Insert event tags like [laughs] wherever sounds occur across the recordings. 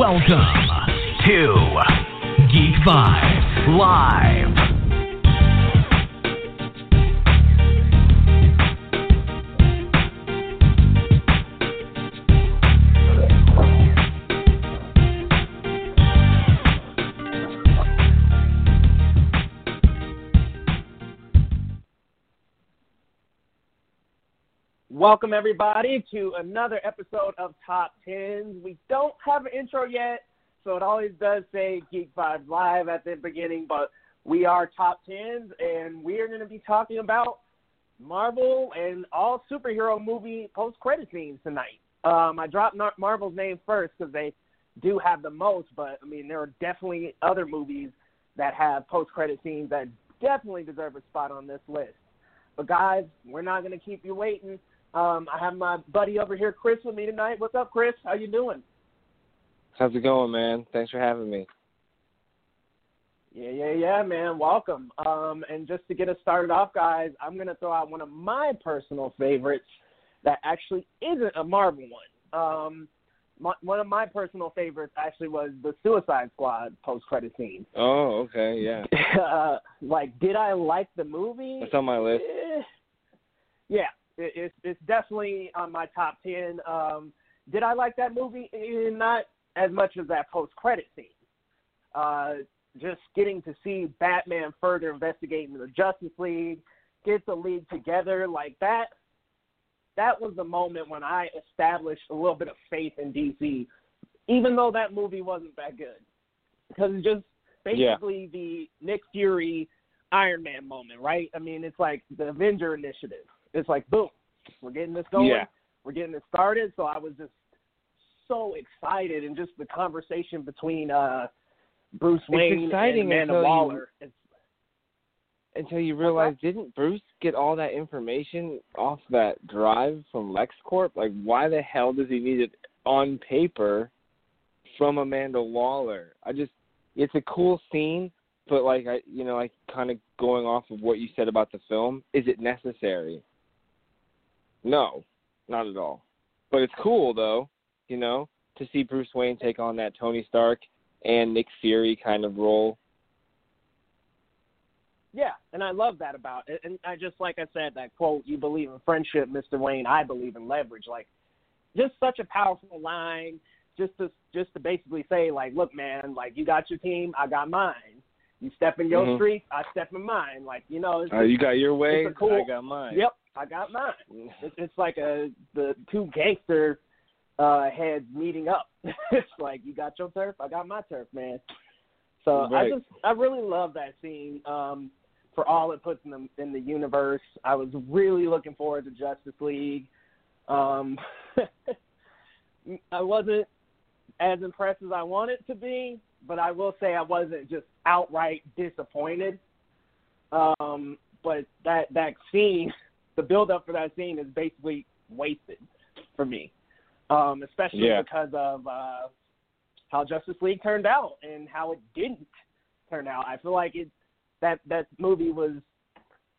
Welcome to Geek Vibes Live. Welcome everybody to another episode of Top Tens. We don't have an intro yet, so it always does say Geek Vibes Live at the beginning, but we are Top Tens, and we are going to be talking about Marvel and all superhero movie post credit scenes tonight. Um, I dropped Marvel's name first because they do have the most, but I mean there are definitely other movies that have post credit scenes that definitely deserve a spot on this list. But guys, we're not going to keep you waiting. Um, I have my buddy over here, Chris, with me tonight. What's up, Chris? How you doing? How's it going, man? Thanks for having me. Yeah, yeah, yeah, man. Welcome. Um, and just to get us started off, guys, I'm gonna throw out one of my personal favorites that actually isn't a Marvel one. Um, my, one of my personal favorites actually was the Suicide Squad post credit scene. Oh, okay, yeah. [laughs] uh, like, did I like the movie? It's on my list. Eh, yeah, it, it's it's definitely on my top ten. Um, did I like that movie? Eh, not as much as that post credit scene. Uh, just getting to see Batman further investigating the Justice League, get the league together like that. That was the moment when I established a little bit of faith in DC, even though that movie wasn't that good, because it's just basically yeah. the Nick Fury Iron Man moment, right? I mean, it's like the Avenger Initiative it's like boom, we're getting this going. Yeah. We're getting it started. So I was just so excited, and just the conversation between uh, Bruce Wayne exciting and Amanda Waller. You, until you realize, didn't Bruce get all that information off that drive from LexCorp? Like, why the hell does he need it on paper from Amanda Waller? I just, it's a cool scene, but like I, you know, like kind of going off of what you said about the film, is it necessary? No, not at all. But it's cool though, you know, to see Bruce Wayne take on that Tony Stark and Nick Fury kind of role. Yeah, and I love that about it. And I just like I said that quote, "You believe in friendship, Mr. Wayne. I believe in leverage." Like, just such a powerful line. Just to just to basically say, like, look, man, like you got your team, I got mine. You step in your mm-hmm. street, I step in mine. Like, you know, it's uh, you got your way, cool, I got mine. Yep, I got mine. It's, it's like a the two gangster uh heads meeting up. [laughs] it's like you got your turf, I got my turf, man. So right. I just I really love that scene um for all it puts in the in the universe. I was really looking forward to Justice League. Um [laughs] I wasn't as impressed as I wanted to be, but I will say I wasn't just outright disappointed. Um, but that that scene the build up for that scene is basically wasted for me, um, especially yeah. because of uh, how Justice League turned out and how it didn't turn out. I feel like it that that movie was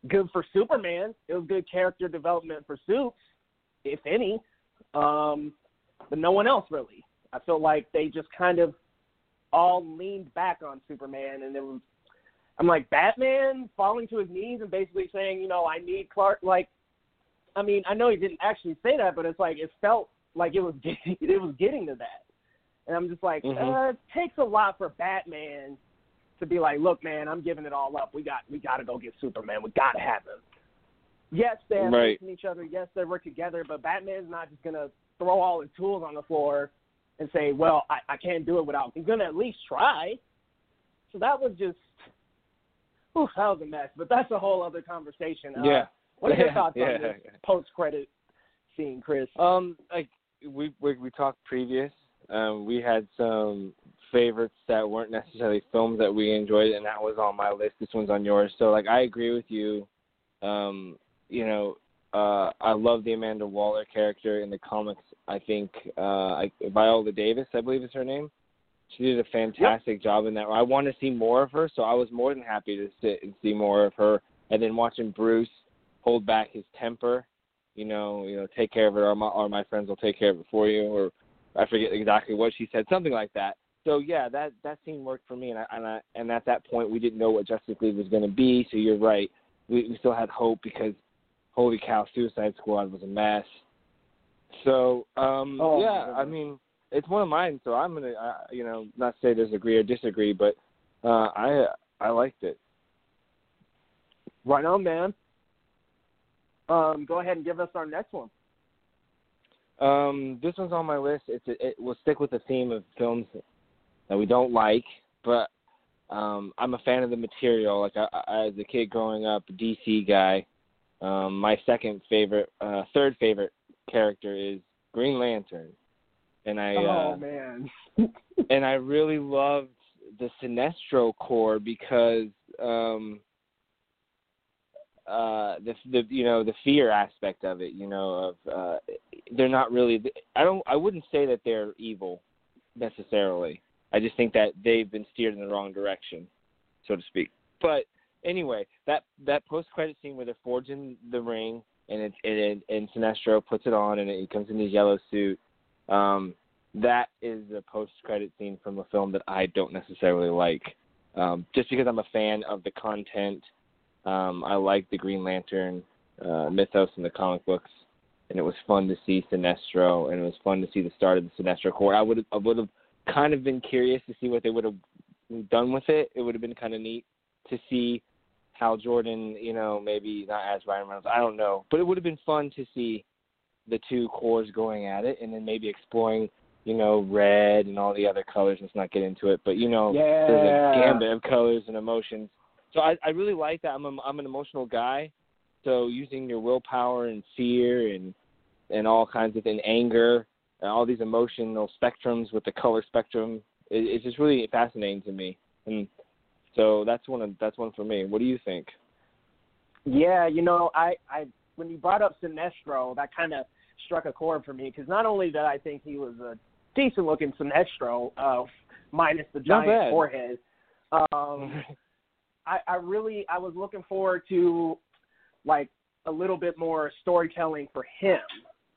good for Superman. It was good character development for Supes, if any, um, but no one else really. I feel like they just kind of all leaned back on Superman, and it was I'm like Batman falling to his knees and basically saying, you know, I need Clark. Like, I mean, I know he didn't actually say that, but it's like it felt like it was [laughs] getting, it was getting to that. And I'm just like, mm-hmm. uh, it takes a lot for Batman to be like, look, man, I'm giving it all up. We got we got to go get Superman. We got to have him. Yes, they're right. in each other. Yes, they work together. But Batman's not just gonna throw all his tools on the floor and say, well, I, I can't do it without. He's gonna at least try. So that was just Ooh, that was a mess, but that's a whole other conversation. Yeah. Uh, what are your thoughts yeah. on this post credit scene, Chris? Um, like we we, we talked previous um, we had some favorites that weren't necessarily films that we enjoyed, and that was on my list. This one's on yours. So, like, I agree with you. Um, you know, uh, I love the Amanda Waller character in the comics. I think uh, I, Viola Davis, I believe is her name. She did a fantastic yep. job in that. I want to see more of her, so I was more than happy to sit and see more of her. And then watching Bruce hold back his temper, you know, you know, take care of it, or my, or my friends will take care of it for you, or I forget exactly what she said, something like that. So yeah, that that scene worked for me, and I, and I, and at that point we didn't know what Justice League was going to be. So you're right, we, we still had hope because holy cow, Suicide Squad was a mess. So um oh, yeah, I mean it's one of mine. So I'm gonna uh, you know not say disagree or disagree, but uh I I liked it. Right on, man. Um, go ahead and give us our next one. Um, this one's on my list. It's a, it will stick with the theme of films that we don't like, but um, I'm a fan of the material. Like I, I, as a kid growing up, DC guy. Um, my second favorite, uh, third favorite character is Green Lantern, and I. Oh uh, man. [laughs] and I really loved the Sinestro Corps because um, uh, the the you know the fear aspect of it. You know, of uh, they're not really. I don't. I wouldn't say that they're evil necessarily. I just think that they've been steered in the wrong direction, so to speak. But anyway, that that post credit scene where they're forging the ring and it, and, and Sinestro puts it on and it comes in his yellow suit. Um, that is a post credit scene from a film that I don't necessarily like. Um, just because I'm a fan of the content, um, I like the Green Lantern uh, mythos in the comic books, and it was fun to see Sinestro, and it was fun to see the start of the Sinestro Corps. I would I would have kind of been curious to see what they would have done with it. It would have been kind of neat to see Hal Jordan, you know, maybe not as Ryan Reynolds. I don't know, but it would have been fun to see the two corps going at it, and then maybe exploring, you know, red and all the other colors. Let's not get into it, but you know, yeah. there's a gambit of colors and emotions. So I, I really like that. I'm a, I'm an emotional guy, so using your willpower and fear and and all kinds of and anger and all these emotional spectrums with the color spectrum, it, it's just really fascinating to me. And so that's one of that's one for me. What do you think? Yeah, you know, I I when you brought up Sinestro, that kind of struck a chord for me because not only did I think he was a decent looking Sinestro, uh, minus the giant forehead, um, [laughs] I, I really I was looking forward to like a little bit more storytelling for him.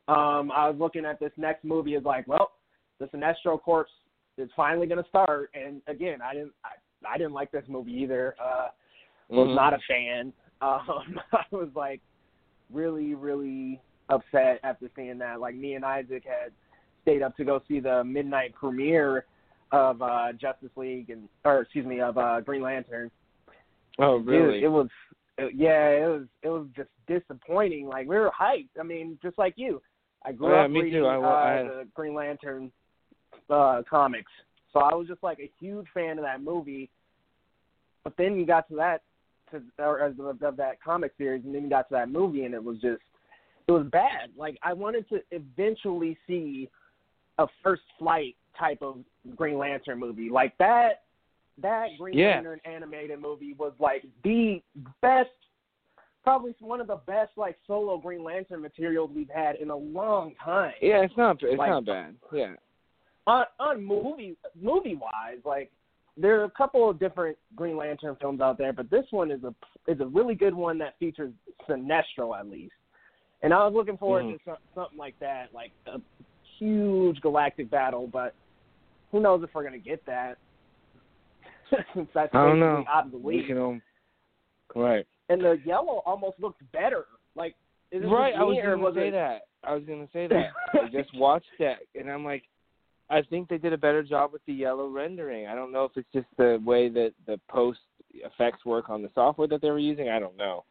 Um, I was looking at this next movie as like, well, the Sinestro Corps is finally going to start, and again, I didn't I, I didn't like this movie either. Uh, was mm-hmm. not a fan. [laughs] Um, I was like really, really upset after seeing that. Like me and Isaac had stayed up to go see the midnight premiere of uh Justice League and or excuse me of uh Green Lantern. Oh really? It, it was it, yeah, it was it was just disappointing. Like we were hyped. I mean, just like you. I grew oh, yeah, up me reading too. I, uh, I, the Green Lantern uh comics. So I was just like a huge fan of that movie. But then you got to that to or of, of that comic series, and then you got to that movie, and it was just it was bad. Like I wanted to eventually see a First Flight type of Green Lantern movie, like that. That Green yeah. Lantern animated movie was like the best, probably one of the best like solo Green Lantern materials we've had in a long time. Yeah, it's not it's like, not bad. Yeah on on movie movie wise, like there are a couple of different Green Lantern films out there, but this one is a is a really good one that features Sinestro at least. And I was looking forward mm-hmm. to some, something like that, like a huge galactic battle. But who knows if we're gonna get that? Since [laughs] that's I don't know. obsolete. You know, right. And the yellow almost looked better. Like is it right, I was gonna was say it... that. I was gonna say [laughs] that. I just watched that, and I'm like, I think they did a better job with the yellow rendering. I don't know if it's just the way that the post effects work on the software that they were using. I don't know.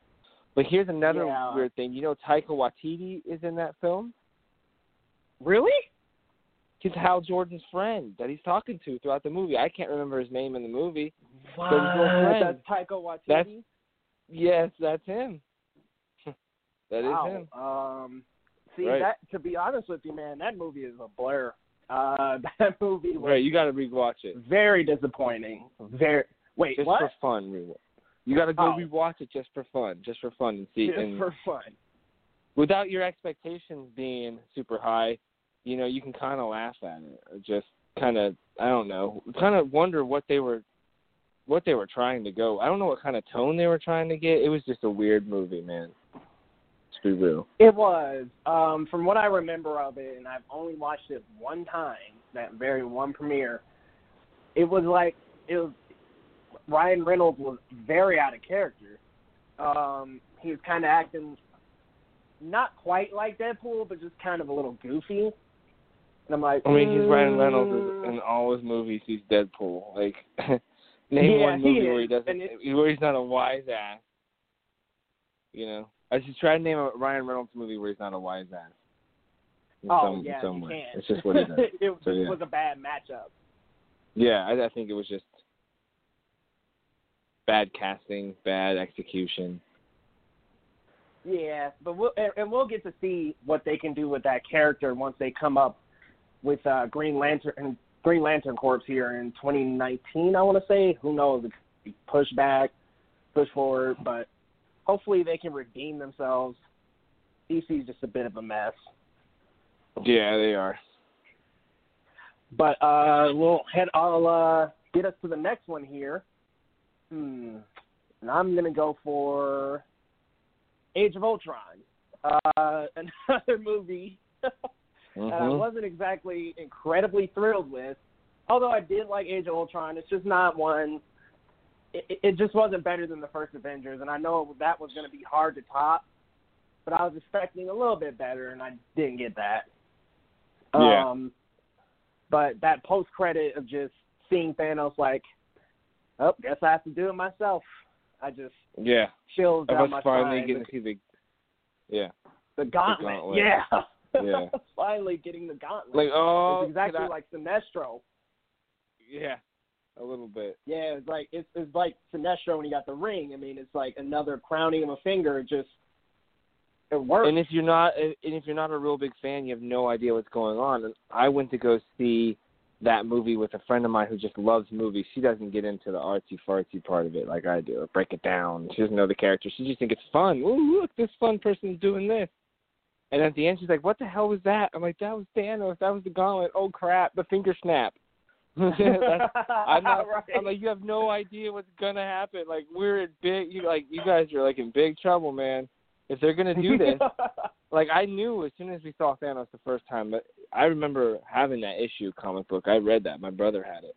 But here's another Yeah. weird thing. You know, Taika Waititi is in that film. Really? He's Hal Jordan's friend that he's talking to throughout the movie. I can't remember his name in the movie. What? friend. That's Taika Waititi. That's- Yes, that's him. [laughs] That is wow. him. Um, see Right. that to be honest with you, man, that movie is a blur. Uh, [laughs] that movie was Right, you got to rewatch it. very disappointing. Very wait, Just what? for fun, rewatch. You got to go Oh. rewatch it just for fun, just for fun, and see. Just and for fun. without your expectations being super high, you know, you can kind of laugh at it. Or just kind of, I don't know, kind of wonder what they were, what they were trying to go. I don't know what kind of tone they were trying to get. It was just a weird movie, man. To be real. It was. Um, from what I remember of it, and I've only watched it one time, that very one premiere. It was like it was. Ryan Reynolds was very out of character. Um, he was kind of acting not quite like Deadpool, but just kind of a little goofy. And I'm like, I mean, he's Ryan mm. Reynolds in all his movies. He's Deadpool. Like, [laughs] name Yeah, one he movie where he doesn't, where he's not a wise ass. You know, I should try to name a Ryan Reynolds movie where he's not a wise ass. In Oh some, yeah, in some way. It's just what he does. [laughs] it So, yeah. was a bad matchup. Yeah, I, I think it was just bad casting, bad execution. Yeah, but we'll and, we'll get to see what they can do with that character once they come up with uh, Green Lantern Green Lantern Corps here in 2019. I want to say. Who knows? It could be pushed back, push forward, but hopefully they can redeem themselves. DC's just a bit of a mess. Yeah, they are. But uh, we'll head. I'll uh, get us to the next one here. Hmm. And I'm gonna go for Age of Ultron. Uh, [laughs] another movie [laughs] that I Mhm. wasn't exactly incredibly thrilled with. Although I did like Age of Ultron, it's just not one. It, it- it just wasn't better than the first Avengers, and I know that was going to be hard to top. But I was expecting a little bit better, and I didn't get that. Yeah. Um, but that post credit of just seeing Thanos like, oh, guess I have to do it myself. I just Yeah, chills I down was my finally spine. getting to see the. Yeah, the gauntlet. gauntlet. Yeah. Yeah. [laughs] finally getting the gauntlet. like oh, it's exactly I- like Sinestro. yeah, a little bit. Yeah, it's like it's it's like Sinestro when he got the ring. I mean, it's like another crowning of a finger. It just it works. And if you're not, and if you're not a real big fan, you have no idea what's going on. And I went to go see that movie with a friend of mine who just loves movies. She doesn't get into the artsy fartsy part of it like I do, or break it down. She doesn't know the characters. She just thinks it's fun. Ooh, look, this fun person's doing this. And at the end, she's like, "What the hell was that?" I'm like, "That was Thanos. That was the gauntlet. Oh crap, the finger snap." [laughs] I'm [laughs] not. right. I'm like, you have no idea what's gonna happen. Like we're in big. You like you guys are like in big trouble, man. If they're gonna do this, [laughs] like I knew as soon as we saw Thanos the first time, but I remember having that issue comic book. I read that. My brother had it.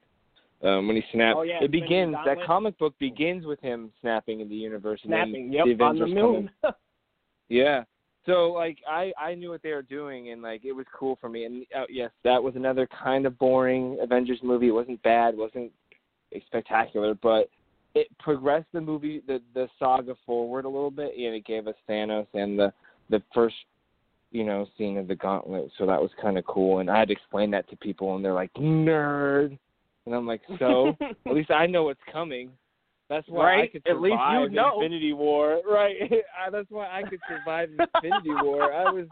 Um, when he snapped, Oh, yeah, it begins. That comic book begins with him snapping in the universe. And snapping. Then Yep, the on the Avengers moon. [laughs] Yeah. So like I I knew what they were doing and like it was cool for me and uh, yes that was another kind of boring Avengers movie. It wasn't bad, wasn't spectacular, but it progressed the movie the the saga forward a little bit and it gave us Thanos and the the first you know scene of the gauntlet. So that was kind of cool and I had to explain that to people and they're like nerd and I'm like so at least I know what's coming. That's why I Right? could At least you survive know. Infinity War, [laughs] right? I- That's why I could survive Infinity War. I was,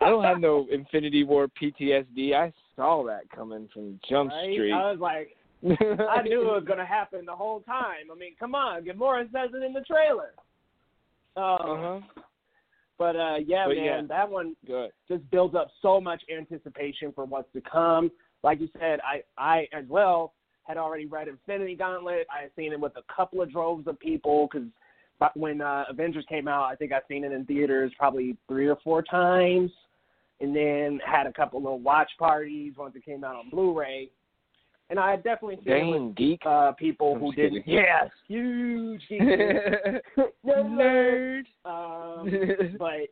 I don't have no Infinity War PTSD. I saw that coming from Jump Right? Street. I was like, I knew it was [laughs] going to happen the whole time. I mean, come on, Gamora says it in the trailer. Um, Uh huh. But uh, yeah, But man, yeah. that one Good. just builds up so much anticipation for what's to come. Like you said, I I as well had already read Infinity Gauntlet. I had seen it with a couple of droves of people because when uh, Avengers came out, I think I've seen it in theaters probably three or four times, and then had a couple little watch parties once it came out on Blu-ray. And I had definitely seen it with geek. uh, people I'm who didn't. kidding. Yes, [laughs] huge geek. [laughs] [laughs] Nerd. Um, but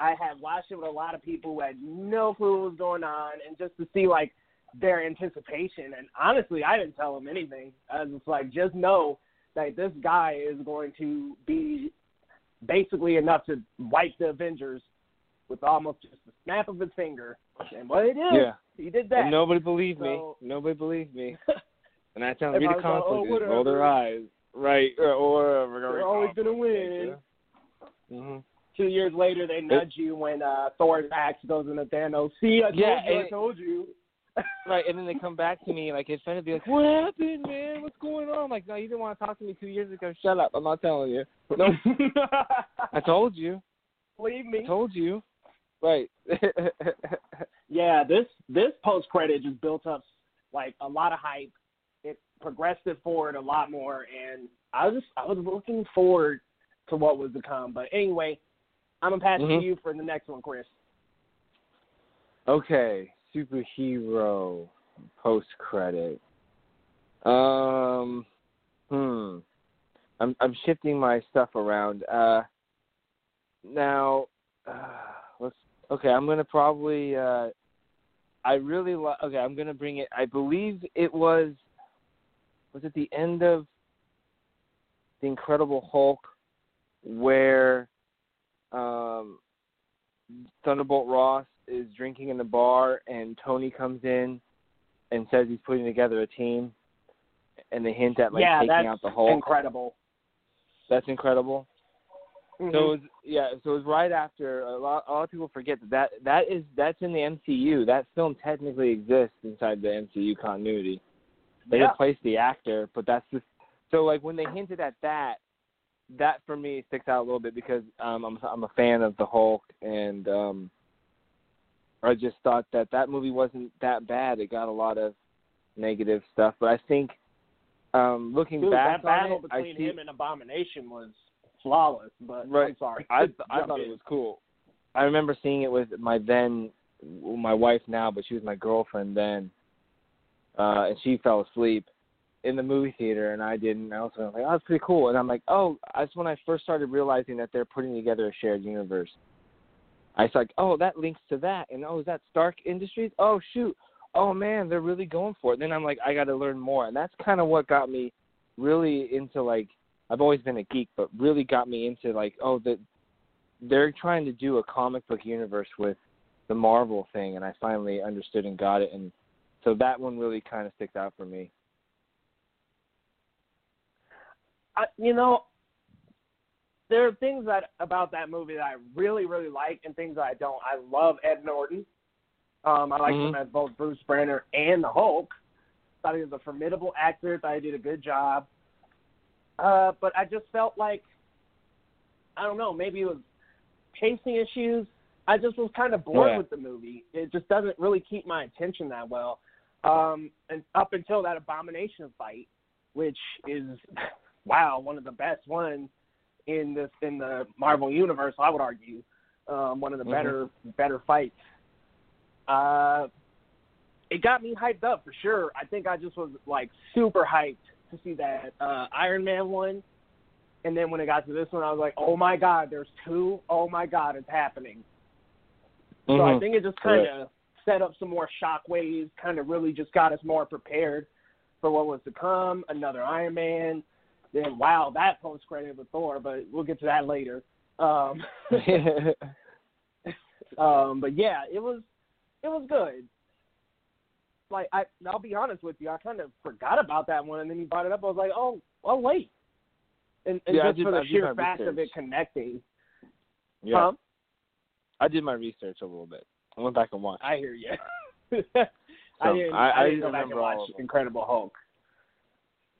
I had watched it with a lot of people who had no clue what was going on, and just to see like their anticipation. And honestly, I didn't tell them anything. I was just like, just know that this guy is going to be basically enough to wipe the Avengers with almost just a snap of his finger. And what he did, Yeah. he did that. And nobody believed me. Nobody believed me. [laughs] And that's how read a Everybody's comic like, book. "Oh, roll their eyes. Right. Or, or we're They're always gonna win. hmm two years later they nudge you when uh Thor's axe goes into Thanos. See, I told Yeah, you, I told you. [laughs] Right, and then they come back to me like it's trying to be like, "What happened, man? What's going on?" I'm like, "No, you didn't want to talk to me two years ago. Shut up. I'm not telling you. [laughs] No, I told you. Believe I me. told you." Right. [laughs] Yeah, this this post credit just built up like a lot of hype. It progressed it forward a lot more, and I was just I was looking forward to what was to come. But anyway, I'm gonna pass it Mhm. to you for the next one, Chris. okay, superhero post credit. Um, hmm. I'm I'm shifting my stuff around. Uh, now, uh. Okay, I'm gonna probably. Uh, I really like. Okay, I'm gonna bring it. I believe it was. Was it the end of the Incredible Hulk, where um, Thunderbolt Ross is drinking in the bar, and Tony comes in and says he's putting together a team, and they hint at like yeah, taking out the Hulk. incredible. That's incredible. Mhm. So it was, yeah, so it was right after a lot. A lot of people forget that, that that is that's in the MCU. That film technically exists inside the MCU continuity. They Yeah. replaced the actor, but that's just so like when they hinted at that, that for me sticks out a little bit because um, I'm I'm a fan of the Hulk and um, I just thought that that movie wasn't that bad. It got a lot of negative stuff, but I think um, looking Dude, back that battle it, I between see him and Abomination was flawless. But Right. I'm sorry. I [laughs] I thought in. it was cool. I remember seeing it with my then my wife now, but she was my girlfriend then, uh, and she fell asleep in the movie theater, and I didn't. I was like, oh, that's pretty cool. And I'm like, oh, that's when I first started realizing that they're putting together a shared universe. I was like, oh, that links to that, and oh, is that Stark Industries? Oh, shoot. Oh man, they're really going for it. Then I'm like, I got to learn more, and that's kind of what got me really into like I've always been a geek, but really got me into like, oh, that they're trying to do a comic book universe with the Marvel thing, and I finally understood and got it, and so that one really kind of sticks out for me. I, you know, there are things that about that movie that I really, really like, and things that I don't. I love Ed Norton. Um, I like Mhm. him as both Bruce Banner and the Hulk. Thought he was a formidable actor. Thought he did a good job. Uh, but I just felt like, I don't know, maybe it was pacing issues. I just was kind of bored Yeah. with the movie. It just doesn't really keep my attention that well. Um, and up until that Abomination fight, which is [laughs] wow, one of the best ones in this in the Marvel universe, I would argue. Um, one of the Mhm. better better fights. Uh, it got me hyped up for sure. I think I just was like super hyped to see that uh, Iron Man one, and then when it got to this one, I was like, oh my god, there's two. Oh my god, it's happening. So I Mhm. think it just kind of set up some more shockwaves, kind of really just got us more prepared for what was to come. Another Iron Man. Then wow, that post credit with Thor, but we'll get to that later. Um, [laughs] [laughs] um, but yeah, it was it was good. Like I, I'll be honest with you, I kind of forgot about that one, and then you brought it up. I was like, oh, oh wait, and, and Yeah, just did- for the did sheer fact of it connecting. yeah, Huh? I did my research a little bit. I went back and watched. I hear you. [laughs] So, I didn't. I- I, I didn't go back and watch. Incredible Hulk.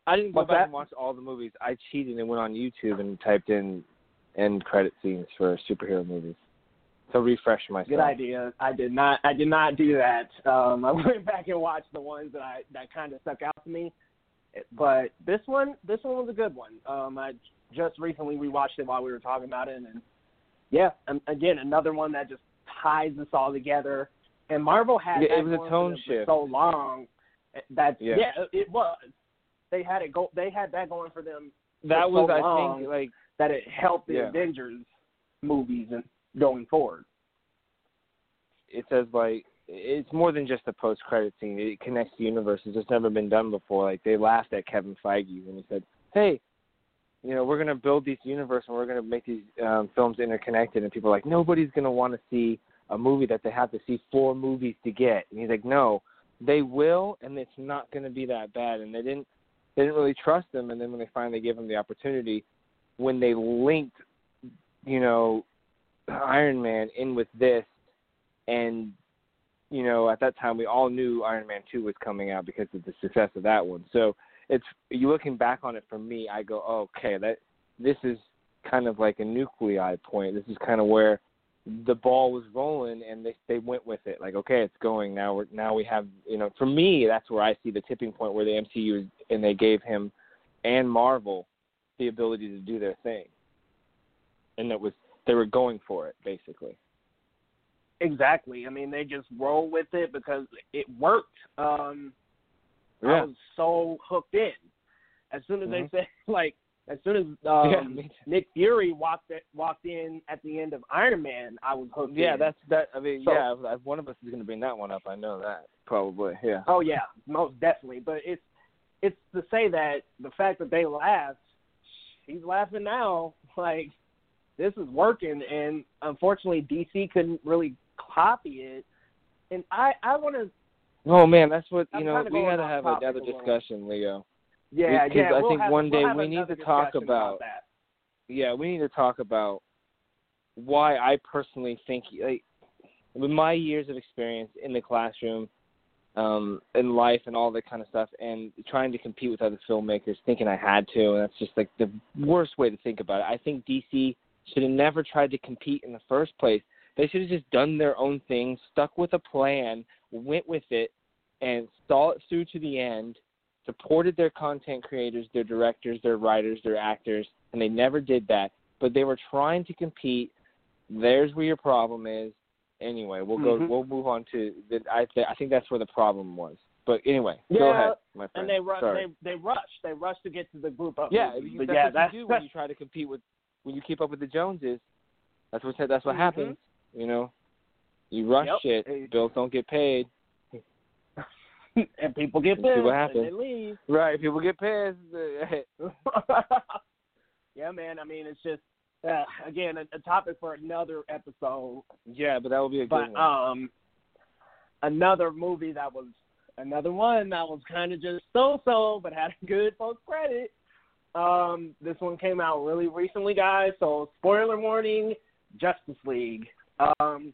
I didn't go What's back that? and watch all the movies. I cheated and went on YouTube and typed in end credit scenes for superhero movies to refresh myself. Good idea. I did not. I did not do that. Um, I [laughs] went back and watched the ones that I that kind of stuck out to me. But this one, this one was a good one. Um, I just recently rewatched it while we were talking about it, and yeah, um, again another one that just ties this all together. And Marvel had Yeah, that it was a tone shift. so long. That Yeah. yeah, it was. They had it go. They had that going for them that was, so I think, like that it helped the Yeah. Avengers movies and going forward. it says like it's more than just a post credit scene. It connects the universes. It's never been done before. Like they laughed at Kevin Feige when he said, "Hey, you know, we're going to build these universe and we're going to make these um, films interconnected." And people are like, "Nobody's going to want to see a movie that they have to see four movies to get." And he's like, "No, they will, and it's not going to be that bad." And they didn't they didn't really trust him. And then when they finally gave him the opportunity, when they linked, you know, Iron Man in with this, and you know at that time we all knew Iron Man two was coming out because of the success of that one. So it's you looking back on it for me, I go, oh, okay, that this is kind of like a nuclei point. This is kind of where the ball was rolling and they they went with it. Like, okay, it's going now. We're now we have you know. For me, that's where I see the tipping point where the MCU and they gave him and Marvel the ability to do their thing, and that was they were going for it basically. Exactly. I mean, they just roll with it because it worked. Um, Yeah. I was so hooked in. As soon as Mhm. they said [laughs] like, as soon as [laughs] um, Yeah. Nick Fury walked it, walked in at the end of Iron Man, I was hooked. Yeah, in. that's that. I mean, So- yeah, if- one of us is going to bring that one up. I know that probably. Yeah. Oh yeah, most definitely. But it's it's to say that the fact that they laughed, he's laughing now. [laughs] Like this is working, and unfortunately DC couldn't really copy it. And I I want to Oh man, that's what you I'm know. We got to have another discussion, Leo. yeah Because yeah. I we'll think have- one day we'll we need to talk about- that. Yeah, we need to talk about why I personally think like with my years of experience in the classroom, um, in life and all that kind of stuff, and trying to compete with other filmmakers, thinking I had to, and that's just like the worst way to think about it. I think DC should have never tried to compete in the first place. They should have just done their own thing, stuck with a plan, went with it, and saw it through to the end. Supported their content creators, their directors, their writers, their actors, and they never did that. But they were trying to compete. There's where your problem is. Anyway, we'll go. Mhm. We'll move on to. The, I th- I think that's where the problem was. But anyway, go ahead, my friend. And they ru- Sorry. they they rush. They rush to get to the group up. Yeah, movies. you- but that's yeah, what that's you do when you try to compete with when you keep up with the Joneses. That's what that's what Mhm. happens. You know, you rush Yep. shit. Bills don't get paid. [laughs] and people get pissed what and they leave. Right. People get pissed. [laughs] [laughs] yeah, man. I mean, it's just uh, again a, a topic for another episode. yeah, but that would be a good But one. um, another movie that was another one that was kind of just so-so, but had a good post credit. Um, this one came out really recently, guys. So spoiler warning: Justice League. Um,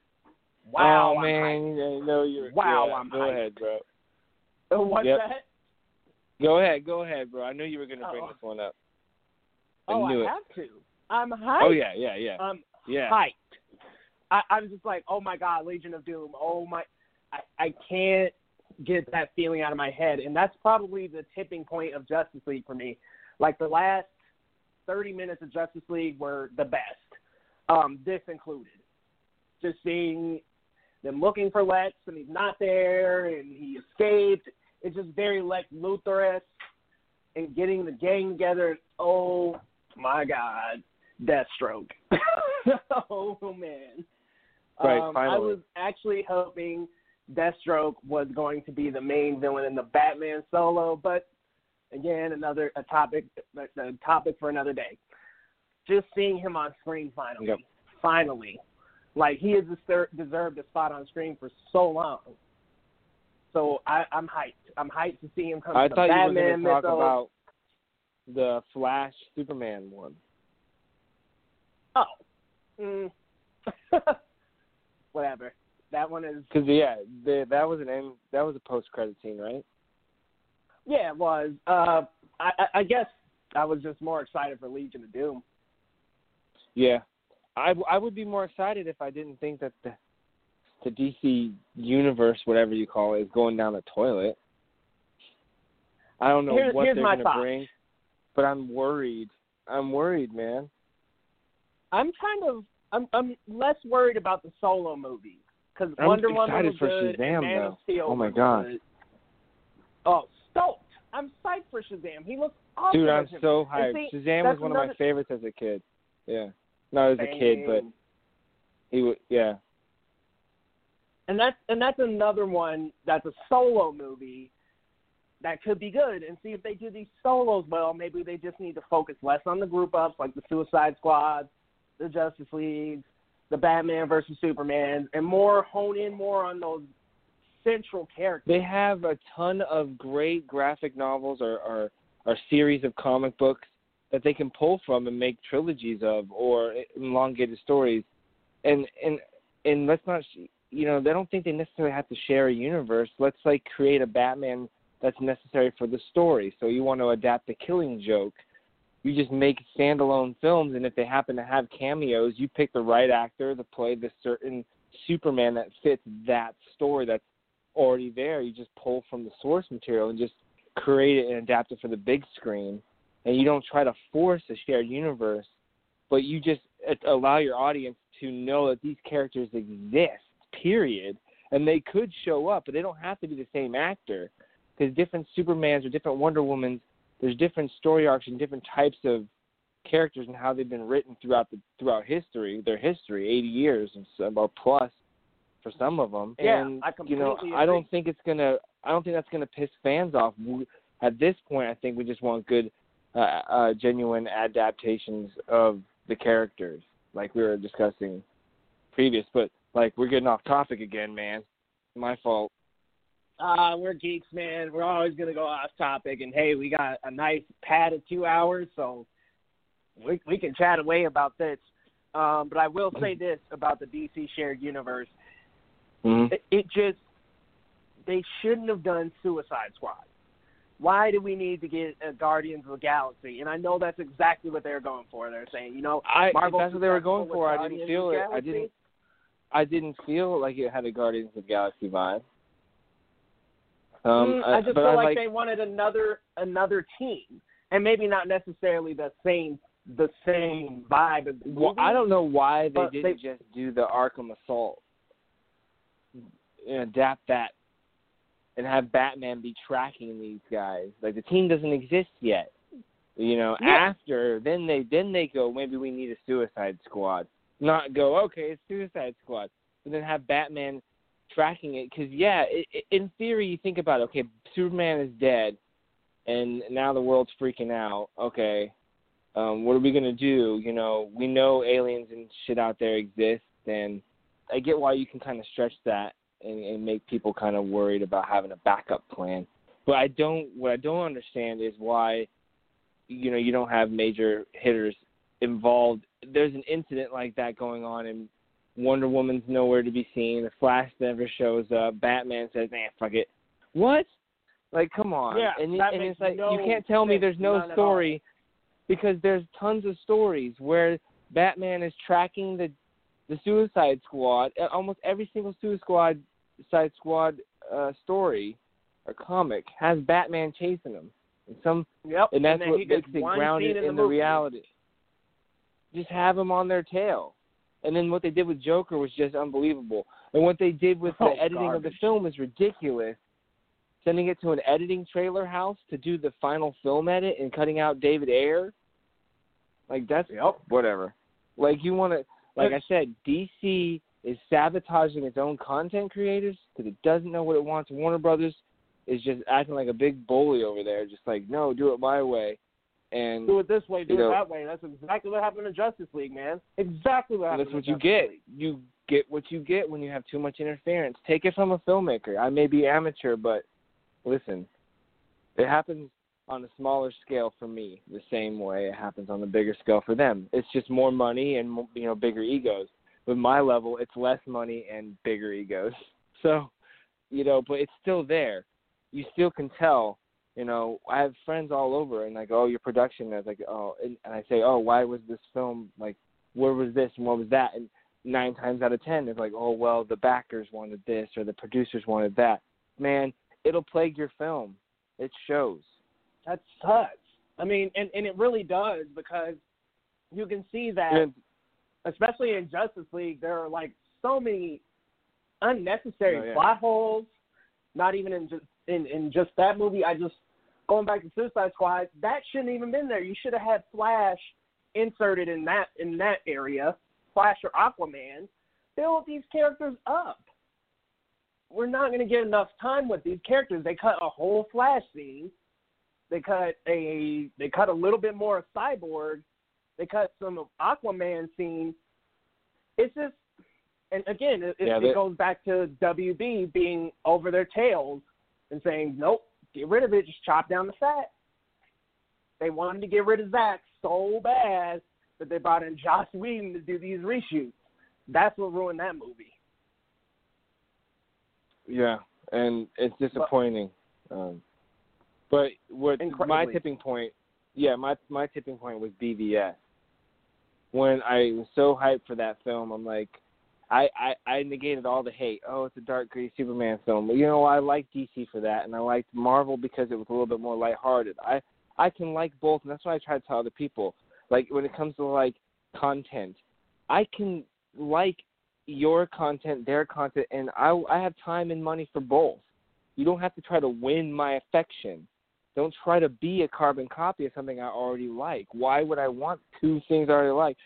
wow, oh man, you know you're. Wow, yeah, I'm Go hyped. ahead, bro. What's Yep. that? Go ahead, go ahead, bro. I knew you were gonna bring Oh. this one up. I Oh, knew I it. have to. I'm hyped. Oh yeah, yeah, yeah, I'm yeah. hyped. I, I'm just like, oh my god, Legion of Doom. Oh my, I, I can't get that feeling out of my head, and that's probably the tipping point of Justice League for me. Like the last 30 minutes of Justice League were the best. Um, this included. Just seeing them looking for Lex and he's not there and he escaped. It's just very Lex Luthor-esque and getting the gang together. Oh my God, Deathstroke. [laughs] oh man. Right, um, I was actually hoping Deathstroke was going to be the main villain in the Batman solo, but again, another a topic a topic for another day. Just seeing him on screen finally, Yep. finally, like he has deserved a spot on screen for so long. So I, I'm hyped. I'm hyped to see him come I to thought the you were Batman gonna talk mythos. about the Flash Superman one. Oh, mm. [laughs] whatever. That one is Because yeah, the, that was an end, that was a post credit scene, right? Yeah, it was. Uh, I, I- guess I was just more excited for Legion of Doom. Yeah, I I would be more excited if I didn't think that the the DC universe, whatever you call it, is going down the toilet. I don't know Here's- what here's they're gonna bring, but I'm worried. I'm worried, man. I'm kind of I'm I'm less worried about the solo movies because Wonder Woman was for good Shazam, and Man though. of Steel Oh, my God. good. Oh! I'm psyched for Shazam. He looks awesome. Dude, I'm so hyped. see, Shazam was one of my favorites as a kid. Yeah, not as a kid, but he was. Yeah, and that's and that's another one that's a solo movie that could be good and see if they do these solos well maybe they just need to focus less on the group ups like the suicide squad the justice league the batman versus superman and more hone in more on those central characters they have a ton of great graphic novels or or, or series of comic books that they can pull from and make trilogies of or elongated stories. and and and let's not you know they don't think they necessarily have to share a universe. Let's like create a Batman that's necessary for the story. So you want to adapt the Killing Joke, you just make standalone films, and if they happen to have cameos, you pick the right actor to play the certain Superman that fits that story that's already there. You just pull from the source material and just create it and adapt it for the big screen. And you don't try to force a shared universe, but you just uh, allow your audience to know that these characters exist, period. And they could show up, but they don't have to be the same actor. Because different Supermans or different Wonder Womans, there's different story arcs and different types of characters and how they've been written throughout the throughout history, their history, 80 years and or plus for some of them. Yeah, and I you know, completely I don't think it's gonna. I don't think that's gonna piss fans off. We, at this point, I think we just want good, uh, uh, genuine adaptations of the characters, like we were discussing previous. But like we're getting off topic again, man. My fault. Uh, we're geeks, man. We're always gonna go off topic, and hey, we got a nice pad of two hours, so we we can chat away about this. Um, but I will say [clears throat] this about the DC shared universe: Mm-hmm. it, it just they shouldn't have done Suicide Squad. Why do we need to get a Guardians of the Galaxy? And I know that's exactly what they're going for. They're saying, you know, I Marvel that's what they were going for. I didn't feel it. I didn't. I didn't feel like it had a Guardians of the Galaxy vibe. Um, Mm, I just but feel I like, like they wanted another another team, and maybe not necessarily the same the same vibe. Of the Well. I don't know why they didn't they- just do the Arkham Assault, and adapt that, and have Batman be tracking these guys. Like the team doesn't exist yet. You know, Yeah. after then they then they go maybe we need a Suicide Squad. Not go okay it's Suicide Squad, but then have Batman tracking it because yeah, it, it, in theory you think about it, okay Superman is dead, and now the world's freaking out. Okay, um, what are we gonna do? You know, we know aliens and shit out there exist, and I get why you can kind of stretch that and, and make people kind of worried about having a backup plan. But I don't. What I don't understand is why, you know, you don't have major hitters involved. There's an incident like that going on, and Wonder Woman's nowhere to be seen. The Flash never shows up. Batman says, "Man, fuck it." What? Like, come on. Yeah, and, that and makes it's like no you can't tell me there's no none at all. story because there's tons of stories where Batman is tracking the the Suicide Squad. Uh, Almost every single Suicide Squad Suicide Squad uh, story or comic has Batman chasing him. And some Yep, and that's then what makes it grounded in, in the, the reality. Just have them on their tail. And then what they did with Joker was just unbelievable. And what they did with the Oh, editing of the film is ridiculous. Sending it to an editing trailer house to do the final film edit and cutting out David Ayer. Like that's Yep. whatever. Like you want to, like I said, DC is sabotaging its own content creators because it doesn't know what it wants. Warner Brothers is just acting like a big bully over there, just like no, do it my way. And Do it this way, do it know- that way. That's exactly what happened to Justice League, man. Exactly what happened. that's what you get. League. You get what you get when you have too much interference. Take it from a filmmaker. I may be amateur, but listen, it happens on a smaller scale for me the same way it happens on the bigger scale for them. It's just more money and you know bigger egos. With my level, it's less money and bigger egos. [laughs] So, you know, but it's still there. You still can tell. You know, I have friends all over, and like, oh, your production. I was like, oh, and, and I say, oh, why was this film like? Where was this and what was that? And nine times out of ten, it's like, oh, well, the backers wanted this or the producers wanted that. Man, it'll plague your film. It shows. That sucks. I mean, and and it really does because you can see that, And especially in Justice League, there are like so many unnecessary Oh, yeah. plot holes. Not even in just in in just that movie. I just going back to Suicide Squad. That shouldn't even been there. You should have had Flash inserted in that in that area. Flash or Aquaman. Build these characters up. We're not going to get enough time with these characters. They cut a whole Flash scene they cut a they cut a little bit more of Cyborg. They cut some of Aquaman scene. It's just, and again, it, Yeah, it, they- goes back to WB being over their tails and saying, "Nope, get rid of it. Just chop down the fat." They wanted to get rid of Zack so bad that they brought in Josh Whedon to do these reshoots. that's what ruined that movie. Yeah, and it's disappointing. But, um, but what my tipping point? Yeah, my my tipping point was BVS. When I was so hyped for that film, I'm like, I, I I negated all the hate. Oh, it's a dark, gritty Superman film. But You know, I like DC for that, and I liked Marvel because it was a little bit more lighthearted. I I can like both, and that's why I try to tell other people. Like when it comes to like content, I can like your content, their content, and I I have time and money for both. You don't have to try to win my affection. Don't try to be a carbon copy of something I already like. Why would I want two things I already like?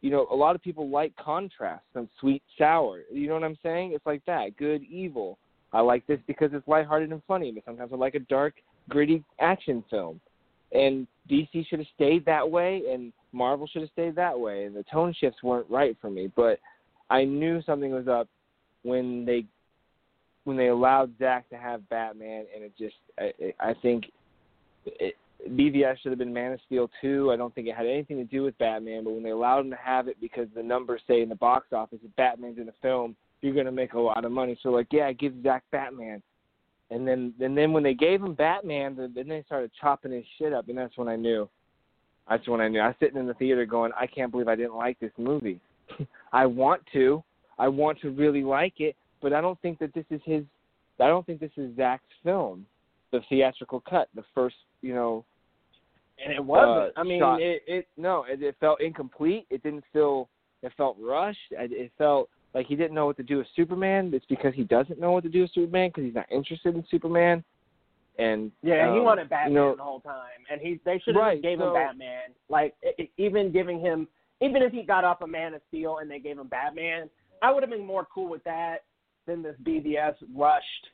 You know, a lot of people like contrast, some sweet, sour. You know what I'm saying? It's like that, good, evil. I like this because it's lighthearted and funny, but sometimes I like a dark, gritty action film. And DC should have stayed that way, and Marvel should have stayed that way, and the tone shifts weren't right for me. But I knew something was up when they when they allowed Zack to have Batman, and it just I, I think it, BVS should have been Man of Steel 2. I don't think it had anything to do with Batman, but when they allowed him to have it because the numbers say in the box office if Batman's in the film, you're going to make a lot of money. So like, yeah, give Zack Batman. And then and then when they gave him Batman, then they started chopping his shit up, and that's when I knew. That's when I knew. I was sitting in the theater going, I can't believe I didn't like this movie. [laughs] I want to. I want to really like it, but I don't think that this is his. I don't think this is Zack's film, the theatrical cut, the first, you know. And it wasn't. Uh, I mean, shot. it, it. No, it, it felt incomplete. It didn't feel. It felt rushed. It, it felt like he didn't know what to do with Superman. It's because he doesn't know what to do with Superman because he's not interested in Superman. And yeah, um, he wanted Batman you know, the whole time, and he they should have right, gave so, him Batman. Like it, even giving him, even if he got off a Man of Steel and they gave him Batman, I would have been more cool with that than this BVS rushed,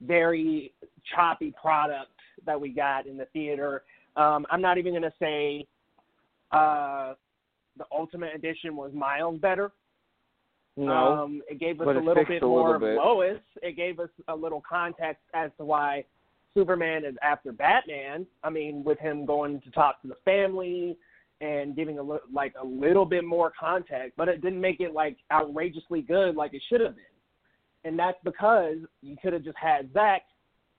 very choppy product that we got in the theater. Um, I'm not even gonna say uh, the Ultimate Edition was miles better. no, Um, it gave us a little bit a more little bit. Lois. It gave us a little context as to why Superman is after Batman. I mean, with him going to talk to the family and giving a li- like a little bit more context, but it didn't make it like outrageously good like it should have been. And that's because you could have just had Zack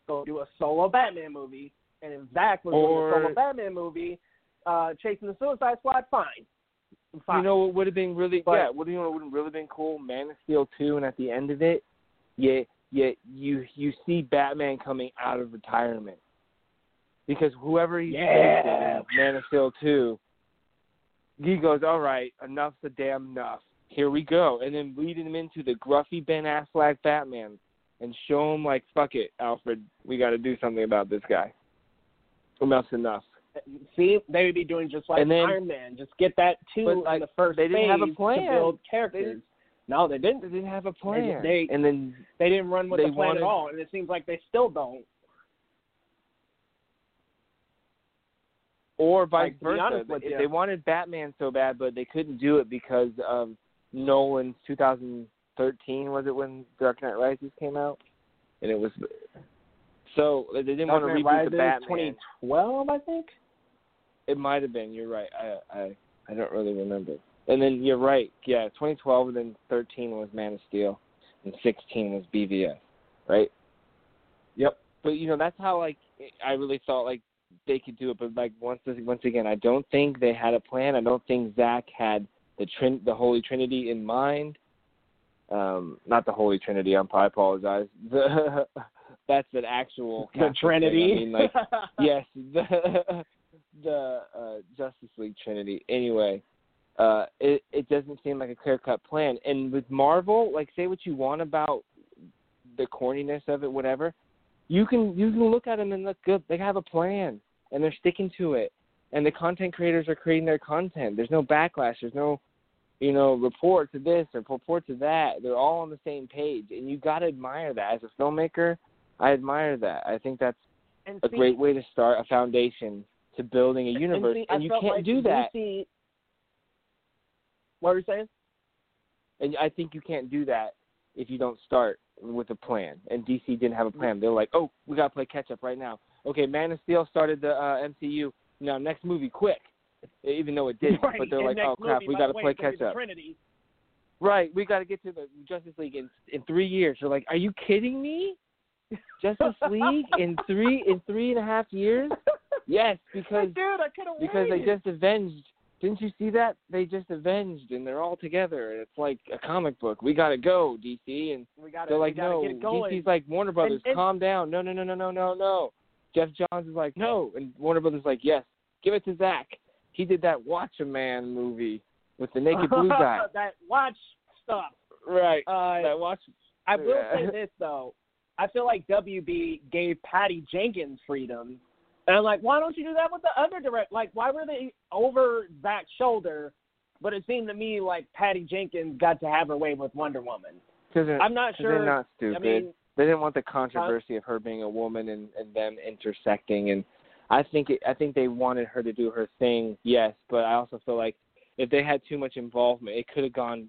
go do a solo Batman movie, and if Zack was Or- doing a solo Batman movie, uh, chasing the Suicide Squad, fine. Fine. You know what would have been really But- yeah, what do you know would have really been cool? Man of Steel two and at the end of it, yeah, yeah, you you see Batman coming out of retirement. Because whoever he's Yeah. in Man of Steel two, he goes, All right, enough's the damn enough. Here we go and then leading him into the gruffy Ben Affleck Batman and show him like, fuck it, Alfred, we gotta do something about this guy. Enough's enough. See, they would be doing just like then- Iron Man. Just get that two But, in like, the first they didn't have a plan. to build They characters. didn't- no, they They didn't. They didn't have a plan. they- and then They didn't run with They the plan wanted- at all, and it seems like they still don't. or vice Like, versa. they wanted Batman so bad, but they couldn't do it because of Nolan's 2013 was it when Dark Knight Rises came out, and it was so they didn't Dark want to reboot Rises, the Batman. 2012, I think. It might have been. You're right. I I I don't really remember. And then you're right. Yeah, 2012 and then 13 was Man of Steel, and 16 was BVS, right? Yep. But you know that's how like I really thought like they could do it. But like once once again, I don't think they had a plan. I don't think Zack had the trin the Holy Trinity in mind. Um, not the Holy Trinity. I'm, I apologize. The [laughs] that's an actual The thing. Trinity. I mean, like [laughs] yes, the [laughs] the uh, Justice League Trinity. Anyway, uh, it it doesn't seem like a clear cut plan. And with Marvel, like say what you want about the corniness of it, whatever. You can you can look at them and look good. They have a plan and they're sticking to it. And the content creators are creating their content. There's no backlash. There's no you know, report to this or report to that. They're all on the same page, and you got to admire that. As a filmmaker, I admire that. I think that's and a see, great way to start a foundation to building a universe, and, see, and you can't like do that. DC, what were you saying? And I think you can't do that if you don't start with a plan. And DC didn't have a plan. They're like, oh, we got to play catch up right now. Okay, Man of Steel started the uh, MCU. Now next movie, quick. Even though it [laughs] didn't, Right, but they're and like, oh crap, movie, we got to play it's gonna be catch up. Trinity. right, we got to get to the Justice League in in three years. You're like, are you kidding me? Justice League in [laughs] three in three and a half years? Yes, [laughs] because Dude, I could have because they just avenged. Didn't you see that? They just avenged, and they're all together. and It's like a comic book. We gotta go, DC, and gotta, they're like, no. DC's like, Warner Brothers, and- calm down. No, no, no, no, no, no, no. Geoff Johns is like, no, and Warner Brothers is like, yes, give it to Zack. He did that Watchmen movie with the naked blue [laughs] guy. that watch stuff. right. Uh, that Watch. I will say [laughs] this though. I feel like WB gave Patty Jenkins freedom. And I'm like, why don't you do that with the other direct? Like, why were they over Zack's shoulder? But it seemed to me like Patty Jenkins got to have her way with Wonder Woman. I'm not sure. they're not stupid. I mean, they didn't want the controversy of her being a woman and, and them intersecting and I think it, I think they wanted her to do her thing, yes, but I also feel like if they had too much involvement, it could have gone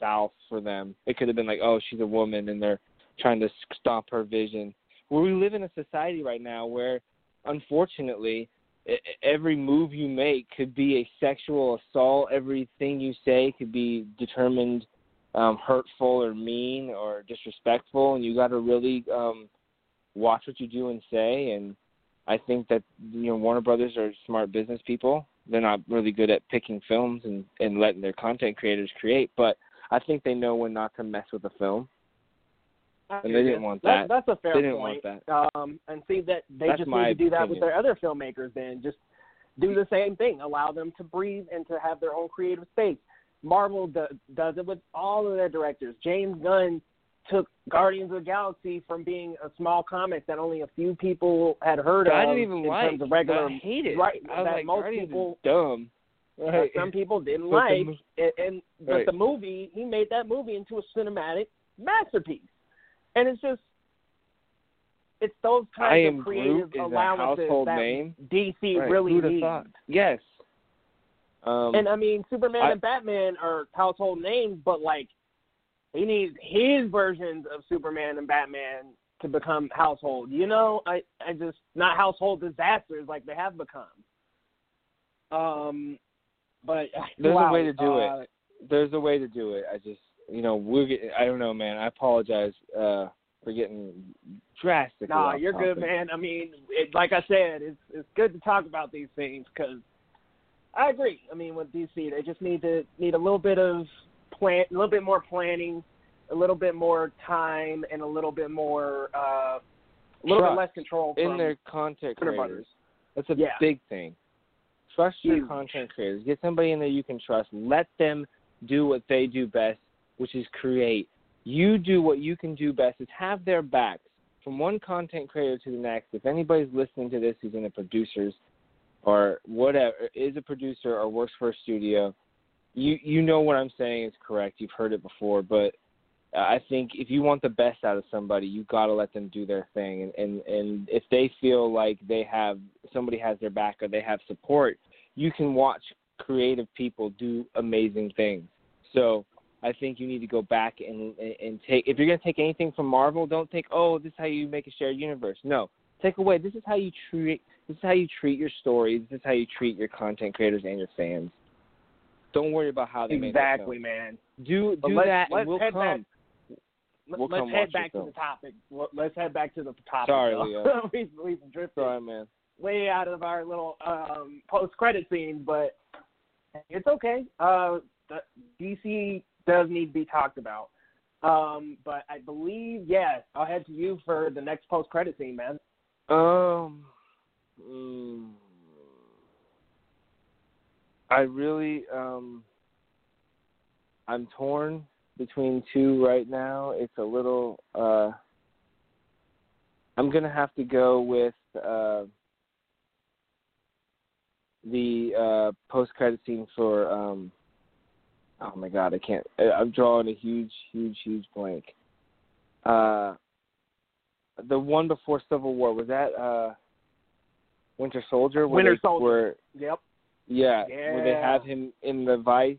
south for them. It could have been like, oh, she's a woman and they're trying to stomp her vision. Where we live in a society right now where, unfortunately, every move you make could be a sexual assault. Everything you say could be determined um, hurtful or mean or disrespectful, and you got to really um, watch what you do and say. And I think that you know Warner Brothers are smart business people. They're not really good at picking films and and letting their content creators create, but I think they know when not to mess with a film. And they didn't want That- that. That's a fair They didn't point. want that. Um, and see that they That's just need to do that with their other filmmakers. Then just do the same thing. Allow them to breathe and to have their own creative space. Marvel do, does it with all of their directors. James Gunn took Guardians of the Galaxy from being a small comic that only a few people had heard of. I didn't even in like. terms of regular. I hate it. Right, that like, most Guardians people- dumb. Right. some people [laughs] didn't like, and, and but Right. the movie he made that movie into a cinematic masterpiece, and it's just it's those kinds of creative Groot is a allowances household that name. DC Right. really Who'd needs. thought? Yes. Um, And I mean, Superman I- and Batman are household names, but like he needs his versions of Superman and Batman to become household. You know, I I just not household disasters like they have become. Um, but [laughs] There's a way to do uh, it. there's a way to do it. I just, you know, we're getting, I don't know, man. I apologize uh, for getting drastically. Nah, you're good, man. I mean, it, like I said, it's it's good to talk about these things because I agree. I mean, with DC, they just need to need a little bit of plan, a little bit more planning, a little bit more time, and a little bit more, uh, a little Trust bit less control in their content creators. That's a Yeah. big thing. Trust your Huge. content creators. Get somebody in there you can trust. Let them do what they do best, which is create. You do what you can do best. Is have their backs from one content creator to the next. If anybody's listening to this who's in the producers or whatever is a producer or works for a studio, you you know what I'm saying is correct. You've heard it before, but I think if you want the best out of somebody, you got to let them do their thing, and, and and if they feel like they have somebody has their back or they have support, you can watch creative people do amazing things. So I think you need to go back and and take if you're gonna take anything from Marvel, don't take oh this is how you make a shared universe. No, take away this is how you treat this is how you treat your stories. This is how you treat your content creators and your fans. Don't worry about how they make their exactly, man. Do do let's- that, let's and we'll head come. back- We'll let's come head back to the topic. Let- Let's head back to the topic. Sorry, though. Leo. [laughs] we've, we've drifted Sorry, man. way out of our little um, post-credit scene, but it's okay. Uh, the, DC does need to be talked about. Um, but I believe, yeah, I'll head to you for the next post-credit scene, man. Um, mm, I really um, I'm torn between two right now. It's a little. Uh, I'm gonna have to go with uh, the uh, post-credit scene for. Um, oh my God, I can't. I'm drawing a huge, huge, huge blank. Uh, the one before Civil War was that uh Winter Soldier? Winter Soldier. Where, Yep. Yeah, where they have him in the vice,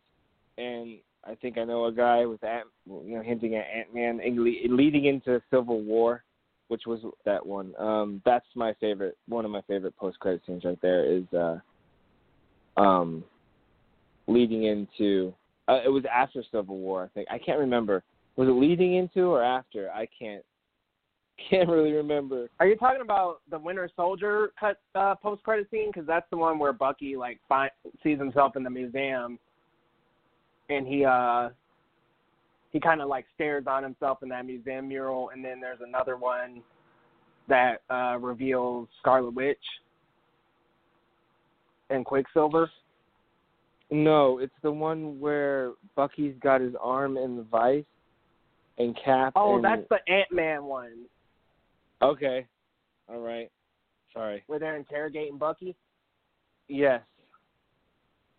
and I think I know a guy with Ant, you know, hinting at Ant Man, leading into Civil War, which was that one. Um, that's my favorite. One of my favorite post credit scenes right there is uh, um, leading into Uh, it was after Civil War, I think. I can't remember. Was it leading into or after? I can't can't really remember. Are you talking about the Winter Soldier cut uh, post credit scene? Because that's the one where Bucky like find, sees himself in the museum, and he uh he kind of like stares on himself in that museum mural, and then there's another one that uh reveals Scarlet Witch and Quicksilver. No, it's the one where Bucky's got his arm in the vice, and Cap. Oh, and... that's the Ant Man one. Okay. All right. Sorry. Where they're interrogating Bucky. Yes.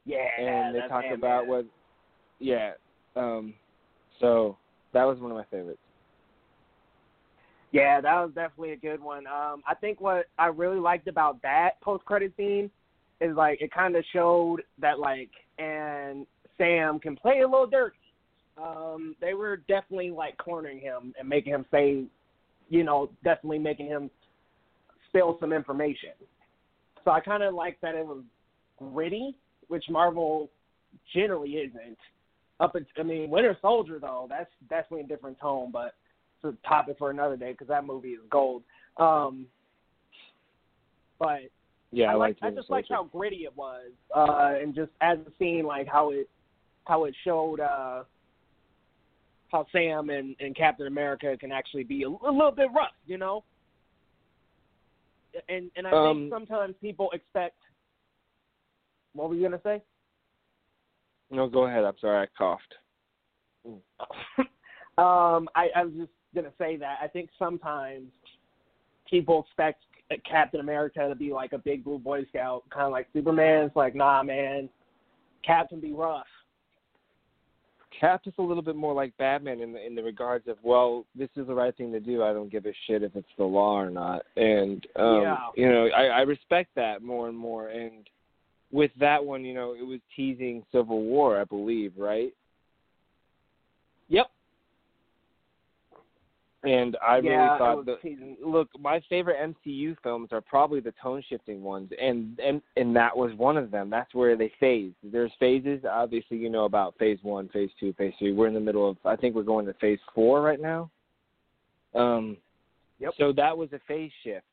Yeah. And they talk about what. Yeah. Um. So that was one of my favorites. Yeah, that was definitely a good one. Um, I think what I really liked about that post credit scene is like it kind of showed that like and Sam can play a little dirty. Um, they were definitely like cornering him and making him say, you know, definitely making him spill some information. So I kind of like that it was gritty, which Marvel generally isn't. Up, at, I mean, Winter Soldier though, that's definitely a different tone, but it's a topic for another day because that movie is gold. Um, but Yeah, I, I like I just like how gritty it was, uh, and just as a scene, like how it how it showed uh, how Sam and, and Captain America can actually be a, a little bit rough, you know. And and I Um, think sometimes people expect. What were you gonna say? No, go ahead. I'm sorry, I coughed. [laughs] um, I, I was just gonna say that I think sometimes people expect Captain America to be like a big blue Boy Scout, kind of like Superman. It's like, nah, man, Cap can be rough. Cap is a little bit more like Batman in the in the regards of well, this is the right thing to do. I don't give a shit if it's the law or not. And um Yeah. you know, I, I respect that more and more. And with that one, you know, it was teasing Civil War, I believe, right? Yep. And I really yeah, it thought was that look, my favorite MCU films are probably the tone shifting ones, and and and that was one of them. That's where they phase. There's phases. Obviously, you know about phase one, phase two, phase three. We're in the middle of. I think we're going to phase four right now. Um, Yep. So that was a phase shift.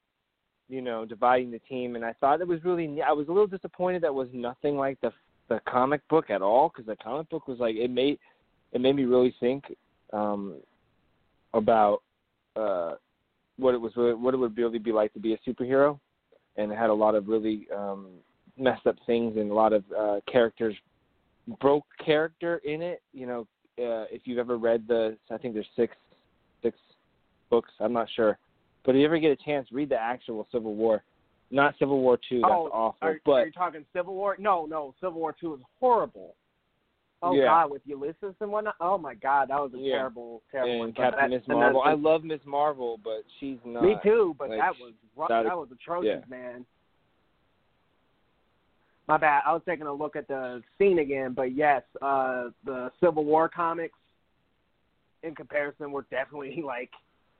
You know, dividing the team, and I thought it was really. ne- I was a little disappointed that was nothing like the the comic book at all, because the comic book was like it made it made me really think. Um, about uh, what it was what it would really be like to be a superhero, and it had a lot of really um, messed up things and a lot of uh, characters broke character in it. You know, uh, if you've ever read the, I think there's six six books. I'm not sure, but if you ever get a chance, read the actual Civil War. Not Civil War two. That's oh, awful. are, but are you talking Civil War? No, no, Civil War Two is horrible. Oh Yeah. God, with Ulysses and whatnot. Oh my God, that was a Yeah. terrible, terrible. one. and Captain Miss Marvel. I love Miss Marvel, but she's not. Me too, but like, that was that- That was atrocious, yeah. man. My bad. I was taking a look at the scene again, but yes, uh the Civil War comics in comparison were definitely [laughs] like,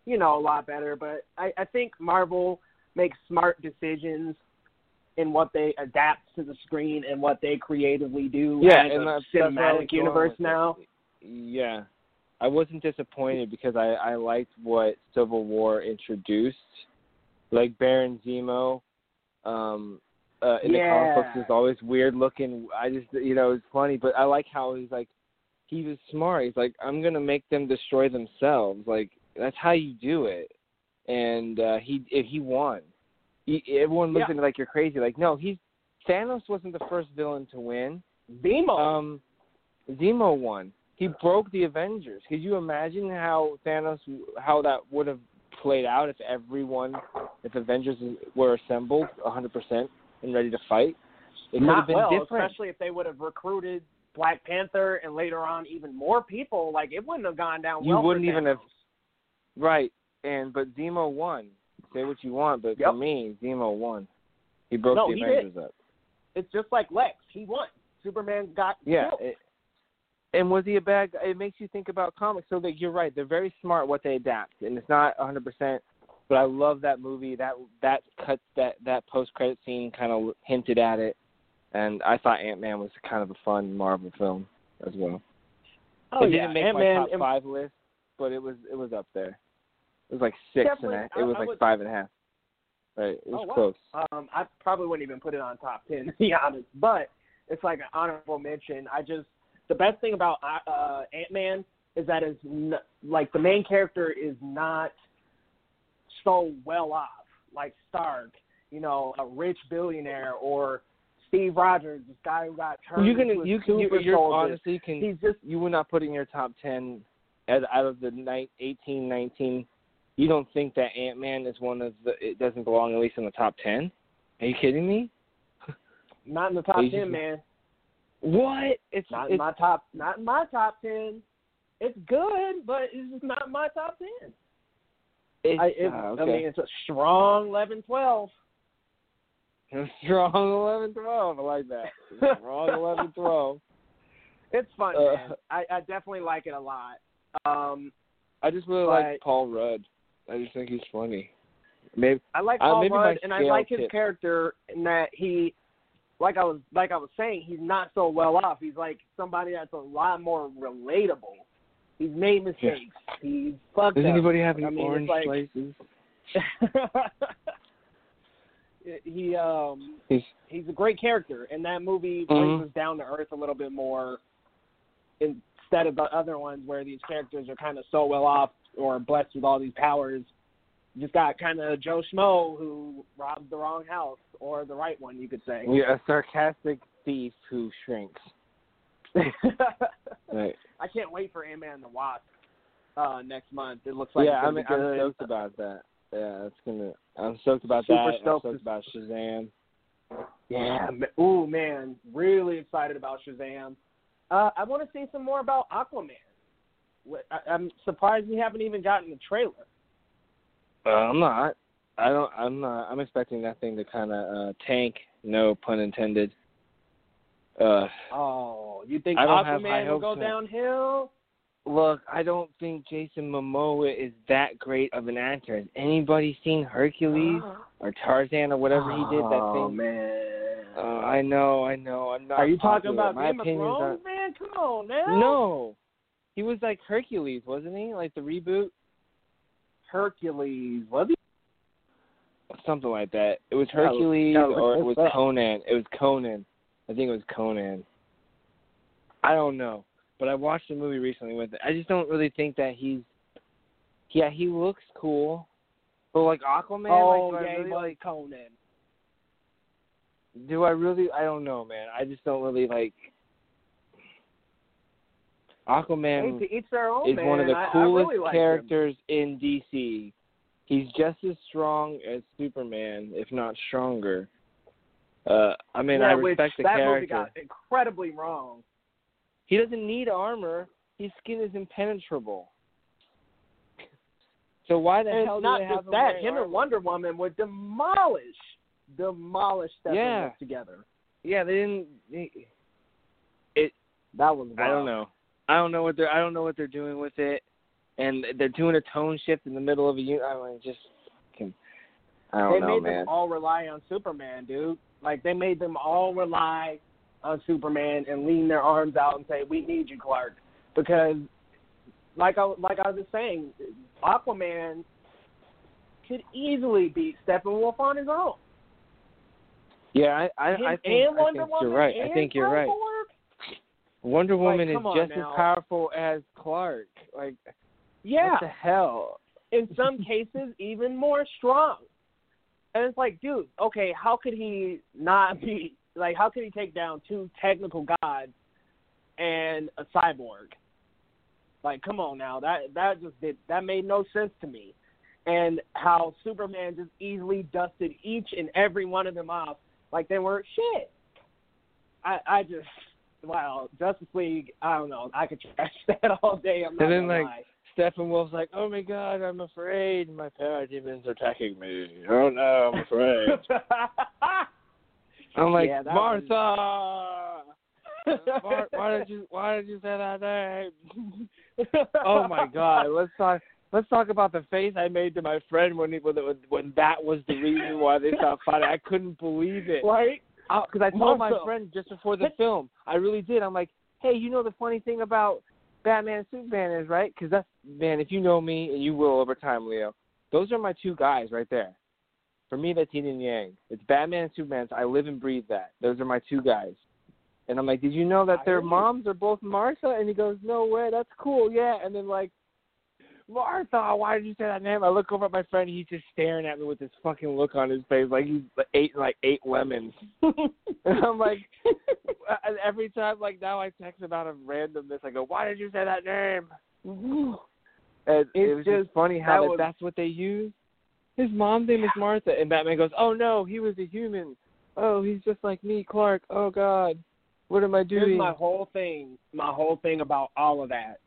you know, a lot better. But I, I think Marvel makes smart decisions in what they adapt to the screen and what they creatively do Yeah, as and a that's, that's where I was cinematic universe now. Yeah, I wasn't disappointed because I I liked what Civil War introduced, like Baron Zemo. Um, uh, in the comic books is always weird looking. I just you know it's funny, but I like how he's like he was smart. He's like I'm gonna make them destroy themselves. Like that's how you do it, and uh, he he won. Everyone looked Yeah. at me like you're crazy. Like no, he's Thanos wasn't the first villain to win. Zemo. Um, Zemo won. He broke the Avengers. Could you imagine how Thanos, how that would have played out if everyone, if Avengers were assembled 100% and ready to fight? It Not have been well, different. especially if they would have recruited Black Panther and later on even more people. Like it wouldn't have gone down You well. wouldn't even have- Right. And but Zemo won. Say what you want, but Yep. for me, Zemo won. He broke No, the Avengers up. It's just like Lex. He won. Superman got Yeah. killed. It, and was he a bad guy? It makes you think about comics. So that you're right, they're very smart what they adapt, and it's not 100%. But I love that movie. That that cut that that post credit scene kind of hinted at it, and I thought Ant Man was kind of a fun Marvel film. as well. Oh it yeah, didn't make Ant-Man, my top five list, but it was it was up there. It was like six and a, it was I like would- five and a half. Right, it was Oh, wow. close. Um, I probably wouldn't even put it on top ten, [laughs] to be honest. But it's like an honorable mention. I just the best thing about uh, Ant Man is that is n- like the main character is not so well off, like Stark, you know, a rich billionaire, or Steve Rogers, this guy who got turned You can into a you can you, super you're soldier. honestly can He's just you would not put in your top ten as out of the ni- 18, 19, You don't think that Ant Man is one of the? It doesn't belong at least in the top ten. Are you kidding me? [laughs] not in the top ten, man. What? It's Not in it's my top. Not in my top ten. It's good, but it's just not my top ten. it's, I, it, ah, I mean, it's a strong 11, 12. [laughs] strong eleven twelve. I like that. Strong eleven twelve. [laughs] It's fun, Uh. I, I definitely like it a lot. Um, I just really But- like Paul Rudd. I just think he's funny. Maybe I like Uh, Paul maybe Rudd, and I like his tip. character in that he, like I was like I was saying, he's not so well off. He's like somebody that's a lot more relatable. He's made mistakes. He's fucked does up. anybody have any I mean, orange like- slices? [laughs] he um He's he's a great character, and that movie brings Mhm. us down to earth a little bit more instead of the other ones where these characters are kind of so well off or blessed with all these powers. You just got kind of Joe Schmo who robbed the wrong house or the right one, you could say. yeah, a sarcastic thief who shrinks. [laughs] Right. I can't wait for Ant Man and the Wasp uh, next month. It looks like yeah, I'm, I'm stoked about that. Yeah, it's gonna. I'm stoked about Super that. stoked I'm to- stoked about Shazam. Yeah. Ooh, man, really excited about Shazam. Uh, I want to see some more about Aquaman. I- I'm surprised we haven't even gotten the trailer. Uh, I'm not. I don't. I'm not. I'm expecting that thing to kind of uh, tank. No pun intended. Uh, Oh, you think I don't have high Aquaman will go it. downhill? look, I don't think Jason Momoa is that great of an actor. Has anybody seen Hercules [gasps] or Tarzan or whatever he did? That thing? Oh man. Uh, I know. I know. I'm not. Are you talking about my Game of Thrones, man? Come on now. No. He was like Hercules, wasn't he? Like the reboot, Hercules. Was he? something like that. It was Hercules yeah, look or it was up. Conan. It was Conan. I think it was Conan. I don't know, but I watched a movie recently with it. I just don't really think that he's. Yeah, he looks cool, but like Aquaman, oh, like, yeah, really like? Conan. Do I really? I don't know, man. I just don't really like. Aquaman Hey, to each their own, is man. one of the I- I coolest really like him. characters in DC. He's just as strong as Superman, if not stronger. Uh, I mean, yeah, I respect the that character. movie got incredibly wrong. He doesn't need armor. His skin is impenetrable. So why the And hell it's do not they have just him that. Him armor? and Wonder Woman would demolish, demolish Steppenwolf Yeah. together. Yeah, they didn't. They, That was. I don't know. I don't know what they're. I don't know what they're doing with it, and they're doing a tone shift in the middle of a. I mean, just. I don't know. They know, made man. them all rely on Superman, dude. Like they made them all rely on Superman and lean their arms out and say, "We need you, Clark," because, like I like I was just saying, Aquaman could easily beat Steppenwolf on his own. Yeah, I, I, I think, and I think Woman you're right. I think you're right. Wonder Woman is just now. as powerful as Clark. Like, Yeah, what the hell? in some cases [laughs] even more strong. And it's like, dude, okay, how could he not be like how could he take down two technical gods and a cyborg? Like, come on now. That that just did that made no sense to me. And how Superman just easily dusted each and every one of them off like they weren't shit. I I just wow, Justice League, I don't know. I could trash [laughs] that all day. I'm not And then, gonna like, lie. Steppenwolf's like, oh my god, I'm afraid. My parademons are attacking me. Oh no, I'm afraid. [laughs] I'm like, Yeah, Martha. [laughs] Mar- why did you Why did you say that name? oh my god, let's talk. Let's talk about the face I made to my friend when he, when, when that was the reason why they stopped fighting. I couldn't believe it. Right? Because I told my friend just before the film, I really did. I'm like, "Hey, you know the funny thing about Batman and Superman is right? Because that's man, if you know me, and you will over time, Leo. Those are my two guys right there. For me, that's yin and yang. It's Batman and Superman. I live and breathe that. Those are my two guys. And I'm like, did you know that I their moms are both Martha? And he goes, no way, that's cool, yeah. And then like, Martha, why did you say that name? I look over at my friend, he's just staring at me with this fucking look on his face, like he's ate like eight lemons. [laughs] and I'm like, and every time, like now I text about a randomness. I go, why did you say that name? [laughs] And it It's was just, just- funny how that was- that's what they use. His mom's name is Martha, and Batman goes, "Oh no, he was a human. Oh, he's just like me, Clark. Oh God, what am I doing? Here's doing?" my whole thing. My whole thing about all of that.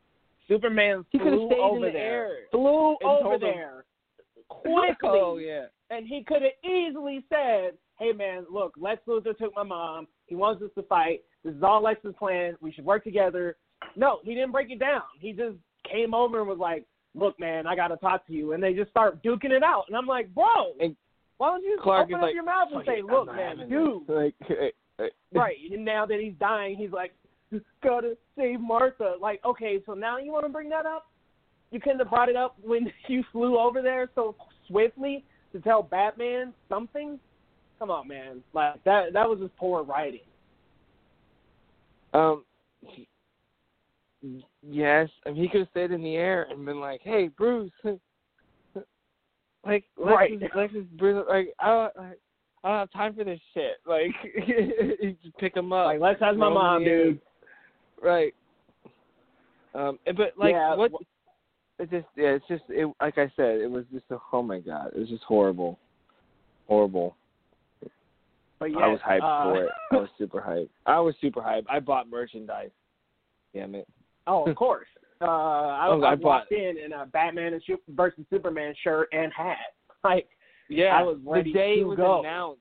Superman He flew over the there. air Flew over there quickly. [laughs] oh yeah, And he could have easily said, "Hey man, look, Lex Luthor took my mom. He wants us to fight. This is all Lex's plan. We should work together." No, he didn't break it down. He just came over and was like, "Look, man, I got to talk to you." And they just start duking it out. And I'm like, "Bro, And why don't you Clark open up like, your mouth and oh, "Fuck say, look, man, dude, this." [laughs] Like, hey, [laughs] hey. right?" And now that he's dying, he's like, [laughs] "Gotta save Martha." Like, okay, so now you want to bring that up? You couldn't have brought it up when [laughs] you flew over there so swiftly to tell Batman something. Come on, man. Like that that was just poor writing. Um. Yes, I mean, he could have stayed in the air and been like, "Hey, Bruce." [laughs] Like, Lex Right. is, Lex is Bruce. Like, I don't, I don't have time for this shit. Like, just pick him up. Like, let's has my throw him in mom, dude. Right. Um, and- but like, Yeah, what? wh- It just, yeah, it's just, it, like I said, it was just, a, oh my god, it was just horrible, horrible. But I was hyped uh, for it. I was super hyped. I was super hyped. I bought merchandise. Damn it. Oh, of course. Uh, I, Oh, I, I walked bought- in in a Batman and Su- versus Superman shirt and hat. [laughs] Like, Yeah, I was ready the day to it was go. announced,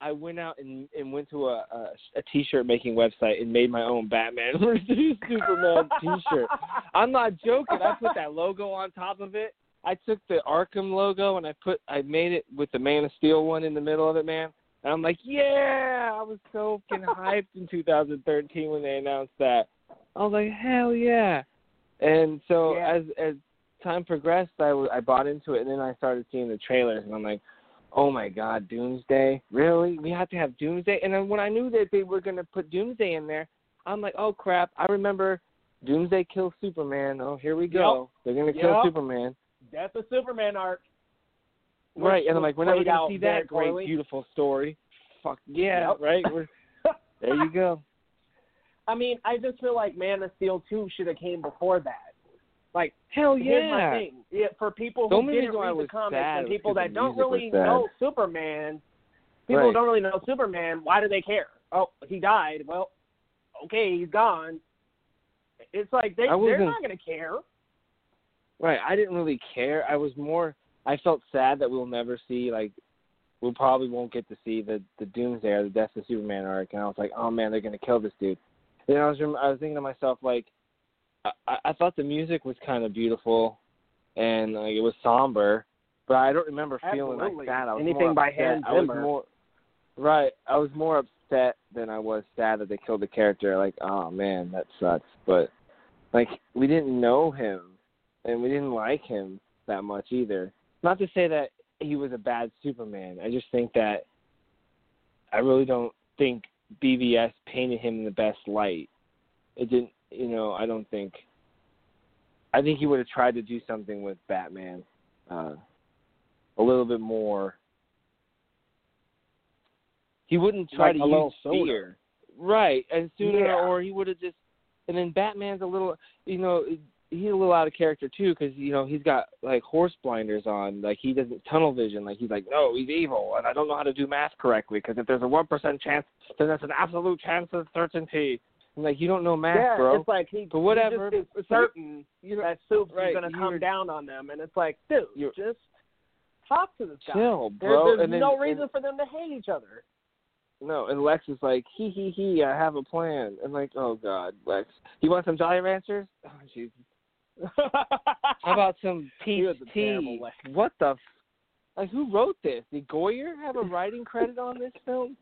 I went out and and went to a a, a t-shirt making website and made my own Batman [laughs] versus Superman [laughs] t-shirt. I'm not joking. I put that logo on top of it. I took the Arkham logo and I put I made it with the Man of Steel one in the middle of it, man. And I'm like, yeah! I was so fucking [laughs] hyped in 2013 when they announced that. I was like, hell yeah! And so Yeah. as as time progressed, I w- I bought into it, and then I started seeing the trailers, and I'm like, oh my god, Doomsday, really? We have to have Doomsday? And then when I knew that they were gonna put Doomsday in there, I'm like, oh crap! I remember Doomsday kills Superman. Oh, here we go. They're gonna kill Superman. Death of Superman arc. Which right, and I'm like, we're never gonna see that great, poorly. beautiful story. Fuck yeah, Yep. right? We're, [laughs] there you go. I mean, I just feel like Man of Steel 2 should have came before that. Like, Hell yeah. Yeah, for people who only didn't reason why I read the comics and people that don't really know Superman, people who Right. don't really know Superman, why do they care? Oh, he died. Well, okay, he's gone. It's like they they're going to care. Right. I didn't really care. I was more. I felt sad that we'll never see like. We probably won't get to see the the Doomsday or the Death of Superman arc, and I was like, oh man, they're gonna kill this dude. And I was I was thinking to myself like, I I thought the music was kind of beautiful, and like it was somber, but I don't remember feeling Absolutely. like that. I was Anything by. Hans Zimmer. more. Right. I was more upset than I was sad that they killed the character. Like, oh man, that sucks. But like, we didn't know him, and we didn't like him that much either. Not to say that he was a bad Superman. I just think that I really don't think BVS painted him in the best light. It didn't, you know. I don't think. I think he would have tried to do something with Batman, uh, a little bit more. He wouldn't try Like to use fear, right? And sooner, Yeah. or he would have just. And then Batman's a little, you know, he's a little out of character too because you know he's got like horse blinders on, like he doesn't tunnel vision. Like he's like, no, he's evil, and I don't know how to do math correctly because if there's a one percent chance, then that's an absolute chance of certainty. And like you don't know math, yeah, bro. it's like he, But whatever. he just certain you know, that Soup's right, going to come down on them, and it's like, dude, just talk to this guy. chill, There- bro. there's and then, no and- reason for them to hate each other. No, and Lex is like, he he he, I have a plan. And like, oh god, Lex, you want some Jolly Ranchers? [laughs] Oh Jesus. How about some [laughs] peach tea? What the? F- like, who wrote this? Did Goyer have a writing credit on this film?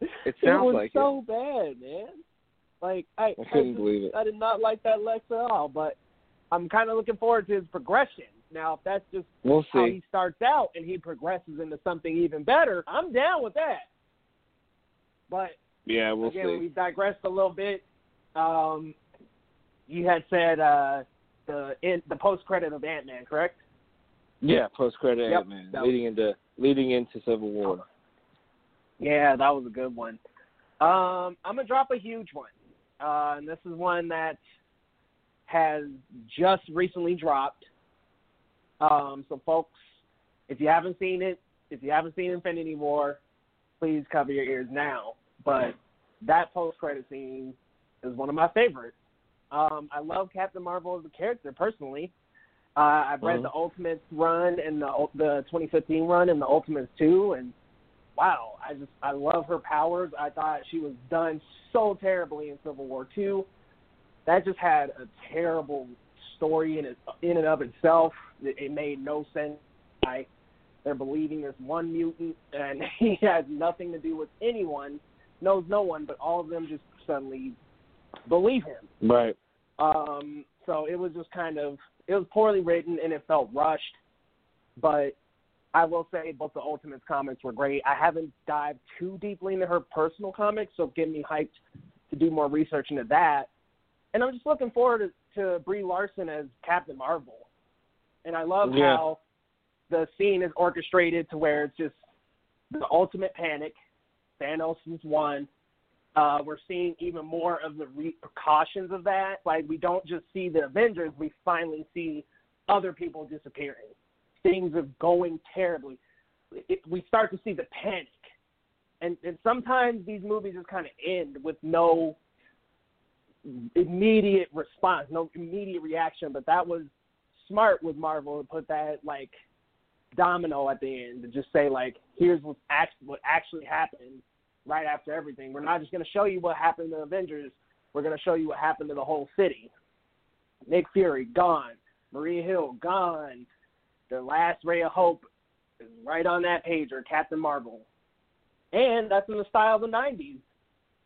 [laughs] It sounds it was like so bad, man. Like I, I couldn't just- believe it. I did not like that Lex at all. But I'm kind of looking forward to his progression. Now, if that's just We'll how see. he starts out and he progresses into something even better, I'm down with that. But Yeah, we'll again, see. we digressed a little bit. Um, you had said uh, the in, the post credit of Ant Man, correct? Yeah, post credit Yep, that was- leading into leading into Civil War. Yeah, that was a good one. Um, I'm gonna drop a huge one, uh, and this is one that has just recently dropped. Um, so, folks, if you haven't seen it, if you haven't seen Infinity War, please cover your ears now. But that post-credit scene is one of my favorites. Um, I love Captain Marvel as a character personally. Uh, I've read Mhm. the Ultimates run and the the 2015 run and the Ultimates too, and wow, I just I love her powers. I thought she was done so terribly in Civil War two. That just had a terrible story in it in and of itself. It, it made no sense. I they're believing there's one mutant and [laughs] he has nothing to do with anyone, knows no one, but all of them just suddenly believe him. Right. Um, so it was just kind of it was poorly written and it felt rushed. But I will say both the Ultimates comics were great. I haven't dived too deeply into her personal comics, so get me hyped to do more research into that. And I'm just looking forward to, to Brie Larson as Captain Marvel. And I love Yeah. how the scene is orchestrated to where it's just the ultimate panic. Thanos is one. Uh, we're seeing even more of the repercussions of that. Like we don't just see the Avengers, we finally see other people disappearing. Things are going terribly. It, we start to see the panic, and and sometimes these movies just kind of end with no immediate response, no immediate reaction. But that was smart with Marvel to put that like domino at the end to just say like, here's what act- what actually happened right after everything. We're not just going to show you what happened to Avengers. We're going to show you what happened to the whole city. Nick Fury gone. Maria Hill gone. The last ray of hope is right on that page, or Captain Marvel. And that's in the style of the 90s.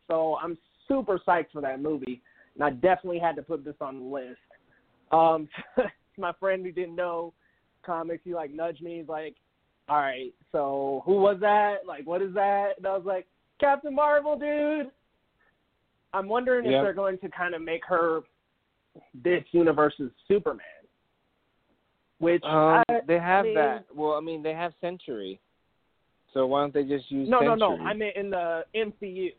So I'm super psyched for that movie. And I definitely had to put this on the list. Um, [laughs] my friend who didn't know comics, he like nudged me. He's like, all right, so who was that? Like, what is that? And I was like, Captain Marvel, dude. I'm wondering if they're going to kind of make her this universe's Superman. Which Um, I, they have I mean, that. Well, I mean, they have Sentry. So why don't they just use No, no, Sentry? no. I mean in the MCU,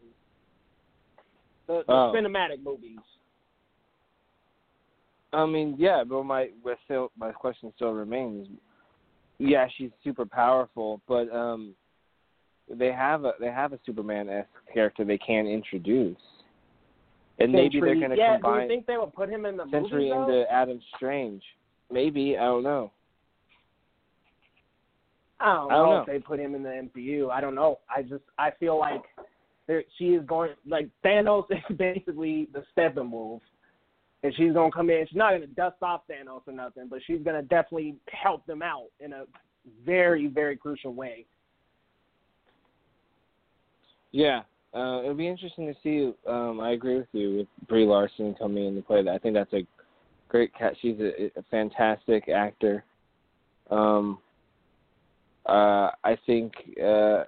the, the Oh. cinematic movies. I mean, yeah, but my but still my question still remains. Yeah, she's super powerful, but um, they have a they have a Superman esque character they can introduce, and maybe they're going to yeah, Do you combine think they would put him in the Sentry movie, into Adam Strange. Maybe I don't know. I don't I know, don't know. if they put him in the MCU. I don't know. I just I feel like there, she is going like Thanos [laughs] is basically the Steppenwolf, and she's gonna come in. She's not gonna dust off Thanos or nothing, but she's gonna definitely help them out in a very very crucial way. Yeah, uh, it'll be interesting to see. Um, I agree with you with Brie Larson coming into play. That I think that's a great cat. She's a, a fantastic actor. Um, uh, I think uh,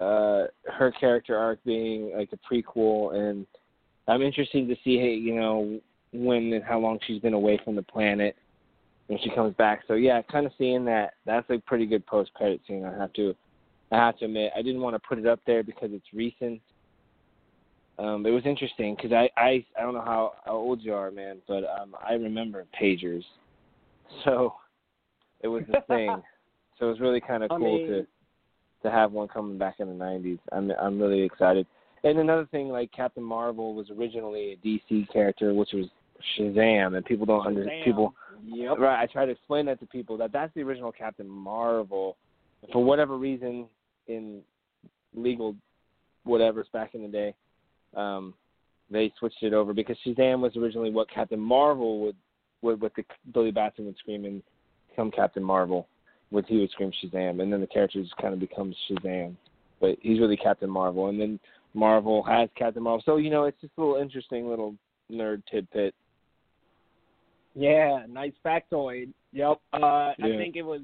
uh, her character arc being like a prequel, and I'm interested to see, hey, you know, when and how long she's been away from the planet when she comes back. So yeah, kind of seeing that. That's a pretty good post credit scene. I have to I have to admit, I didn't want to put it up there because it's recent. Um, it was interesting because I, I I don't know how, how old you are, man, but um, I remember pagers, [laughs] so it was a thing. [laughs] so it was really kind of cool mean- to to have one coming back in the '90s. I'm I'm really excited. And another thing, like Captain Marvel was originally a DC character, which was Shazam, and people don't understand. People Yep. Right. I try to explain that to people that that's the original Captain Marvel. For whatever reason, in legal whatever's back in the day, um, they switched it over because Shazam was originally what Captain Marvel would would with the Billy Batson would scream and become Captain Marvel. What he would scream Shazam, and then the character just kind of becomes Shazam, but he's really Captain Marvel. And then Marvel has Captain Marvel. So you know, it's just a little interesting little nerd tidbit. Yeah, nice factoid. Yep. Uh, Yeah. I think it was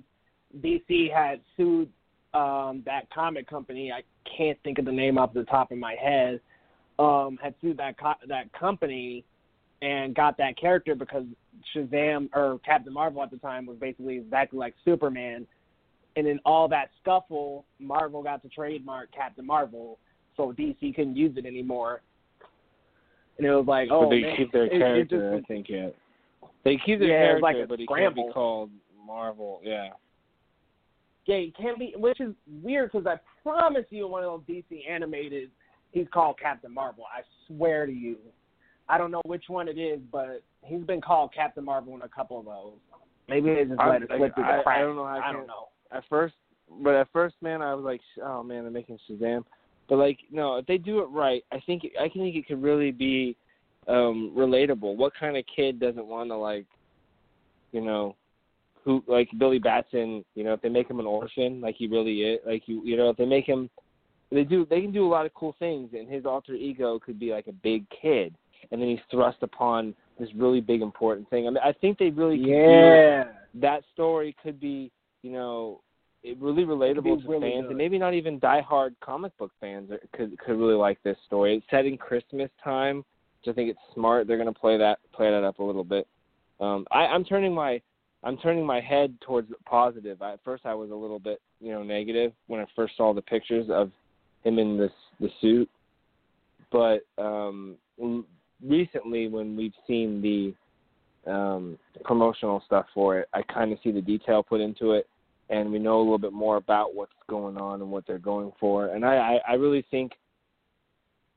DC had sued um, that comic company. I can't think of the name off the top of my head. Um, had sued that co- that company and got that character because Shazam or Captain Marvel at the time was basically exactly like Superman. And in all that scuffle, Marvel got to trademark Captain Marvel, so DC couldn't use it anymore. And it was like, oh, but they man, keep their it- it character, just- I think. Yeah, they keep their Yeah, character, like a but scramble. can't be called Marvel. Yeah. Yeah, it can't be, which is weird because I promise you, one of those DC animated, he's called Captain Marvel. I swear to you. I don't know which one it is, but he's been called Captain Marvel in a couple of those. Maybe they just I- let it slip through I- the cracks. I don't know I I don't know. At first, but at first, man, I was like, oh man, they're making Shazam. But like, no, if they do it right, I think I think it could really be um relatable. What kind of kid doesn't want to like, you know, who like Billy Batson? You know, if they make him an orphan, like he really is, like you, you know, if they make him, they do, they can do a lot of cool things, and his alter ego could be like a big kid, and then he's thrust upon this really big important thing. I mean, I think they really Yeah. that story could be, you know, it really relatable to really fans, good. and maybe not even diehard comic book fans are- could could really like this story. It's set in Christmas time, which I think it's smart. They're going to play that play that up a little bit. Um, I, I'm turning my I'm turning my head towards positive. I, at first, I was a little bit, you know, negative when I first saw the pictures of him in this the suit, but um, recently, when we've seen the um, promotional stuff for it, I kind of see the detail put into it, and we know a little bit more about what's going on and what they're going for. And I, I, I really think,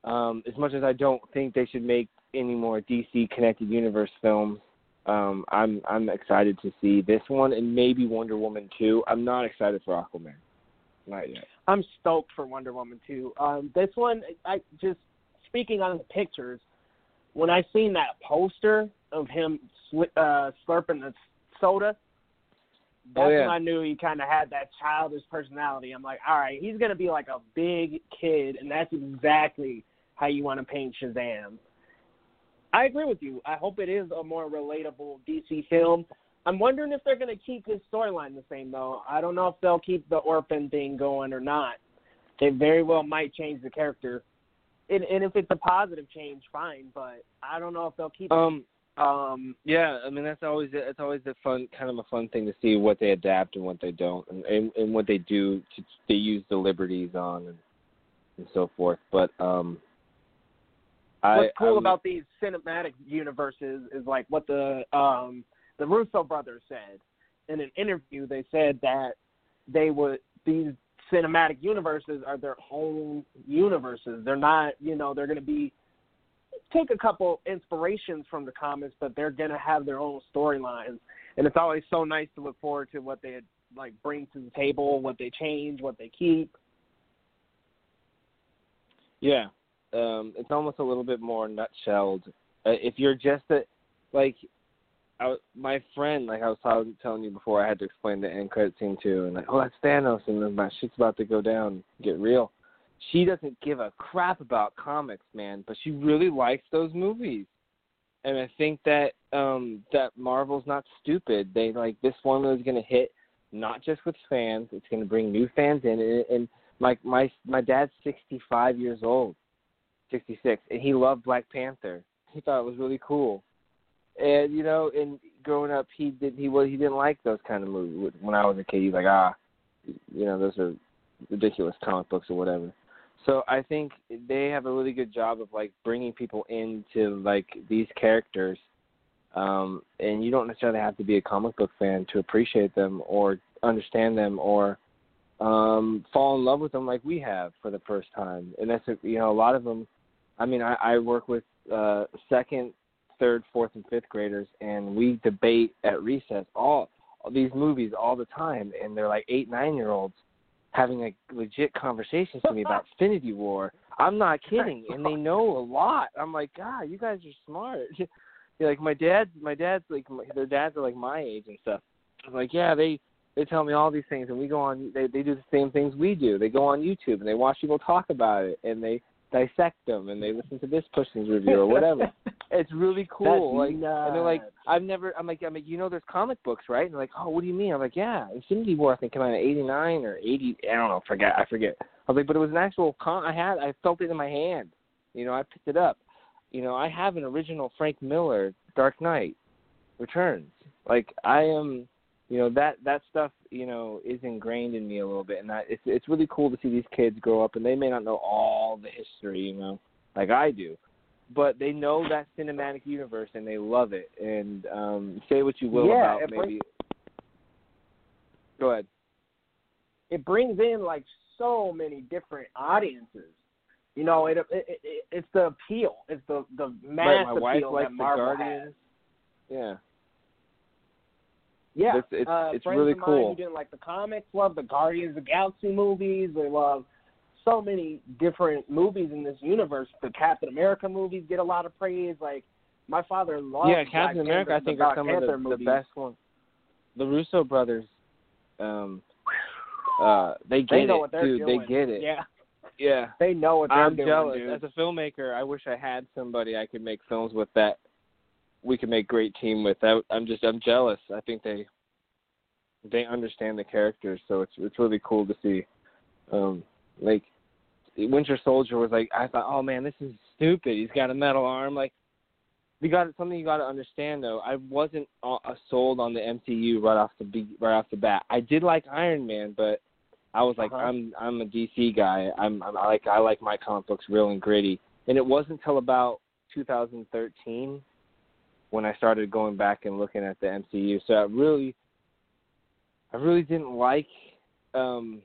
um, as much as I don't think they should make any more DC connected universe films, um, I'm I'm excited to see this one and maybe Wonder Woman two. I'm not excited for Aquaman, not yet. I'm stoked for Wonder Woman too. Um, this one, I just speaking on the pictures. When I seen that poster of him sli- uh, slurping the soda, that's Oh, yeah. when I knew he kind of had that childish personality. I'm like, all right, he's gonna be like a big kid, and that's exactly how you want to paint Shazam. I agree with you. I hope it is a more relatable DC film. I'm wondering if they're going to keep his storyline the same, though. I don't know if they'll keep the orphan thing going or not. They very well might change the character. And, and if it's a positive change, fine. But I don't know if they'll keep. Um, it. Um, Yeah, I mean that's always it's always a fun kind of a fun thing to see what they adapt and what they don't, and and, and what they do to they use the liberties on and and so forth. But um, I, what's cool I'm- about these cinematic universes is like what the um the Russo brothers said in an interview. They said that they would these cinematic universes are their own universes. They're not, you know, they're going to be take a couple inspirations from the comics, but they're going to have their own storylines. And it's always so nice to look forward to what they like bring to the table, what they change, what they keep. Yeah, um, it's almost a little bit more nutshelled. Uh, if you're just a like, I, was- my friend, like I was telling, you before, I had to explain the end credit scene too, and like, oh, that's Thanos, and then my shit's about to go down, get real. She doesn't give a crap about comics, man, but she really likes those movies. And I think that um that Marvel's not stupid. They like this formula is going to hit not just with fans. It's going to bring new fans in, and, and my my my dad's 65 years old, 66, and he loved Black Panther. He thought it was really cool. And you know, and growing up, he did he was he didn't like those kind of movies. When I was a kid, he's like, ah, you know, those are ridiculous comic books or whatever. So I think they have a really good job of like bringing people into like these characters, um, and you don't necessarily have to be a comic book fan to appreciate them or understand them or um fall in love with them like we have for the first time and that's you know a lot of them i mean i i work with uh second third fourth and fifth graders and we debate at recess all, all these movies all the time and they're like eight nine year olds having like legit conversations to me about [laughs] infinity war. I'm not kidding and they [laughs] know a lot. I'm like god you guys are smart. [laughs] You're like my dad my dad's like my, their dads are like my age and stuff. I'm like yeah they they tell me all these things and we go on they they do the same things we do. They go on youtube and they watch people talk about it and they dissect them and they listen to this person's review or whatever. [laughs] it's really cool. That's like and they're like. I've never. I'm like, I'm like, you know, there's comic books, right? And they're like, oh, what do you mean? I'm like, yeah, Infinity War I think came out in '89 or '80. I don't know, forget, I forget. I was like, but it was an actual con. I had, I felt it in my hand. You know, I picked it up. You know, I have an original Frank Miller Dark Knight Returns. Like I am, you know, that that stuff, you know, is ingrained in me a little bit, and that it's it's really cool to see these kids grow up, and they may not know all the history, you know, like I do, but they know that cinematic universe and they love it. And um say what you will Yeah, about it brings- maybe. Go ahead. it brings in like so many different audiences. You know, it, it, it it's the appeal. It's the the mass right, my wife appeal likes that the Marvel Guardians. has. Yeah. Yeah, It's- it's- uh, it's friends really of mine cool. who didn't like the comics love the Guardians of the Galaxy movies. They love so many different movies in this universe. The Captain America movies get a lot of praise. Like my father loves yeah, Black Captain America, I think, the are Black some of Panther the, the movies. best ones. The Russo brothers, um, uh, they get They know it, what they're dude. doing. They get it. Yeah, Yeah. they know what they're I'm doing. jealous. dude. As a filmmaker, I wish I had somebody I could make films with that we could make great team with. I, I'm just I'm jealous. I think they they understand the characters, so it's it's really cool to see. Um, like Winter Soldier was like I thought, oh man, this is stupid. He's got a metal arm. Like you got something you got to understand though. I wasn't uh, sold on the MCU right off the be- right off the bat. I did like Iron Man, but I was like, Uh-huh. I'm I'm a DC guy. I'm, I'm I like I like my comic books real and gritty. And it wasn't until about 2013 when I started going back and looking at the MCU. So I really, I really didn't like um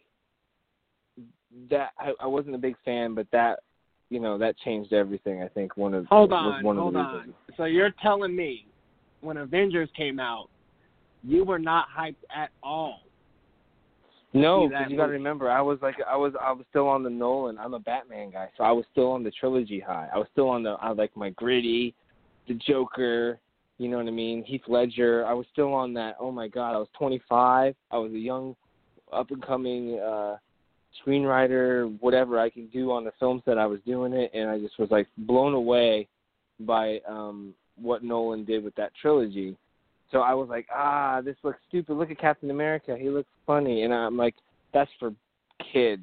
that. I, I wasn't a big fan, but that you know that changed everything. I think one of Hold on, one hold of the on. reasons. So you're telling me when Avengers came out, you were not hyped at all. No, because you got to remember, I was like, I was, I was still on the Nolan. I'm a Batman guy, so I was still on the trilogy high. I was still on the, I like my gritty, the Joker. You know what I mean? Heath Ledger. I was still on that. Oh my God, I was 25. I was a young, up and coming uh screenwriter. Whatever I could do on the film set, I was doing it, and I just was like blown away by um what Nolan did with that trilogy. So I was like, ah, this looks stupid. Look at Captain America. He looks funny, and I'm like, that's for kids.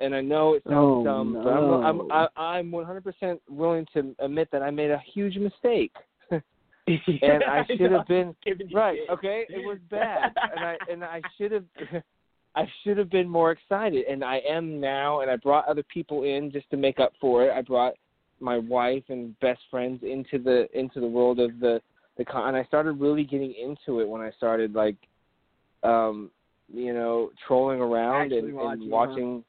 And I know it sounds Oh, dumb, but I'm I'm. I, I'm 100% willing to admit that I made a huge mistake. [laughs] and I should have been right. Okay, it was bad, and I and I should have. [laughs] I should have been more excited, and I am now. And I brought other people in just to make up for it. I brought my wife and best friends into the into the world of the the con, and I started really getting into it when I started like, um, you know, trolling around Actually and, watching, and watching,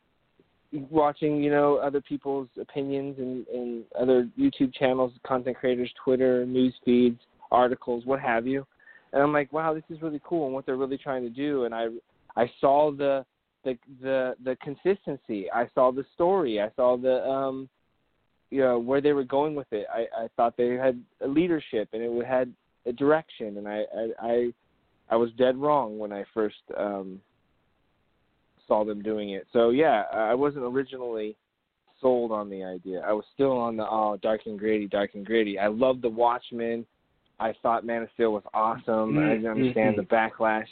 watching you know other people's opinions and and other YouTube channels, content creators, Twitter, news feeds, articles, what have you. And I'm like, wow, this is really cool and what they're really trying to do. And I I saw the the the the consistency. I saw the story. I saw the um you know where they were going with it. I I thought they had a leadership and it had a direction and I I I, I was dead wrong when I first um saw them doing it. So yeah, I wasn't originally sold on the idea. I was still on the oh dark and gritty, dark and gritty. I loved the Watchmen. I thought Man of Steel was awesome. I didn't mm-hmm. understand the backlash.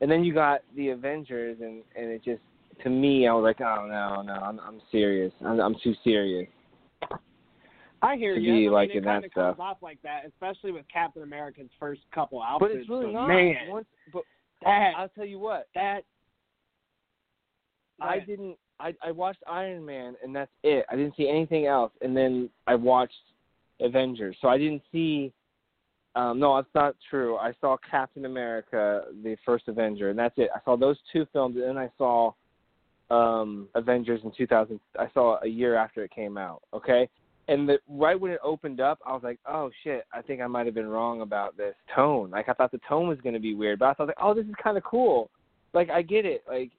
And then you got the Avengers, and and it just to me, I was like, oh no, no, I'm I'm serious. I'm I'm too serious. I hear to you. be I mean, liking it that stuff. comes off like that, especially with Captain America's first couple But it's really but not. Man, Once, but that I'll tell you what, that I didn't. I I watched Iron Man, and that's it. I didn't see anything else. And then I watched Avengers, so I didn't see. Um, no, that's not true. I saw Captain America, the first Avenger, and that's it. I saw those two films, and then I saw um, Avengers in 2000. I saw a year after it came out. Okay, and the, right when it opened up, I was like, "Oh shit! I think I might have been wrong about this tone. Like I thought the tone was going to be weird, but I thought like, oh, this is kind of cool. Like I get it. Like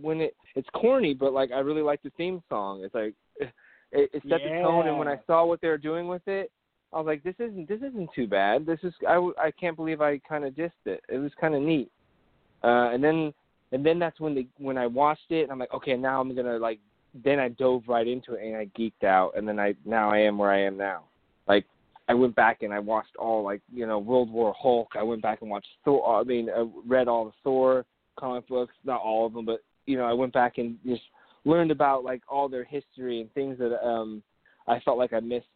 when it it's corny, but like I really like the theme song. It's like [laughs] it, it set the tone, and when I saw what they were doing with it, I was like, this isn't this isn't too bad. This is I I can't believe I kind of dissed it. It was kind of neat. Uh, and then and then that's when the when I watched it, and I'm like, okay, now I'm gonna like then I dove right into it and I geeked out, and then I now I am where I am now. Like I went back and I watched all like you know World War Hulk. I went back and watched Thor. I mean, I read all the Thor comic books, not all of them, but you know I went back and just learned about like all their history and things that um I felt like I missed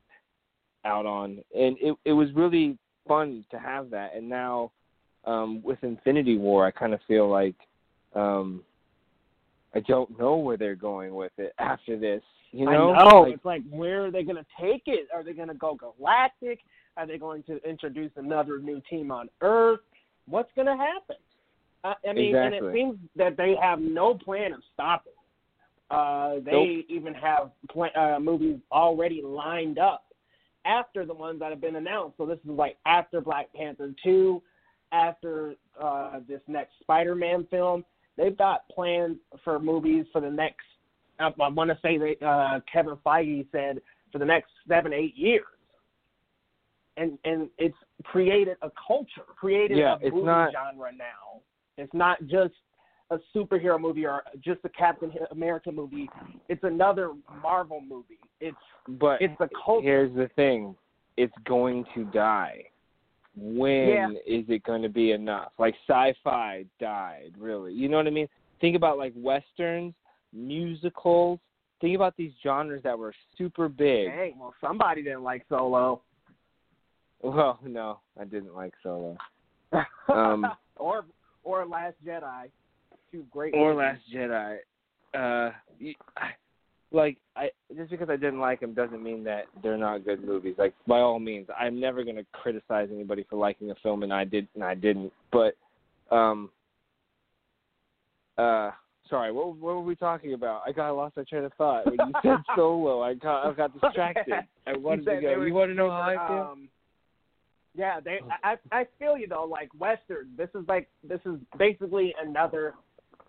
out on, and it it was really fun to have that. And now um with Infinity War, I kind of feel like um I don't know where they're going with it after this. You know, I know. Like, it's like where are they going to take it? Are they going to go galactic? Are they going to introduce another new team on Earth? What's going to happen? Uh, I mean, and it seems that they have no plan of stopping. Uh, they Nope. even have pla- uh, movies already lined up after the ones that have been announced. So this is like after Black Panther two, after uh, this next Spider-Man film. They've got plans for movies for the next. I, I want to say that uh, Kevin Feige said for the next seven, eight years, and and it's created a culture, created Yeah, a movie not- genre now. It's not just a superhero movie or just a Captain America movie. It's another Marvel movie. It's but it's a cult. here's the thing it's going to die when is Yeah. it going to be enough like sci-fi died really you know what i mean think about like westerns musicals think about these genres that were super big Dang, well, somebody didn't like Solo. well no i didn't like solo [laughs] Um, or or Last Jedi. Two great. or movies. last jedi. Uh y- I- like i just because i didn't like them doesn't mean that they're not good movies. Like by all means i'm never going to criticize anybody for liking a film and i did and i didn't. But um uh sorry what what were we talking about? I got lost my train of thought. When you said [laughs] solo i got i got distracted. I wanted to go. were- you want to know how i feel? Um, yeah, they. I I feel you though. Like Western, this is like this is basically another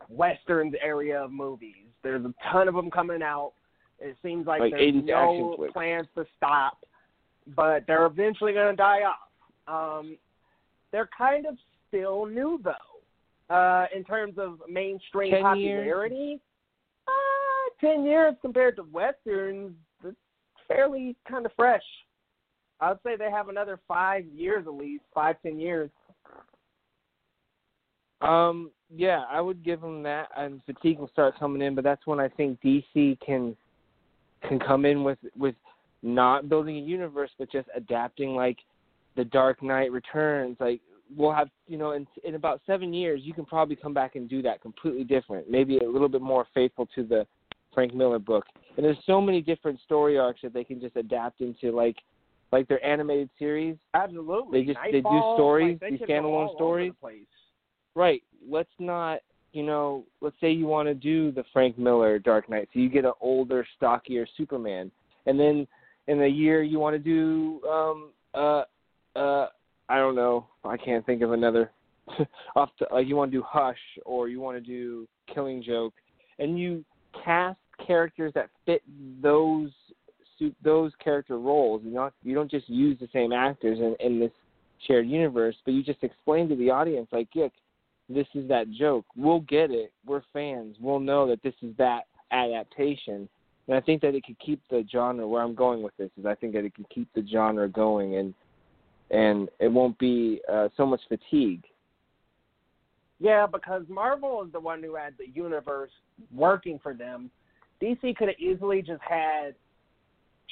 Westerns area of movies. There's a ton of them coming out. It seems like, Like there's 80s no plans to stop, but they're eventually going to die off. Um, they're kind of still new though, uh, in terms of mainstream 10 years? popularity. Uh, ten years compared to westerns, it's fairly kind of fresh. I'd say they have another five years at least, five ten years. Um, yeah, I would give them that, and fatigue will start coming in. But that's when I think DC can can come in with with not building a universe, but just adapting like the Dark Knight Returns. Like we'll have, you know, in in about seven years, you can probably come back and do that completely different, maybe a little bit more faithful to the Frank Miller book. And there's so many different story arcs that they can just adapt into, like like their animated series. Absolutely. They just- they do stories, like, these standalone stories. Right. Let's not, you know, let's say you want to do the Frank Miller Dark Knight, so you get an older, stockier Superman, and then in a year you want to do, um, uh, uh, I don't know, I can't think of another. [laughs] off the, like you want to do Hush or you want to do Killing Joke, and you cast characters that fit those suit those character roles. You not you don't just use the same actors in, in this shared universe, but you just explain to the audience like, yeah, this is that joke. We'll get it. We're fans. We'll know that this is that adaptation. And I think that it could keep the genre where I'm going with this is I think that it could keep the genre going and and it won't be uh, so much fatigue. Yeah, because Marvel is the one who had the universe working for them. DC could have easily just had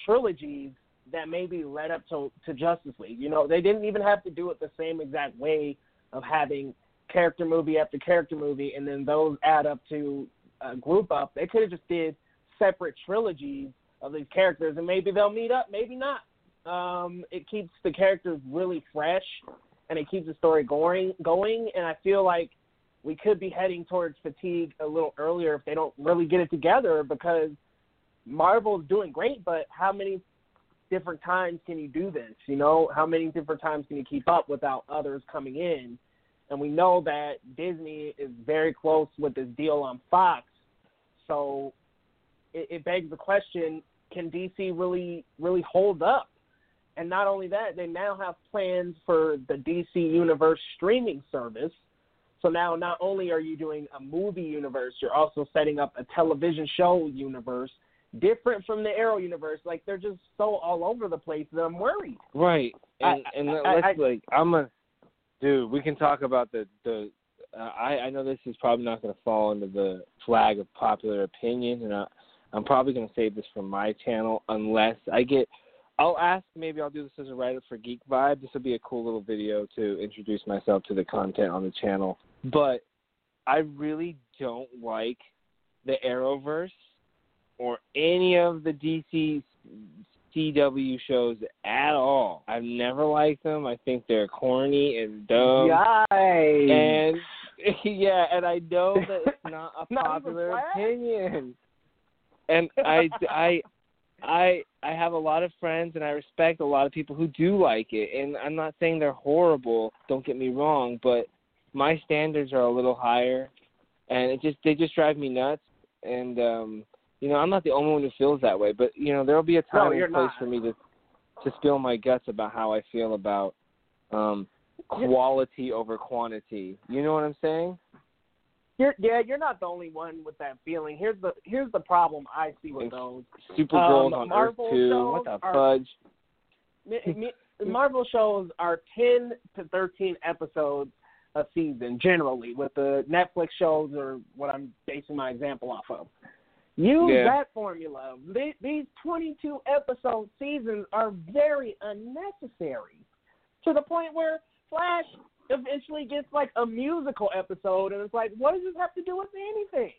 trilogies that maybe led up to to Justice League. You know, they didn't even have to do it the same exact way of having character movie after character movie, and then those add up to a group up. They could have just did separate trilogies of these characters, and maybe they'll meet up, maybe not. Um, it keeps the characters really fresh, and it keeps the story going. Going, and I feel like we could be heading towards fatigue a little earlier if they don't really get it together because Marvel's doing great, but how many different times can you do this? You know, how many different times can you keep up without others coming in? And we know that Disney is very close with this deal on Fox, so it, it begs the question: Can DC really really hold up? And not only that, they now have plans for the DC Universe streaming service. So now, not only are you doing a movie universe, you're also setting up a television show universe different from the Arrow universe. Like they're just so all over the place that I'm worried. Right, and I- and I- let's I- like I'm a dude. We can talk about the the. Uh, I I know this is probably not going to fall into the flag of popular opinion, and I, I'm probably going to save this for my channel unless I get. I'll ask. Maybe I'll do this as a writer for Geek Vibe. This will be a cool little video to introduce myself to the content on the channel. But I really don't like the Arrowverse or any of the DC CW shows at all. I've never liked them. I think they're corny and dumb. Yikes. And [laughs] yeah, and I know that it's [laughs] not a Not popular opinion. And [laughs] I, I, I, I have a lot of friends, and I respect a lot of people who do like it. And I'm not saying they're horrible. Don't get me wrong, but my standards are a little higher, and it just they just drive me nuts. And um, you know, I'm not the only one who feels that way. But you know, there will be a time you're and place not. for me to to spill my guts about how I feel about um quality over quantity. You know what I'm saying? You're, yeah, you're not the only one with that feeling. Here's the here's the problem I see with And those. Supergirl's Um, on Marvel Earth two. What the are- fudge? Me- me- Marvel shows are ten to thirteen episodes a season generally. With the Netflix shows, or what I'm basing my example off of. Use Yeah. that formula. These 22 episode seasons are very unnecessary to the point where Flash eventually gets like a musical episode, and it's like, what does this have to do with anything?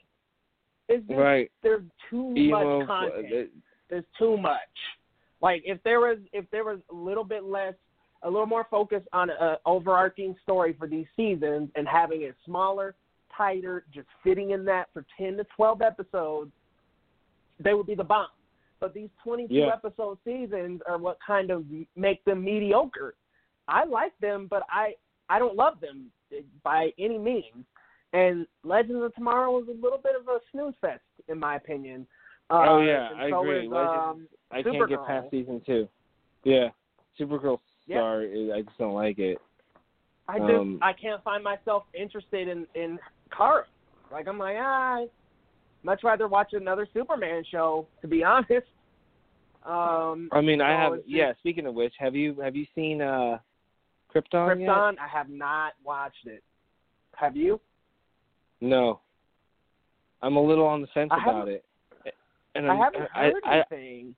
It's just Right. there's too Emo. much content uh, there's too much. Like if there was if there was a little bit less, a little more focus on a overarching story for these seasons and having it smaller, tighter, just fitting in that for ten to twelve episodes, they would be the bomb. But these twenty two Yeah. episode seasons are what kind of make them mediocre. I like them, but I I don't love them by any means. And Legends of Tomorrow was a little bit of a snooze fest, in my opinion. Oh, Uh, yeah, I so agree. Is, um, I can't get past season two. Yeah, Supergirl Yeah. star. is- I just don't like it. I just um, I can't find myself interested in in Kara. Like I'm like ah, much rather watch another Superman show. To be [laughs] honest. Um, I mean, I have. just- Yeah. Speaking of which, have you have you seen uh Krypton, yet? Krypton. I have not watched it. Have you? No. I'm a little on the fence I about it. And I I'm- haven't heard I, anything.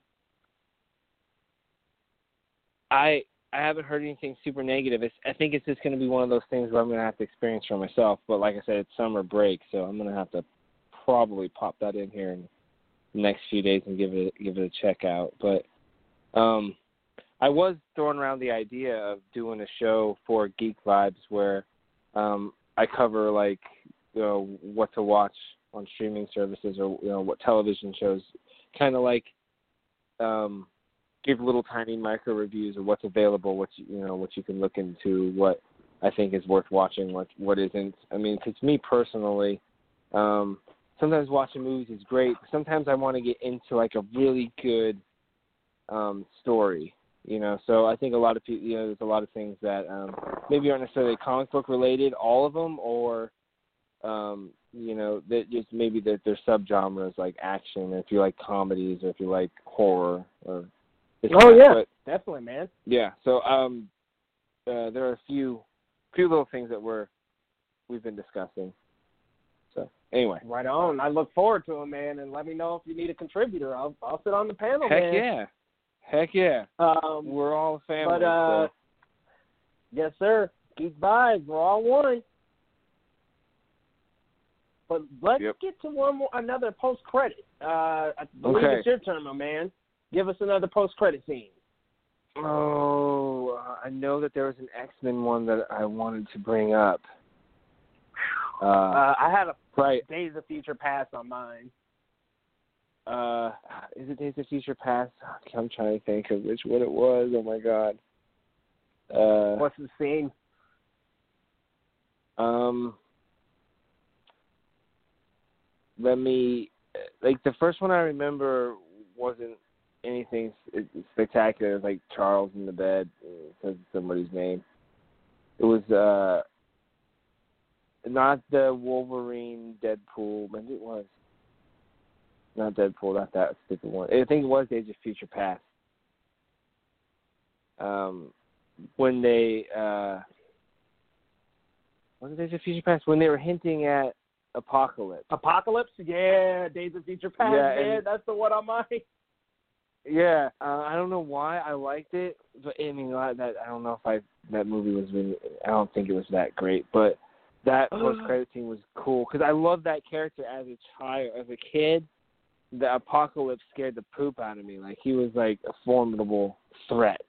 I I haven't heard anything super negative. It's, I think it's just going to be one of those things where I'm going to have to experience for myself. But like I said, it's summer break, so I'm going to have to probably pop that in here in the next few days and give it give it a check out. But um, I was throwing around the idea of doing a show for Geek Vibes where um, I cover like you know what to watch on streaming services or you know what television shows, kind of like um, give little tiny micro reviews of what's available, what you, you know, what you can look into, what I think is worth watching, what what isn't. I mean, 'cause me personally, um, sometimes watching movies is great. But sometimes I want to get into like a really good um, story, you know. So I think a lot of people, you know, there's a lot of things that um, maybe aren't necessarily comic book related, all of them, or um, you know, that just maybe that there's subgenres like action, or if you like comedies, or if you like horror, or Oh, yeah. But, Definitely, man. yeah. So um, uh, there are a few few little things that we're we've been discussing. So anyway, Right on. I look forward to it, man. And let me know if you need a contributor. I'll I'll sit on the panel, heck man. yeah, heck yeah, Um, we're all a family. but uh, so. yes, sir. Geek vibes. We're all one. But let's Yep. get to one more, another post credit. Uh, I believe Okay. it's your turn, my man. Give us another post credit scene. Oh, uh, I know that there was an X Men one that I wanted to bring up. Uh, Uh, I had a right. Days of Future Past on mine. Uh, is it Days of Future Past? I'm trying to think of which one it was. Oh my god. Uh, What's the scene? Um, let me like the first one I remember wasn't anything spectacular. It was like Charles in the bed uh, says somebody's name. It was uh, not the Wolverine Deadpool. Maybe it was. Not Deadpool, not that stupid one. I think it was Days of Future Past. Um, when they uh, was it Days of Future Past when they were hinting at Apocalypse. Apocalypse, yeah, Days of Future Past, Yeah, and- that's the one on my. [laughs] Yeah, uh, I don't know why I liked it, but I mean that I don't know if I that movie was really. I don't think it was that great, but that post credit scene was cool because I loved that character as a child, as a kid. The apocalypse scared the poop out of me. Like he was like a formidable threat,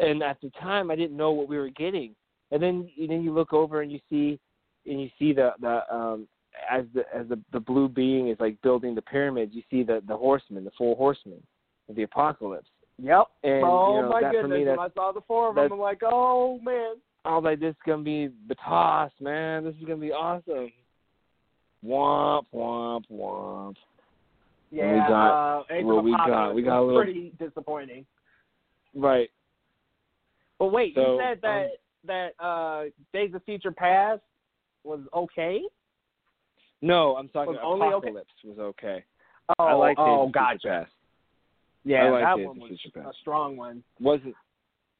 and at the time I didn't know what we were getting. And then and then you look over and you see and you see the the um as the as the the blue being is like building the pyramids. You see the the horsemen, the four horsemen of the apocalypse. Yep. And oh you know, my that for goodness! me, when I saw the four of them, I'm like, oh man. I was like, this is gonna be Batas, man. This is gonna be awesome. Womp womp womp. Yeah, we got- uh, of we got, we got a little- pretty disappointing. Right. But wait, you said that um, that uh Days of Future Past was okay. No, I'm talking Was only okay? Apocalypse was okay. Oh, I like Days oh, of Future. Past. Yeah, I like that Days one was a strong one. Wasn't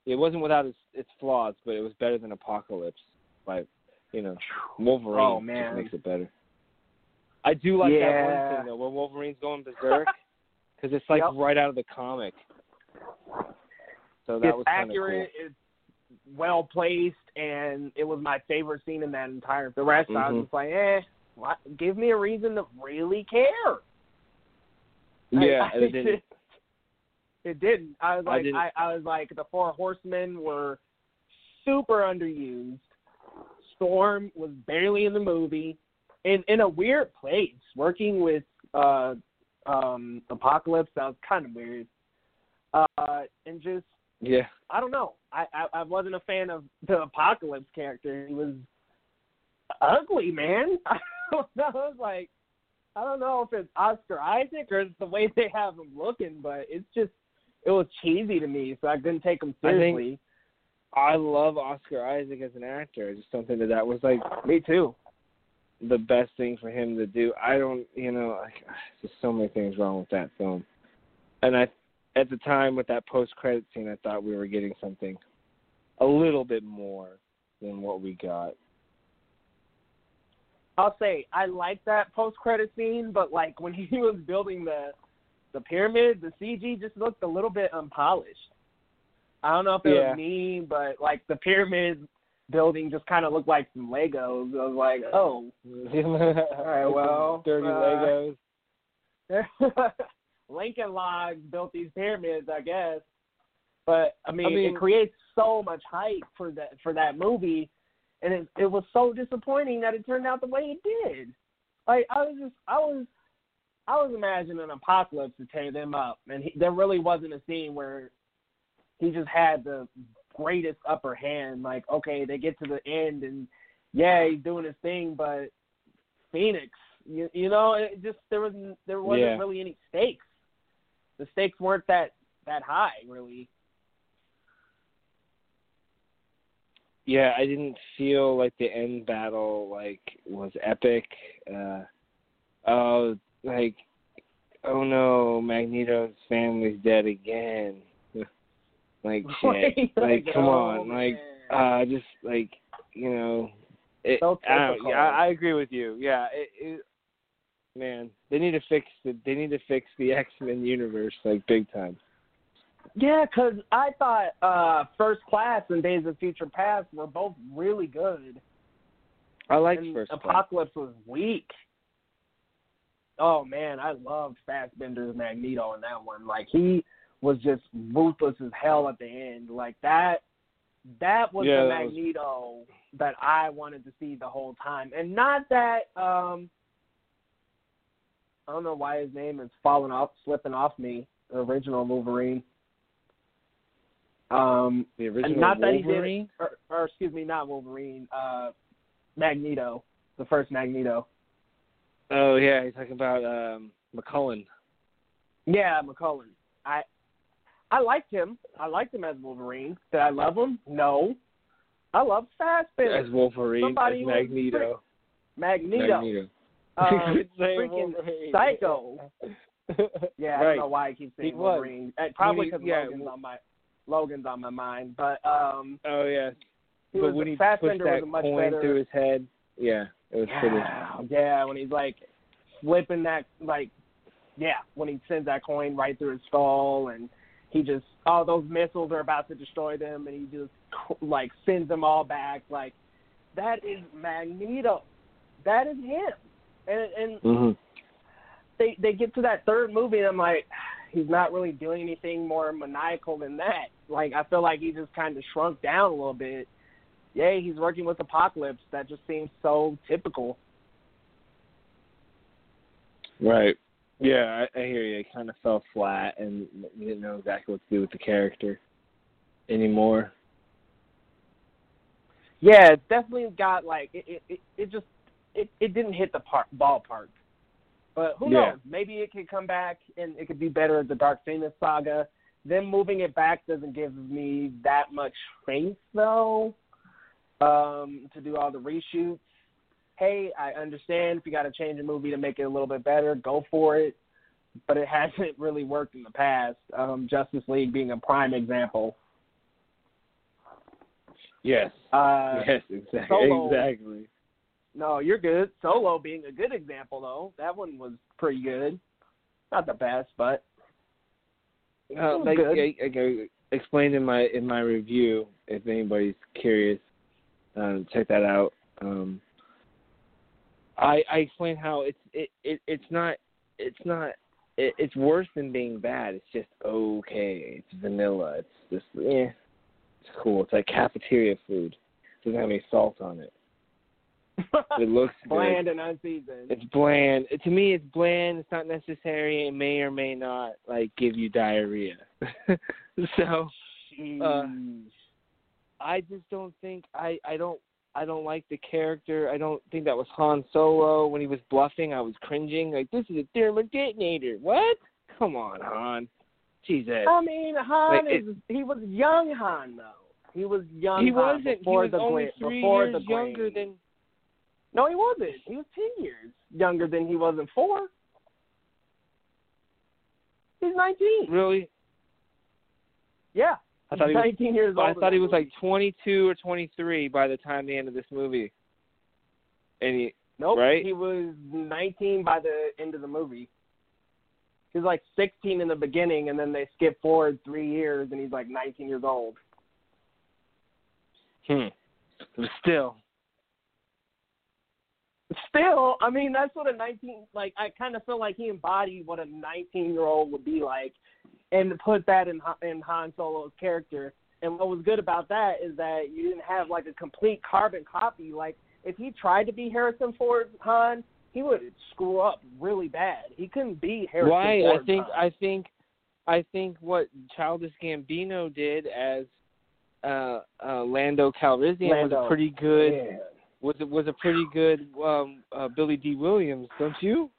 it wasn't without its its flaws, but it was better than Apocalypse. Like you know, Wolverine Oh, just man. makes it better. I do like that one thing though, when Wolverine's going berserk, [laughs] because it's like Yep. right out of the comic. So that it's was kind of accurate. It's well placed, and it was my favorite scene in that entire. The rest, I was Mhm. just like, eh. What? Give me a reason to really care. cool. I- Yeah, I [laughs] and it didn't. It didn't. I was like, didn't- I, I, was like, the four horsemen were super underused. Storm was barely in the movie, in in a weird place, working with uh, um, Apocalypse. That was kind of weird. Uh, and just Yeah. I don't know. I, I I wasn't a fan of the Apocalypse character. He was ugly, man. [laughs] I don't know. I was like, I don't know if it's Oscar Isaac or it's the way they have him looking, but it's just it was cheesy to me, so I couldn't take him I think- seriously. I love Oscar Isaac as an actor. I just don't think that that was like me too. the best thing for him to do. I don't, you know, like, [sighs] there's so many things wrong with that film. And I, at the time with that post credit scene, I thought we were getting something a little bit more than what we got. I'll say I like that post credit scene, but like when [laughs] he was building the the pyramid, the CG just looked a little bit unpolished. I don't know if it Yeah. was me, but like the pyramid building just kind of looked like some Legos. I was like, oh, [laughs] All right, well, [laughs] dirty uh, Legos. [laughs] Lincoln Logs built these pyramids, I guess. But I mean, I mean- it creates so much hype for that for that movie, and it it was so disappointing that it turned out the way it did. Like I was just I was I was imagining an apocalypse to tear them up, and he, there really wasn't a scene where he just had the greatest upper hand. Like okay, they get to the end, and yeah, he's doing his thing, but Phoenix, you, you know, it just there was there wasn't Yeah. really any stakes. The stakes weren't that that high, really. yeah, I didn't feel like the end battle like was epic. Uh oh like oh no, Magneto's family's dead again. [laughs] like [laughs] shit. like come oh, on, like uh just like you know it, So I, yeah, I, agree with you. Yeah, it, it man, they need to fix the they need to fix the [laughs] X Men universe like big time. Yeah, 'cause I thought uh First Class and Days of Future Past were both really good. I like and first Class. Apocalypse was weak. Oh man, I loved Fassbender's Magneto in that one. Like he was just ruthless as hell at the end. Like that that was Yeah, the that was- Magneto that I wanted to see the whole time. And not that um I don't know why his name is falling off slipping off me, the original Wolverine. Um The original not that he Wolverine. did, or, or excuse me, not Wolverine. Uh, Magneto, the first Magneto. Oh yeah, you're talking about um McKellen. Yeah, McKellen. I I liked him. I liked him as Wolverine. Did I love him? No. I love Fassbender. as Wolverine, Somebody as Magneto. Magneto. Magneto. Um, Could say freaking Psycho. [laughs] Yeah, I don't know why I keep saying He. Wolverine. Uh, Probably because yeah, Logan's on my Logan's on my mind. But um, Oh yeah. but when he pushed that a much coin better. through his head, yeah, it was pretty. yeah, yeah, when he's like flipping that, like, yeah, when he sends that coin right through his skull, and he just, oh, those missiles are about to destroy them, and he just like sends them all back. Like, that is Magneto. That is him. And and hmm they they get to that third movie, and I'm like, he's not really doing anything more maniacal than that. Like, I feel like he just kind of shrunk down a little bit. Yay, he's working with Apocalypse. That just seems so typical. Right. Yeah, I, I hear you. It kind of fell flat, and you didn't know exactly what to do with the character anymore. Yeah, it definitely got like it. It, it, just it, it didn't hit the park, ballpark. But who Yeah. knows? Maybe it could come back and it could be better as the Dark Phoenix saga. Then moving it back doesn't give me that much faith though. Um, to do all the reshoots. Hey, I understand if you got to change a movie to make it a little bit better, go for it. But it [laughs] hasn't really worked in the past. Um, Justice League being a prime example. Yes. Uh, [laughs] yes. Exactly. Solo- Exactly. No, you're good. Solo being a good example though. That one was pretty good. Not the best, but Uh, like good. I, I, I explained in my in my review, if anybody's curious, um, check that out. Um, I I explained how it's it, it it's not it's not it, it's worse than being bad. It's just okay. It's vanilla. It's just eh. It's cool. It's like cafeteria food. It doesn't have any salt on it. [laughs] It looks good. bland and unseasoned. It's bland. To me, it's bland. It's not necessary. It may or may not like give you diarrhea. [laughs] so uh. I just don't think I I don't I don't like the character. I don't think that was Han Solo when he was bluffing. I was cringing like this is a thermal detonator. What? Come on, Han. Jesus. I mean, Han Like, is he was young Han though. He was young. he Han wasn't. He before was the only gra- three before years the younger than. No, he wasn't. He was ten years younger than he was in four. He's nineteen. Really? Yeah. I thought he was. nineteen years old. I thought he was like 22 or 23 by the time the end of this movie. And he, Nope. right? He was 19 by the end of the movie. He was like 16 in the beginning, and then they skip forward three years, and he's like 19 years old. hmm. But still, Still, I mean, that's what a 19 like. I kind of feel like he embodied what a 19 year old would be like, and put that in in Han Solo's character. And what was good about that is that you didn't have like a complete carbon copy. Like if he tried to be Harrison Ford Han, he would screw up really bad. He couldn't be Harrison Why? Ford. I think Han. I think I think what Childish Gambino did as uh, uh, Lando Calrissian was a pretty good Yeah. was it was a pretty good um, uh, Billy Dee Williams, don't you?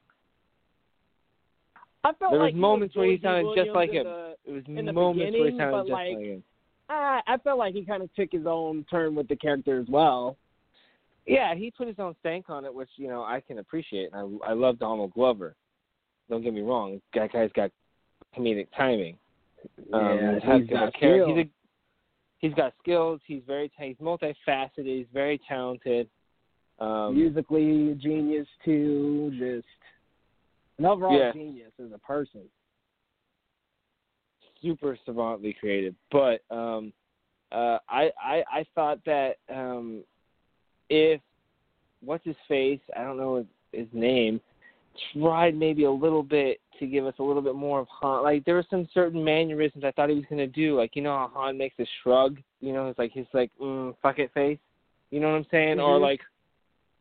I felt There was like he moments where he Billy Dee sounded just like him. the- It was in the moments where he sounded just like, like him. I I felt like he kind of took his own turn with the character as well. Yeah, he put his own stank on it, which you know I can appreciate. And I I love Donald Glover. Don't get me wrong, that guy's got comedic timing. Um, Yeah, he's got he's got char- skill. He's, a, he's got skills. He's very he's multifaceted. He's very talented. Um, Musically genius too, just an overall Yeah. genius as a person. super savantly creative. But um, uh, I, I I thought that um, if what's his face, I don't know his, his name, tried maybe a little bit to give us a little bit more of Han. Like there were some certain mannerisms I thought he was gonna do. Like you know how Han makes a shrug. You know, it's like his like mm, fuck it face. You know what I'm saying? Or Mhm. like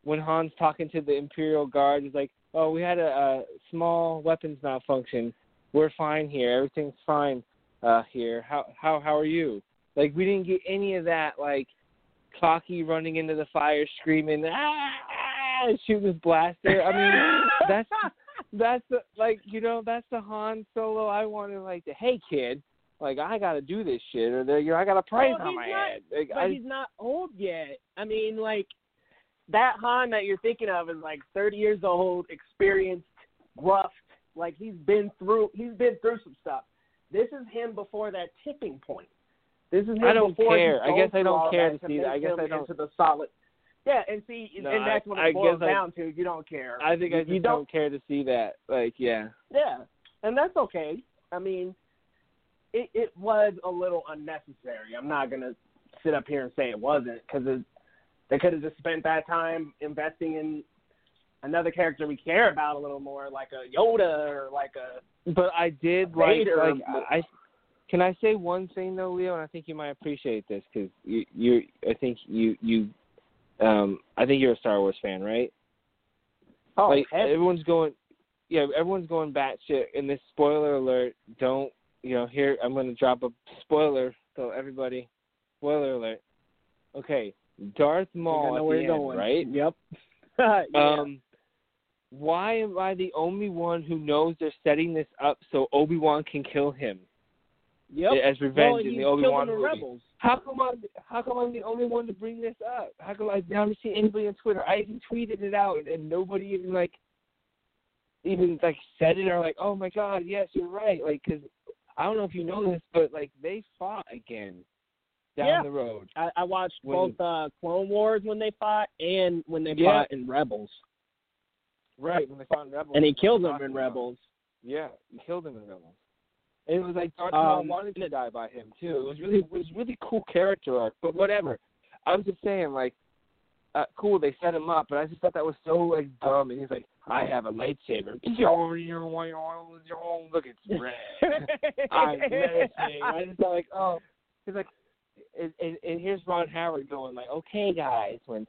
when Han's talking to the Imperial Guard, he's like, "Oh, we had a, a small weapons malfunction. We're fine here. Everything's fine uh here. How how how are you?" Like we didn't get any of that like cocky running into the fire screaming ah, ah shooting his blaster. I mean, [laughs] that's that's the like you know that's the Han Solo I wanted like the hey kid like I got to do this shit or the, you know I got a price on my not- head. Like, But I, he's not old yet. I mean, like that Han that you're thinking of is like 30 years old, experienced, gruff. Like he's been through he's been through some stuff. This is him before that tipping point. This is him I don't before care. I guess I don't care to see that. I guess I don't- into the solid. Yeah, and see, No, and that's what I- it boils I- down to. You don't care. I think I You don't- don't care to see that. Like, yeah. Yeah, and that's okay. I mean, it it was a little unnecessary. I'm not gonna sit up here and say it wasn't because they could have just spent that time investing in another character we care about a little more, like a Yoda or like a. But I did like like I. Can I say one thing though, Leo? And I think you might appreciate this because you you I think you you um I think you're a Star Wars fan, right? Oh, like heavy. everyone's going, yeah, everyone's going batshit. And this spoiler alert, don't you know? Here, I'm going to drop a spoiler, so everybody, spoiler alert. Okay, Darth I Maul know at where the you're end, going. right? Yep. [laughs] yeah. Um, why am I the only one who knows they're setting this up so Obi Wan can kill him yep. as well, revenge in the Obi Wan movie? rebels. How come I'm how come I'm the only one to bring this up? How come I haven't seen anybody on Twitter? I even tweeted it out and, and nobody even like even like said it or like, oh my god, yes, you're right. Like, cause I don't know if you know this, but like they fought again down Yeah. the road. I, I watched When- both uh, Clone Wars when they fought and when they Yeah. fought in Rebels, Right when they fought in Rebels. and he killed them in about- Rebels. Yeah, he killed him in Rebels. And it was like Darth Um, Maul wanted to die by him too. It was really it was really cool character arc, but whatever. I was just saying like, uh, cool they set him up, but I just thought that was so like dumb. And he's like, I have a lightsaber. Look, it's red. [laughs] I'm menacing. I just thought like, oh, he's like, and, and, and here's Ron Howard going like, okay guys, when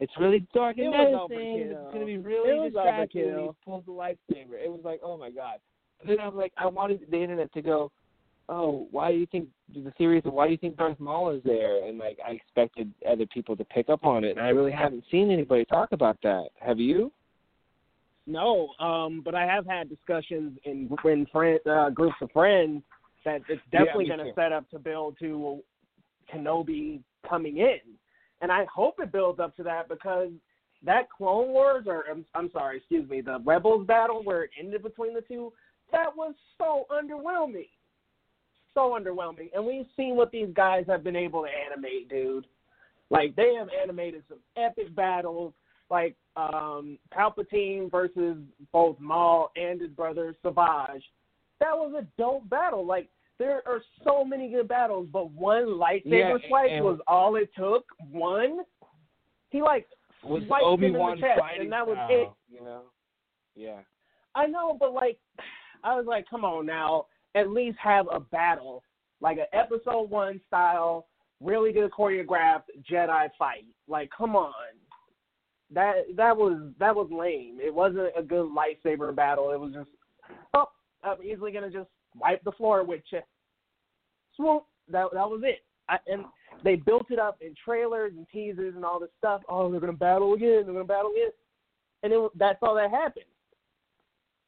it's really dark and menacing, it's gonna be really distracting. And he pulls the lightsaber. It was like, oh my god. But then I'm like, I wanted the internet to go, oh, why do you think the theories of why do you think Darth Maul is there? And like, I expected other people to pick up on it, and I really haven't seen anybody talk about that. Have you? No, um, but I have had discussions in in friend, uh, groups of friends that it's definitely me going to set up to build to Kenobi coming in, and I hope it builds up to that because that Clone Wars, or I'm, I'm sorry, excuse me, the Rebels battle where it ended between the two, that was so underwhelming, so underwhelming, and we've seen what these guys have been able to animate, dude. Like they have animated some epic battles, like um Palpatine versus both Maul and his brother Savage. That was a dope battle. Like there are so many good battles, but one lightsaber Yeah, swipe and- was all it took. One, he like Was swiped Obi him in the chest, and that was style, it. You know? Yeah. I know, but like, I was like, come on now, at least have a battle, like an episode one style, really good choreographed Jedi fight. Like, come on, that that was that was lame. It wasn't a good lightsaber battle. It was just, oh, I'm easily gonna just wipe the floor with you. Swoop. That that was it. I, and they built it up in trailers and teasers and all this stuff. Oh, they're gonna battle again. They're gonna battle again. And it, that's all that happened.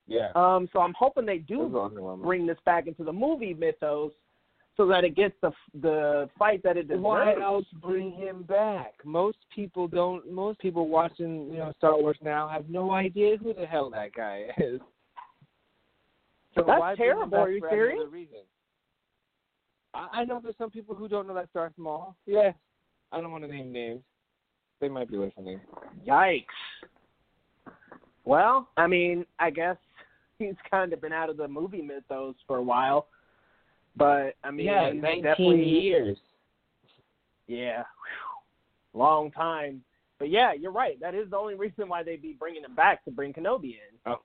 Yeah. Um, so I'm hoping they do was bring this back into the movie mythos, so that it gets the the fight that it deserves. Why else bring him back? Most people don't. Most people watching, you know, Star Wars now have no idea who the hell that guy is. So That's terrible. Are you serious? I, I know there's some people who don't know that's Darth Maul. Yeah, I don't want to name names. They might be listening. Yikes. Well, I mean, I guess [laughs] he's kind of been out of the movie mythos for a while, but I mean, yeah, 19 years. yeah, whew, long time. But yeah, you're right. That is the only reason why they'd be bringing him back to bring Kenobi in. Oh.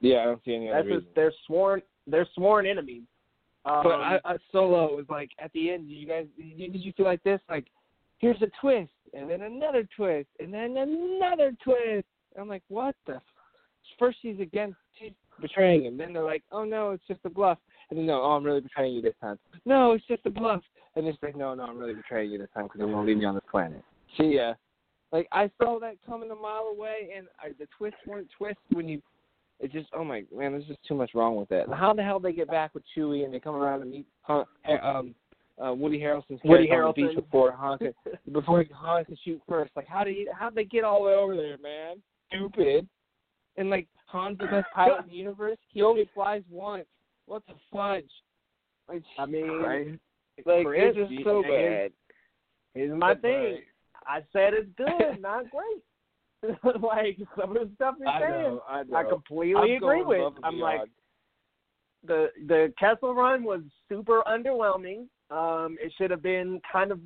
Yeah, I don't see any other That's reason. just they're sworn they're sworn enemies. Um, But I, I Solo was like at the end. Did you guys did did you feel like this? Like here's a twist, and then another twist, and then another twist. I'm like, what the? f- First she's against, she's betraying him. Then they're like, oh no, it's just a bluff. And then no, oh I'm really betraying you this time. No, it's just a bluff. And it's like, no, no, I'm really betraying you this time because they won't leave me on this planet. See ya. Like I saw that coming a mile away, and I, the twists weren't twists when you. It just, oh my man, there's just too much wrong with it. And how the hell they get back with Chewie and they come around and meet Han, um, uh, Woody Harrelson's Woody character on the beach before Han could, before Han could shoot first. Like, how did he, how they get all the way over there, man? Stupid. And like Han's the best pilot in the universe. He only flies once. What the fudge? Like, I mean, Christ. like Chris, it's just so bad. Here's my thing. like, I said it's good, not great. [laughs] like some of the stuff he's I saying, know, I know. I completely I'm agree with. I'm like beyond. the the Kessel run was super underwhelming. Um, it should have been kind of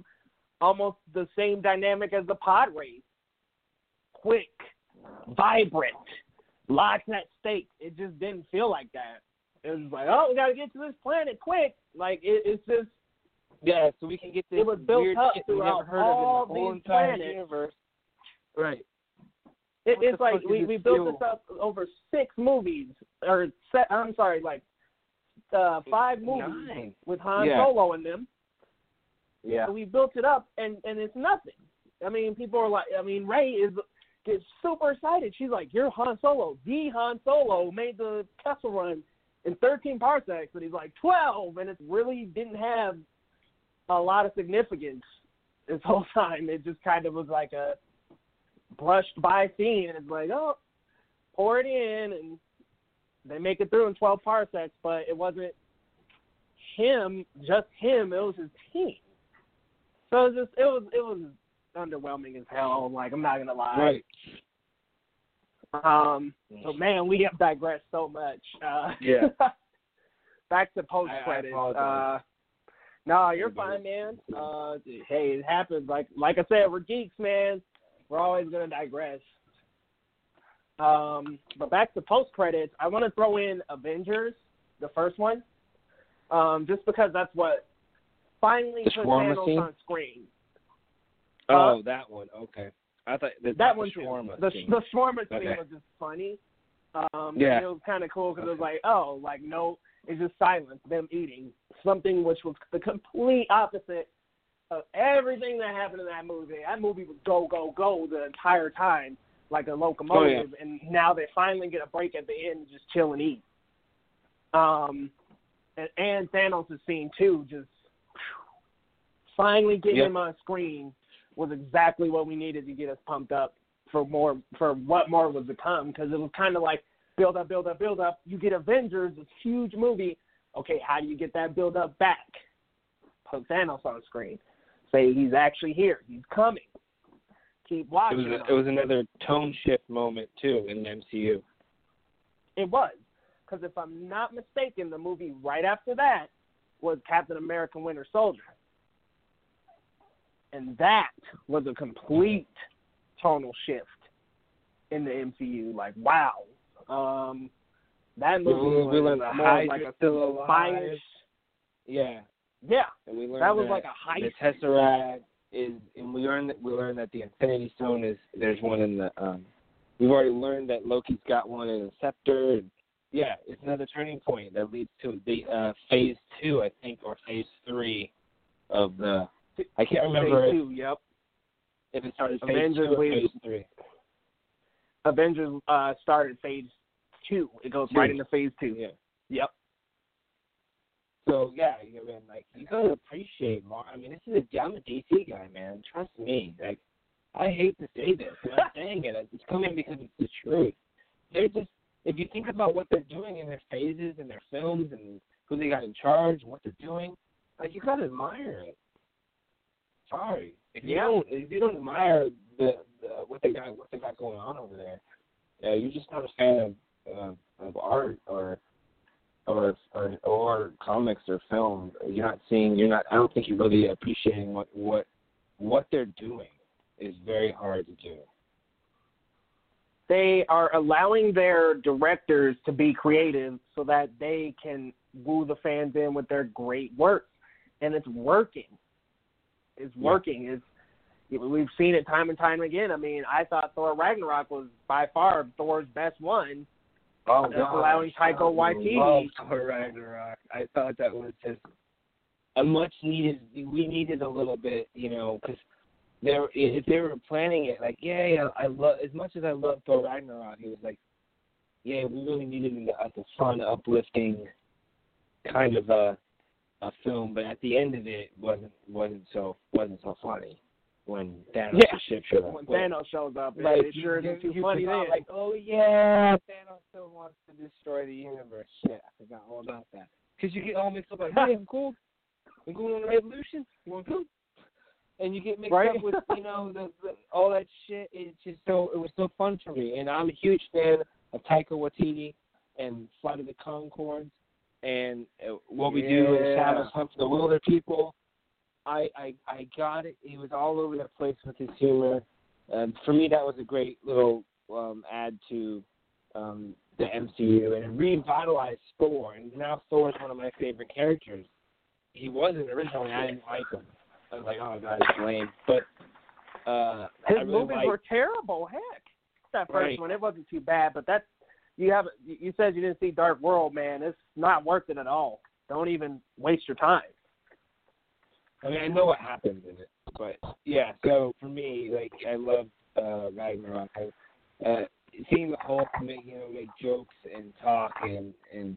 almost the same dynamic as the pod race. Quick, vibrant, lots at stake. It just didn't feel like that. It was like, oh, we got to get to this planet quick. Like it, it's just Yeah, so we can get this It was built weird up shit we never throughout heard all of in the whole these entire planets. universe. Right. It, it's like we, we built this up over six movies, or se- I'm sorry, like uh, five movies Nine. with Han Yeah. Solo in them. Yeah. So we built it up, and and it's nothing. I mean, people are like, I mean, Ray is gets super excited. She's like, "You're Han Solo. The Han Solo made the Kessel Run in 13 parsecs," and he's like, "12," and it really didn't have a lot of significance this whole [laughs] time. It just kind of was like a brushed by scene, and it's like, oh, pour it in, and they make it through in 12 parsecs, but it wasn't him, just him. It was his team. So it was just it was it was underwhelming as hell. Like I'm not gonna lie. Right. Um. So man, we have digressed so much. Uh, Yeah. [laughs] back to post I- I credits. Uh, apologize. no, you're fine, man. Uh, hey, it happens. Like like I said, we're geeks, man. We're always gonna digress. Um, but back to post credits, I want to throw in Avengers, the first one, um, just because that's what finally The put Thanos scene? on screen. Oh, that one. Okay. I thought that, That the one too. The scene. the shawarma scene Okay. was just funny. Um, Yeah. it was kind of cool because it was like, oh, like no, it's just silence, them eating something which was the complete opposite of everything that happened in that movie. That movie was go go go the entire time, like a locomotive, and now they finally get a break at the end, just chill and eat. Um, and, and Thanos' scene too, just finally getting Yep. him on screen was exactly what we needed to get us pumped up for more for what more was to come because it was kind of like build up, build up, build up. You get Avengers, this huge movie. Okay, how do you get that build up back? Put Thanos on screen. Say he's actually here. He's coming. Keep It watching. was a, it was another tone shift moment too in the MCU. It was. Because if I'm not mistaken, the movie right after that was Captain America Winter Soldier. And that was a complete tonal shift in the MCU. Like, wow. Um, that movie we was learned that more like a still alive. Yeah. Yeah, And we learned that was that like a heist. the Tesseract is, and we learned that we learned that the Infinity Stone is. There's one in the. um We've already learned that Loki's got one in the scepter. And yeah, it's another turning point that leads to the uh phase two, I think, or phase three of the. I can't remember Phase if, two, yep. if it started phase Avengers two phase three. Avengers uh, started phase two. It goes Two. right into phase two. Yeah. Yep. So yeah, I mean, like you gotta appreciate. Mar- I mean, this is a I'm a DC guy, man. Trust me. Like, I hate to say this, but I'm saying it. It's coming because it's the truth. They're just if you think about what they're doing in their phases and their films and who they got in charge and what they're doing, like you gotta admire it. Sorry, if you Yeah. don't if you don't admire the, the what they got what they got going on over there, yeah, you're just not a fan of uh, of art or or or or comics or film, you're not seeing. You're not. I don't think you're really appreciating what what what they're doing is very hard to do. they are allowing their directors to be creative so that they can woo the fans in with their great work, and it's working. It's Yeah. working. It's we've seen it time and time again. I mean, I thought Thor Ragnarok was by far Thor's best one. Oh, That's allowing Taika Waititi- Thor Ragnarok. I thought that was just a much needed. We needed a little bit, you know, because there if they were planning it, like, yeah, yeah, I love as much as I love Thor Ragnarok. He was like, yeah, we really needed a, a fun, uplifting kind of uh a film, but at the end of it wasn't wasn't so wasn't so funny when Thanos Yeah. ship showed up. When But, Thanos shows up, it- like it sure isn't too funny then. like oh yeah, Thanos still wants to destroy the universe. Shit, I forgot all about that. Because you get all mixed up like, hey, I'm cool. I'm going on a revolution. You want to? And you get mixed Right. up with you know the, the all that shit. It's just so it was so fun for me, and I'm a huge fan of Taika Waititi and Flight of the Conchords and uh, what we do in Yeah. Shadows Hunt for the Wilder People. I, I I got it. He was all over the place with his humor. And for me, that was a great little um, add to um, the MCU, and it revitalized Thor. And now Thor is one of my favorite characters. He wasn't originally. I didn't like him. I was like, oh god, he's lame. But uh, His really movies liked- were terrible. Heck, that first Right. one it wasn't too bad, but that's you have you said you didn't see Dark World, man. It's not worth it at all. Don't even waste your time. I mean, I know what happens in it, but yeah. So for me, like, I love uh, Ragnarok. I, uh, seeing the Hulk make you know make jokes and talk and and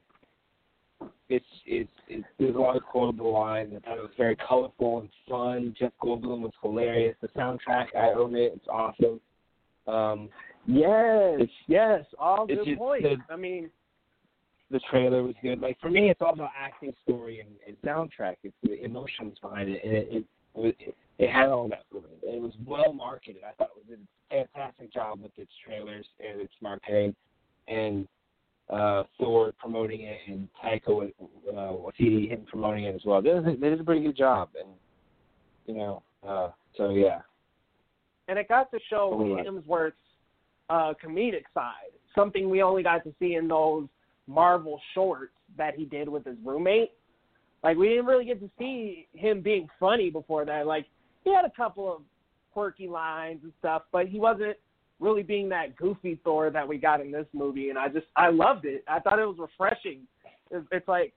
it's it's, it's there's a lot of quotable lines. I thought it was very colorful and fun. Jeff Goldblum was hilarious. The soundtrack, I own it. It's awesome. Um, Yes, It's- yes, all good just points. the- I mean, the trailer was good. Like for me, it's all about acting, story, and, and soundtrack. It's emotions behind it, and it it, it, it, it had all that for me. It was well marketed. I thought it was a fantastic job with its trailers and its marketing, and uh, Thor promoting it, and Taika uh, Waititi him promoting it as well. They did, a- they did a pretty good job, and you know, uh, so yeah. and it got to show Oh. Hemsworth's uh, comedic side, something we only got to see in those Marvel shorts that he did with his roommate. Like we didn't really get to see him being funny before that. Like he had a couple of quirky lines and stuff, but he wasn't really being that goofy Thor that we got in this movie. And I just I loved it. I thought it was refreshing. It's, it's like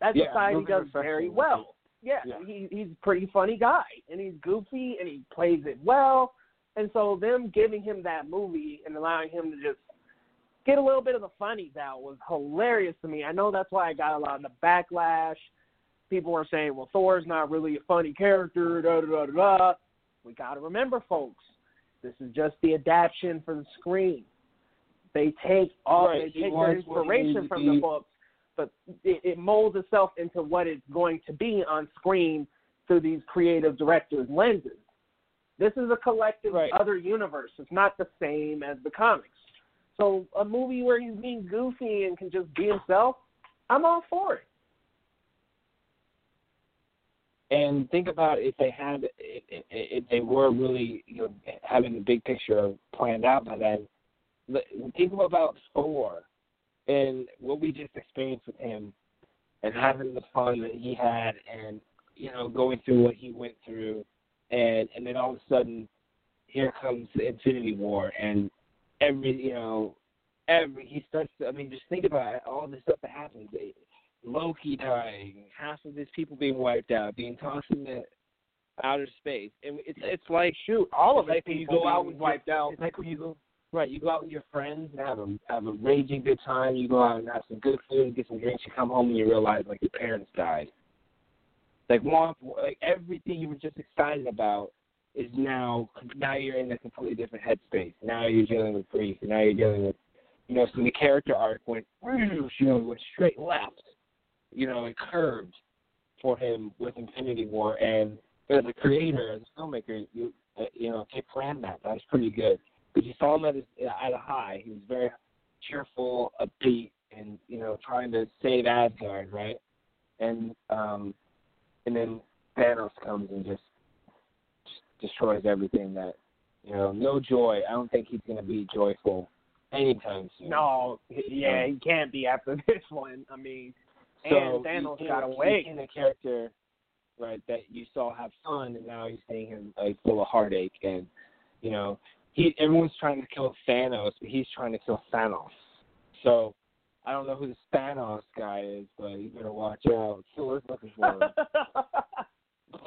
that's Yeah, a side he does very well. Yeah, Yeah. he he's a pretty funny guy, and he's goofy, and he plays it well. And so them giving him that movie and allowing him to just get a little bit of the funnies out was hilarious to me. I know that's why I got a lot of the backlash. People were saying, "Well, Thor's not really a funny character." Da da da da. da. We got to remember, folks, this is just the adaptation for the screen. They take all Right, they take their inspiration from the books, but it, it molds itself into what it's going to be on screen through these creative directors' lenses. This is a collective Right. other universe. It's not the same as the comics. So a movie where he's being goofy and can just be himself, I'm all for it. And think about if they had, if, they were really, you know, having the big picture planned out by then. Think about Thor and what we just experienced with him, and having the fun that he had, and you know, going through what he went through, and and then all of a sudden, here comes Infinity War, and every, you know, every he starts. To, I mean, just think about it, all the stuff that happens. Loki dying, half of his people being wiped out, being tossed into outer space. And it's it's like Shoot, all of it like you go out and wiped your, out. It's like when you go right, you go out with your friends and have a have a raging good time. You go out and have some good food, get some drinks. You come home and you realize like your parents died. Like one, like everything you were just excited about is now now you're in a completely different headspace. Now you're dealing with grief. Now you're dealing with you know, so the character arc went you know went straight left. You know, it curved for him with Infinity War and as a creator, as a filmmaker, you uh, you know, Kip planned that. That was pretty good. Because you saw him at, his, at a high. He was very cheerful, upbeat, and you know, trying to save Asgard, right? And um, and then Thanos comes and just destroys everything. That you know, no joy. I don't think he's going to be joyful anytime soon. No, yeah, he can't be after [laughs] this one. I mean, So and Thanos got away. Seen a character, right, that you saw have fun, and now you're seeing him like full of heartache, and you know, he everyone's trying to kill Thanos, but he's trying to kill Thanos. So I don't know who this Thanos guy is, but you better watch out. Killer's looking for [laughs] him.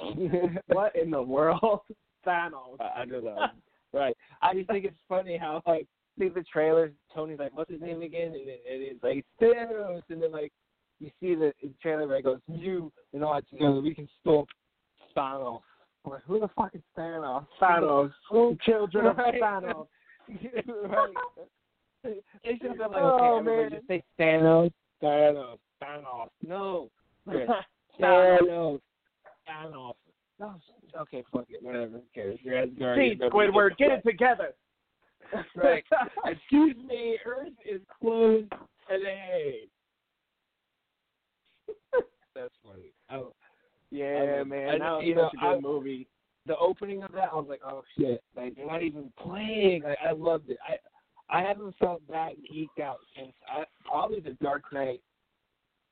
[laughs] what in the world? [laughs] Thanos. I, I don't know. Right. I just think it's funny how like see the trailers. Tony's like, "What's his name again?" And it, it is like Thanos, and then like you see the trailer where it goes, "You and all that together, we can stop Thanos." I'm like, who the fuck is Thanos? Thanos. Who? Children of [laughs] Right. Thanos. right. They should have been like, Oh, okay, man. just say Thanos, Thanos, Thanos. No. Thanos. Thanos, Thanos. No, okay, fuck it, whatever. Who cares? You're Asgard. Gee, you're gonna be Squidward, get it together. [laughs] Right. [laughs] Excuse me, Earth is closed today. [laughs] That's funny. I, yeah, I- man, I- that was you such know, a good I- movie. the opening of that, I was like, oh shit! Like they're not even playing. Like, I loved it. I I haven't felt that geeked out since I, probably the Dark Knight.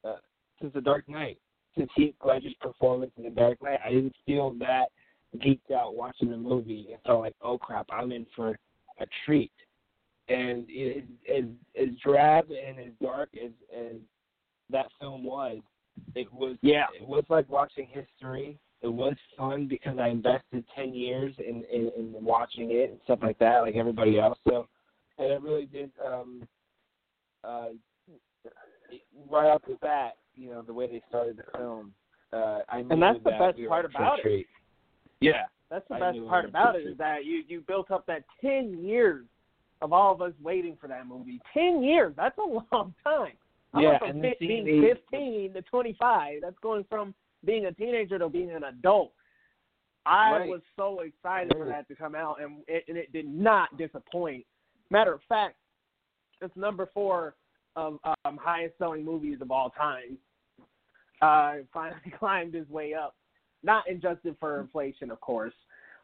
Uh, since the Dark Knight, since Heath Ledger's performance in the Dark Knight, I didn't feel that geeked out watching the movie. It felt like, oh crap, I'm in for a treat. And it, as as drab and as dark as as that film was, it was Yeah. it was like watching history. It was fun because I invested ten years in, in, in watching it and stuff like that, like everybody else. So, and it really did. Um, uh, right off the bat, you know, the way they started the film, uh, I And that's the that best we part in for a about it. Yeah, That's the I best part about it is that you you built up that ten years of all of us waiting for that movie. Ten years. That's a [laughs] long time. I Yeah, from and then fi- seeing being the- fifteen to twenty five. That's going from being a teenager to being an adult. I Right. was so excited for that to come out, and it, and it did not disappoint. Matter of fact, it's number four of um, highest selling movies of all time. Uh, [laughs] finally climbed his way up, not adjusted for inflation, of course.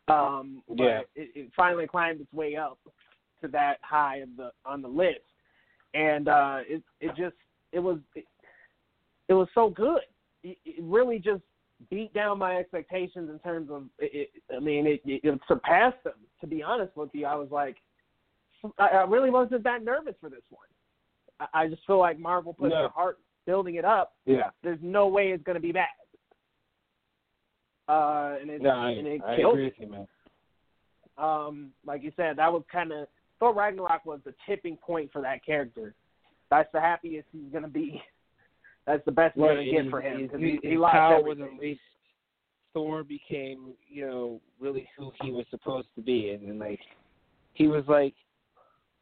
Um, but Yeah. it, it finally climbed its way up to that high of the on the list, and uh, it it just it was it, it was so good. It, it really just beat down my expectations in terms of it, it I mean it, it, it surpassed them. To be honest with you, I was like, I, I really wasn't that nervous for this one. I, just feel like Marvel put No. their heart building it up. yeah. There's no way it's going to be bad. Uh, and it, No, I, and it I killed agree with you, man. Um, like you said, that was kind of Thor Ragnarok was the tipping point for that character. That's the happiest he's gonna be. [laughs] That's the best we're gonna get for him His, because his, he, he his lost power was everything. unleashed. Thor became, you know, really who he was supposed to be, and, and like he was like,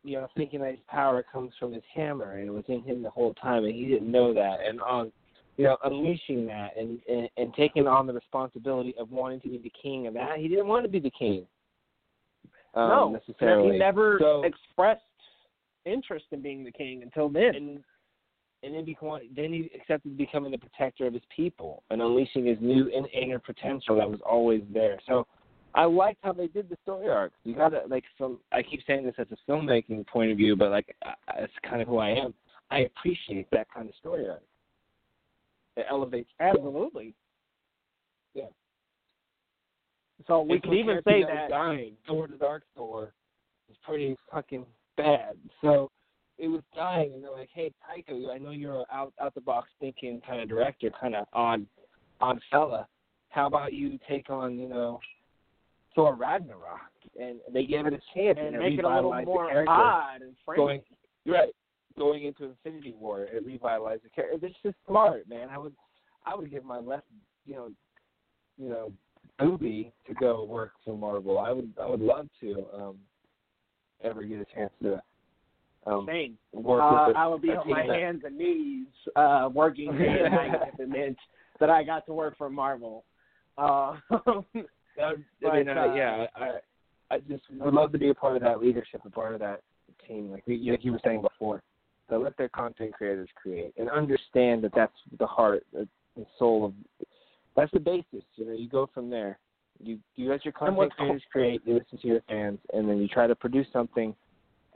you know, thinking that his power comes from his hammer, and it was in him the whole time, and he didn't know that. And on, you know, unleashing that and, and and taking on the responsibility of wanting to be the king of that, he didn't want to be the king. Um, no, necessarily. he never So- expressed interest in being the king until then. and and then become then he accepted becoming the protector of his people and unleashing his new in- inner potential that was always there. So I liked how they did the story arcs. You gotta like from I keep saying this as a filmmaking point of view, but like I, that's kind of who I am. I appreciate that kind of story arc. It elevates. Absolutely. Yeah. So we could even say that. dying. Door to Dark Thor is pretty fucking bad. So it was dying, and they're like, "Hey, Taika, I know you're an out out the box thinking kind of director, kind of odd odd fella. How about you take on you know Thor Ragnarok?" And they gave it a chance and and make it a little more odd and frank. Going right, going into Infinity War, it revitalized the character. It's just smart, man. I would I would give my left, you know, you know, booby to go work for Marvel. I would I would love to um ever get a chance to um Same. work Uh, with a, I would be on my that- hands and knees, uh, working [laughs] day and night if it meant that I got to work for Marvel. Uh, [laughs] that I mean, uh, yeah, I I just would love to be a part of that leadership, a part of that team, like we, like you were saying before. To let their content creators create and understand that that's the heart, the, the soul of. That's the basis. You know, you go from there. You you let your content creators create. You listen to your fans, and then you try to produce something.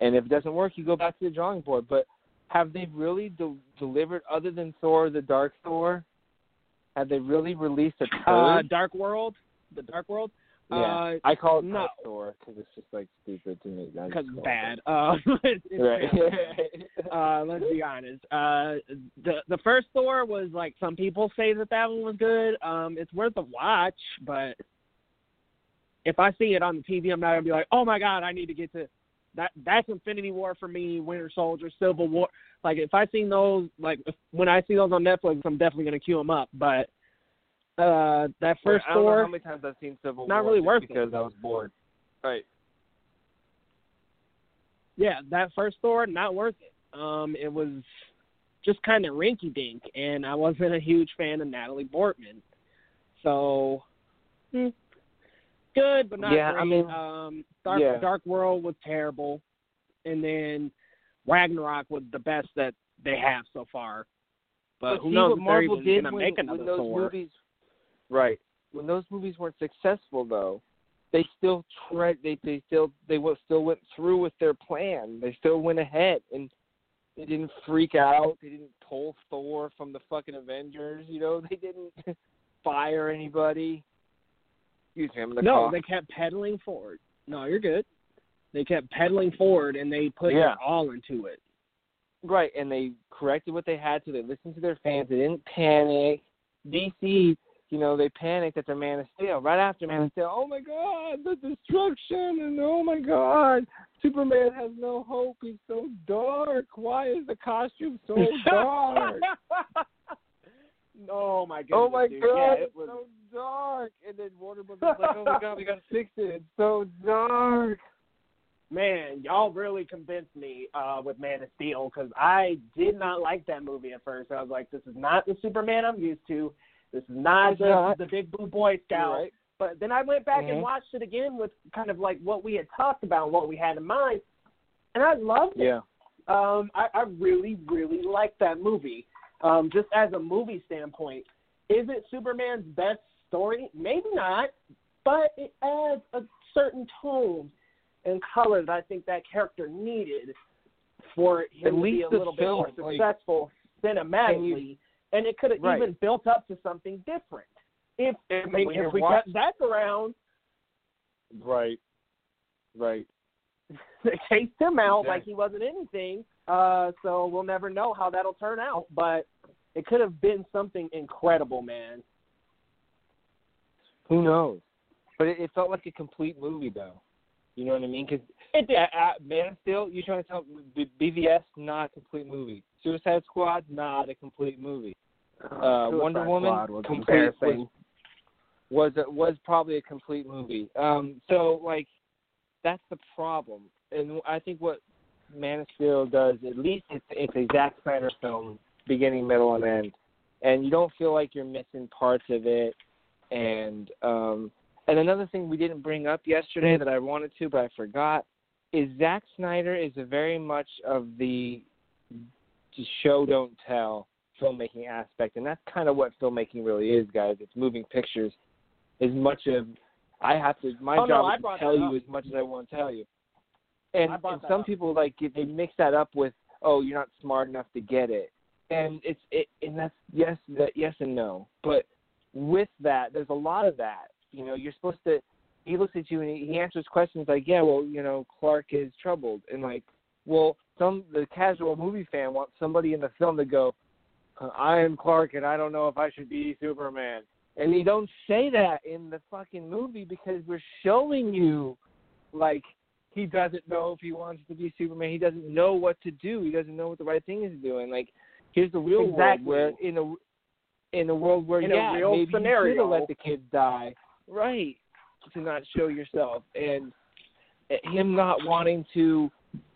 And if it doesn't work, you go back to the drawing board. But have they really de- delivered, other than Thor: The Dark Thor? Have they really released a uh. Dark World, the Dark World, Yeah, uh, I call it no. Dark Thor because it's just like stupid to me. Because it's call it bad. Uh, it's, [laughs] it's Right. uh, let's be honest. Uh, the the first Thor was like some people say that that one was good. Um, it's worth a watch, but if I see it on the TV, I'm not gonna be like, oh my god, I need to get to that that's Infinity War for me. Winter Soldier, Civil War. Like if I see those, like if, when I see those on Netflix, I'm definitely gonna queue them up. But uh that first I don't know how many times I've seen Civil not War really just worth it. because I was bored. Right. yeah, that first Thor, not worth it. Um, it was just kind of rinky dink, and I wasn't a huge fan of Natalie Portman. So, hmm, good, but not Yeah, great. I mean, um, Dark yeah. Dark World was terrible, and then Ragnarok was the best that they have so far. But, who see knows what Marvel did when, make another when those Thor? movies Right. When those movies weren't successful though, they still tried they they still they wa- still went through with their plan. They still went ahead and they didn't freak out. They didn't pull Thor from the fucking Avengers, you know, [laughs] they didn't fire anybody. Excuse me, I'm gonna No, cough. they kept pedaling forward. No, you're good. They kept pedaling forward, and they put Yeah. their all into it. Right, and they corrected what they had to. They listened to their fans. They didn't panic. DC, you know, they panicked at the Man of Steel. Right after Man of Steel, oh my God, the destruction, and oh my God, Superman has no hope. He's so dark. Why is the costume so [laughs] dark? oh my God. oh my dude. God, Yeah, it it's was, so dark. And then Warner Brothers was like, oh my God, we gotta [laughs] fix it. It's so dark. man, y'all really convinced me uh, with Man of Steel because I did not like that movie at first. I was like, this is not the Superman I'm used to. This is not the not. the big blue Boy Scout. Right? But then I went back Mhm. and watched it again with kind of like what we had talked about, and what we had in mind, and I loved it. Yeah. Um, I, I really, really like that movie. Um, just as a movie standpoint, is it Superman's best story? Maybe not, but it adds a certain tone and color that I think that character needed for him At to be a little bit more like- successful cinematically, and it could have Right. even built up to something different. If I mean, if we watch- got Zack around, Right. Right. [laughs] they chased him out like he wasn't anything. Uh, so we'll never know how that'll turn out. But it could have been something incredible, man. Who knows? But it, it felt like a complete movie, though. You know what I mean? Because It did. Man of Steel, you trying to tell B- BVS not a complete movie. Suicide Squad not a complete movie. Uh, Wonder Suicide Woman Squad was complete embarrassing. was was was probably a complete movie. Um, so like that's the problem, and I think what Man of Steel does, at least it's it's a Zack Snyder film, beginning, middle, and end, and you don't feel like you're missing parts of it. And um, and another thing we didn't bring up yesterday that I wanted to, but I forgot, is Zack Snyder is a very much of the show don't tell filmmaking aspect, and that's kind of what filmmaking really is, guys. It's moving pictures. As much of I have to, my Oh, job I is to tell you as much as I want to tell you. And, and some up. people like they mix that up with, oh, you're not smart enough to get it, and it's it, and that's yes, that yes and no. But with that, there's a lot of that. You know, you're supposed to. He looks at you and he, he answers questions like, yeah, well, you know, Clark is troubled, and like, well, some the casual movie fan wants somebody in the film to go, uh, I am Clark and I don't know if I should be Superman. And you don't say that in the fucking movie because we're showing you like he doesn't know if he wants to be Superman. He doesn't know what to do. He doesn't know what the right thing is doing. Like here's the real Exactly. world where in a in a world where In yeah, real maybe you scenario. should have let the kids die. Right. To not show yourself and him not wanting to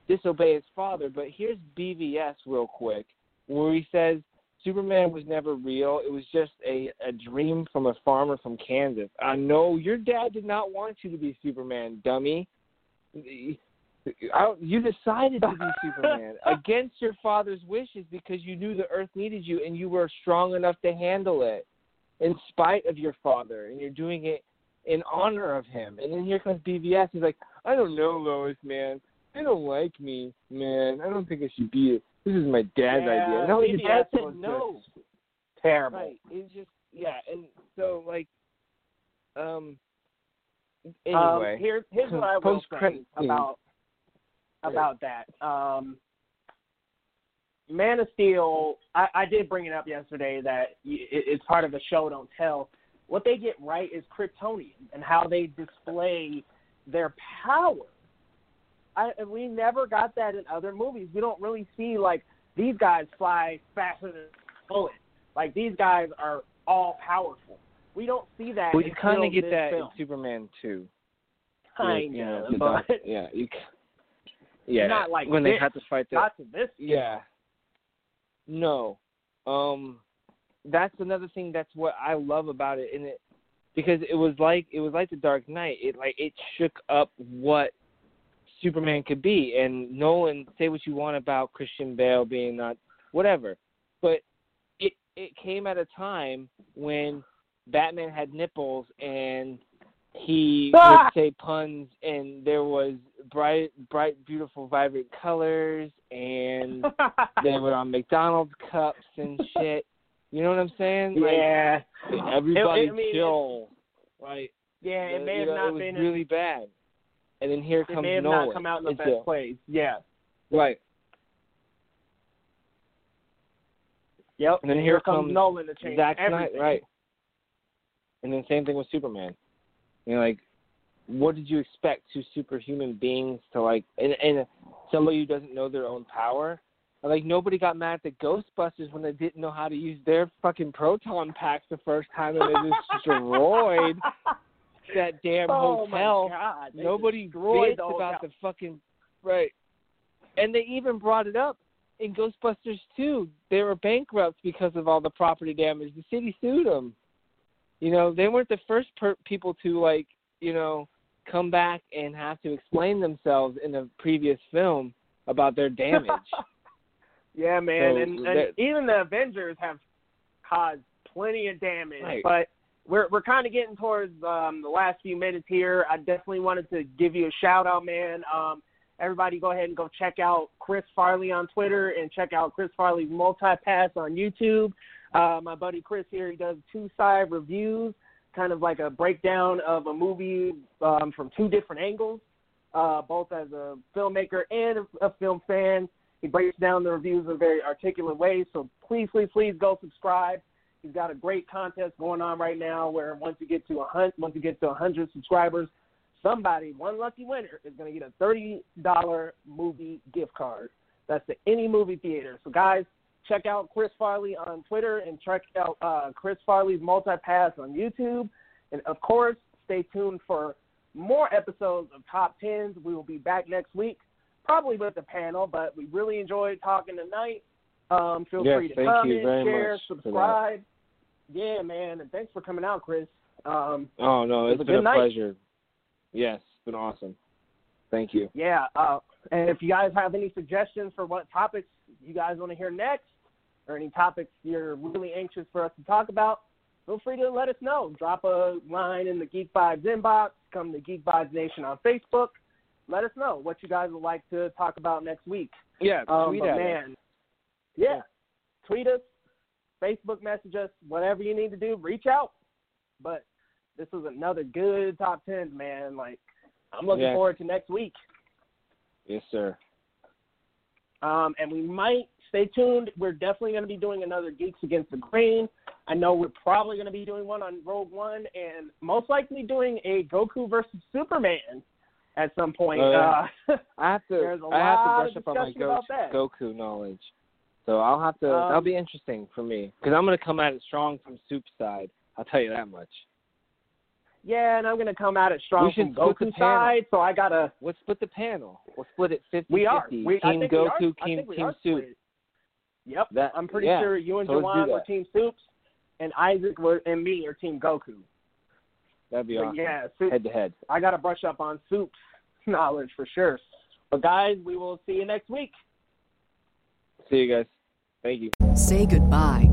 disobey his father. But here's BVS real quick, where he says Superman was never real. It was just a, a dream from a farmer from Kansas. I know your dad did not want you to be Superman, dummy. I you decided to be Superman [laughs] against your father's wishes because you knew the earth needed you and you were strong enough to handle it in spite of your father and you're doing it in honor of him. And then here comes BVS. He's like, I don't know, Lois, man. They don't like me, man. I don't think I should be it. This is my dad's Yeah, idea. No, BVS dad said no. Terrible. Right. It's just yeah, and so like um Um, anyway. here's what I will say about about that. Um, Man of Steel. I, I did bring it up yesterday that it, it's part of the show. Don't tell. What they get right is Kryptonian and how they display their power. I we never got that in other movies. We don't really see like these guys fly faster than bullets. Like these guys are all powerful. We don't see that. Well, you kind of get that film. in Superman too. Kind you know, of, the but [laughs] yeah, you. Yeah, Not like when they this. had to fight that. not to this. Yeah. No. Um that's another thing that's what I love about it and it because it was like it was like the Dark Knight. It like it shook up what Superman could be and Nolan say what you want about Christian Bale being not whatever. But it it came at a time when Batman had nipples and he [laughs] Ah! would say puns and there was bright bright beautiful vibrant colors and [laughs] they were on McDonald's cups and [laughs] shit. You know what I'm saying? Like, yeah, everybody It- I mean, chill. Like yeah. It may have know, not it been. really bad. And then here it comes may have Nolan. not come out in the It's best a- place. Yeah. Right. Yep. And then here comes, comes Nolan to change Zack everything. right. And then same thing with Superman. You know, like what did you expect two superhuman beings to like and and somebody who doesn't know their own power? Like nobody got mad at the Ghostbusters when they didn't know how to use their fucking proton packs the first time and they [laughs] destroyed that damn oh hotel. my God! Nobody bitched the about the fucking right. And they even brought it up in Ghostbusters 2. They were bankrupt because of all the property damage. The city sued them. You know, they weren't the first per- people to like, you know, come back and have to explain themselves in a previous film about their damage. [laughs] Yeah, man, So and, and even the Avengers have caused plenty of damage. Right. But we're we're kind of getting towards um, the last few minutes here. I definitely wanted to give you a shout out, man. Um, everybody, go ahead and go check out Chris Farley on Twitter and check out Chris Farley's Multi Pass on YouTube. Uh, my buddy Chris here, he does two side reviews, kind of like a breakdown of a movie um, from two different angles, uh, both as a filmmaker and a film fan. He breaks down the reviews in a very articulate way. So please, please, please go subscribe. He's got a great contest going on right now where once you get to a hundred, once you get to a hundred subscribers, somebody, one lucky winner, is going to get a thirty dollar movie gift card. That's to any movie theater. So guys, check out Chris Farley on Twitter and check out uh, Chris Farley's Multi Pass on YouTube. And of course, stay tuned for more episodes of Top Tens. We will be back next week, probably with a panel, but we really enjoyed talking tonight. Um, feel Yes, free to comment, share, subscribe. Yeah, man, and thanks for coming out, Chris. Um, oh no, It it's a been good a night. pleasure. Yes, it's been awesome. Thank you. yeah, uh, and if you guys have any suggestions for what topics you guys want to hear next, or any topics you're really anxious for us to talk about, feel free to let us know. Drop a line in the Geek Vibes inbox. Come to Geek Vibes Nation on Facebook. Let us know what you guys would like to talk about next week. Yeah, Um, tweet at us. man, yeah, tweet us, Facebook message us, whatever you need to do. Reach out. But this was another good top ten, man. Like I'm looking Yes. forward to next week. Yes, sir. Um, and we might stay tuned. We're definitely going to be doing another Geeks Against the Grain. I know we're probably going to be doing one on Rogue One, and most likely doing a Goku versus Superman at some point. Oh, yeah. uh, [laughs] I have to. I have to brush up on my Go- Goku knowledge. So I'll have to. Um, that'll be interesting for me because I'm gonna come at it strong from Soup's side. I'll tell you that much. yeah, and I'm going to come at it strong from Goku's side, so I got to. We'll split the panel. We'll split it 50 We are. 50. We, Team Goku, are. Team Team Soup. Split. Yep. That I'm pretty yeah. sure you and So Jawan were. Team Soups, and Isaac were, and me are Team Goku. That'd be But awesome. yeah, Soup, Head to head. I got to brush up on Soup's [laughs] knowledge for sure. But guys, we will see you next week. See you guys. Thank you. Say goodbye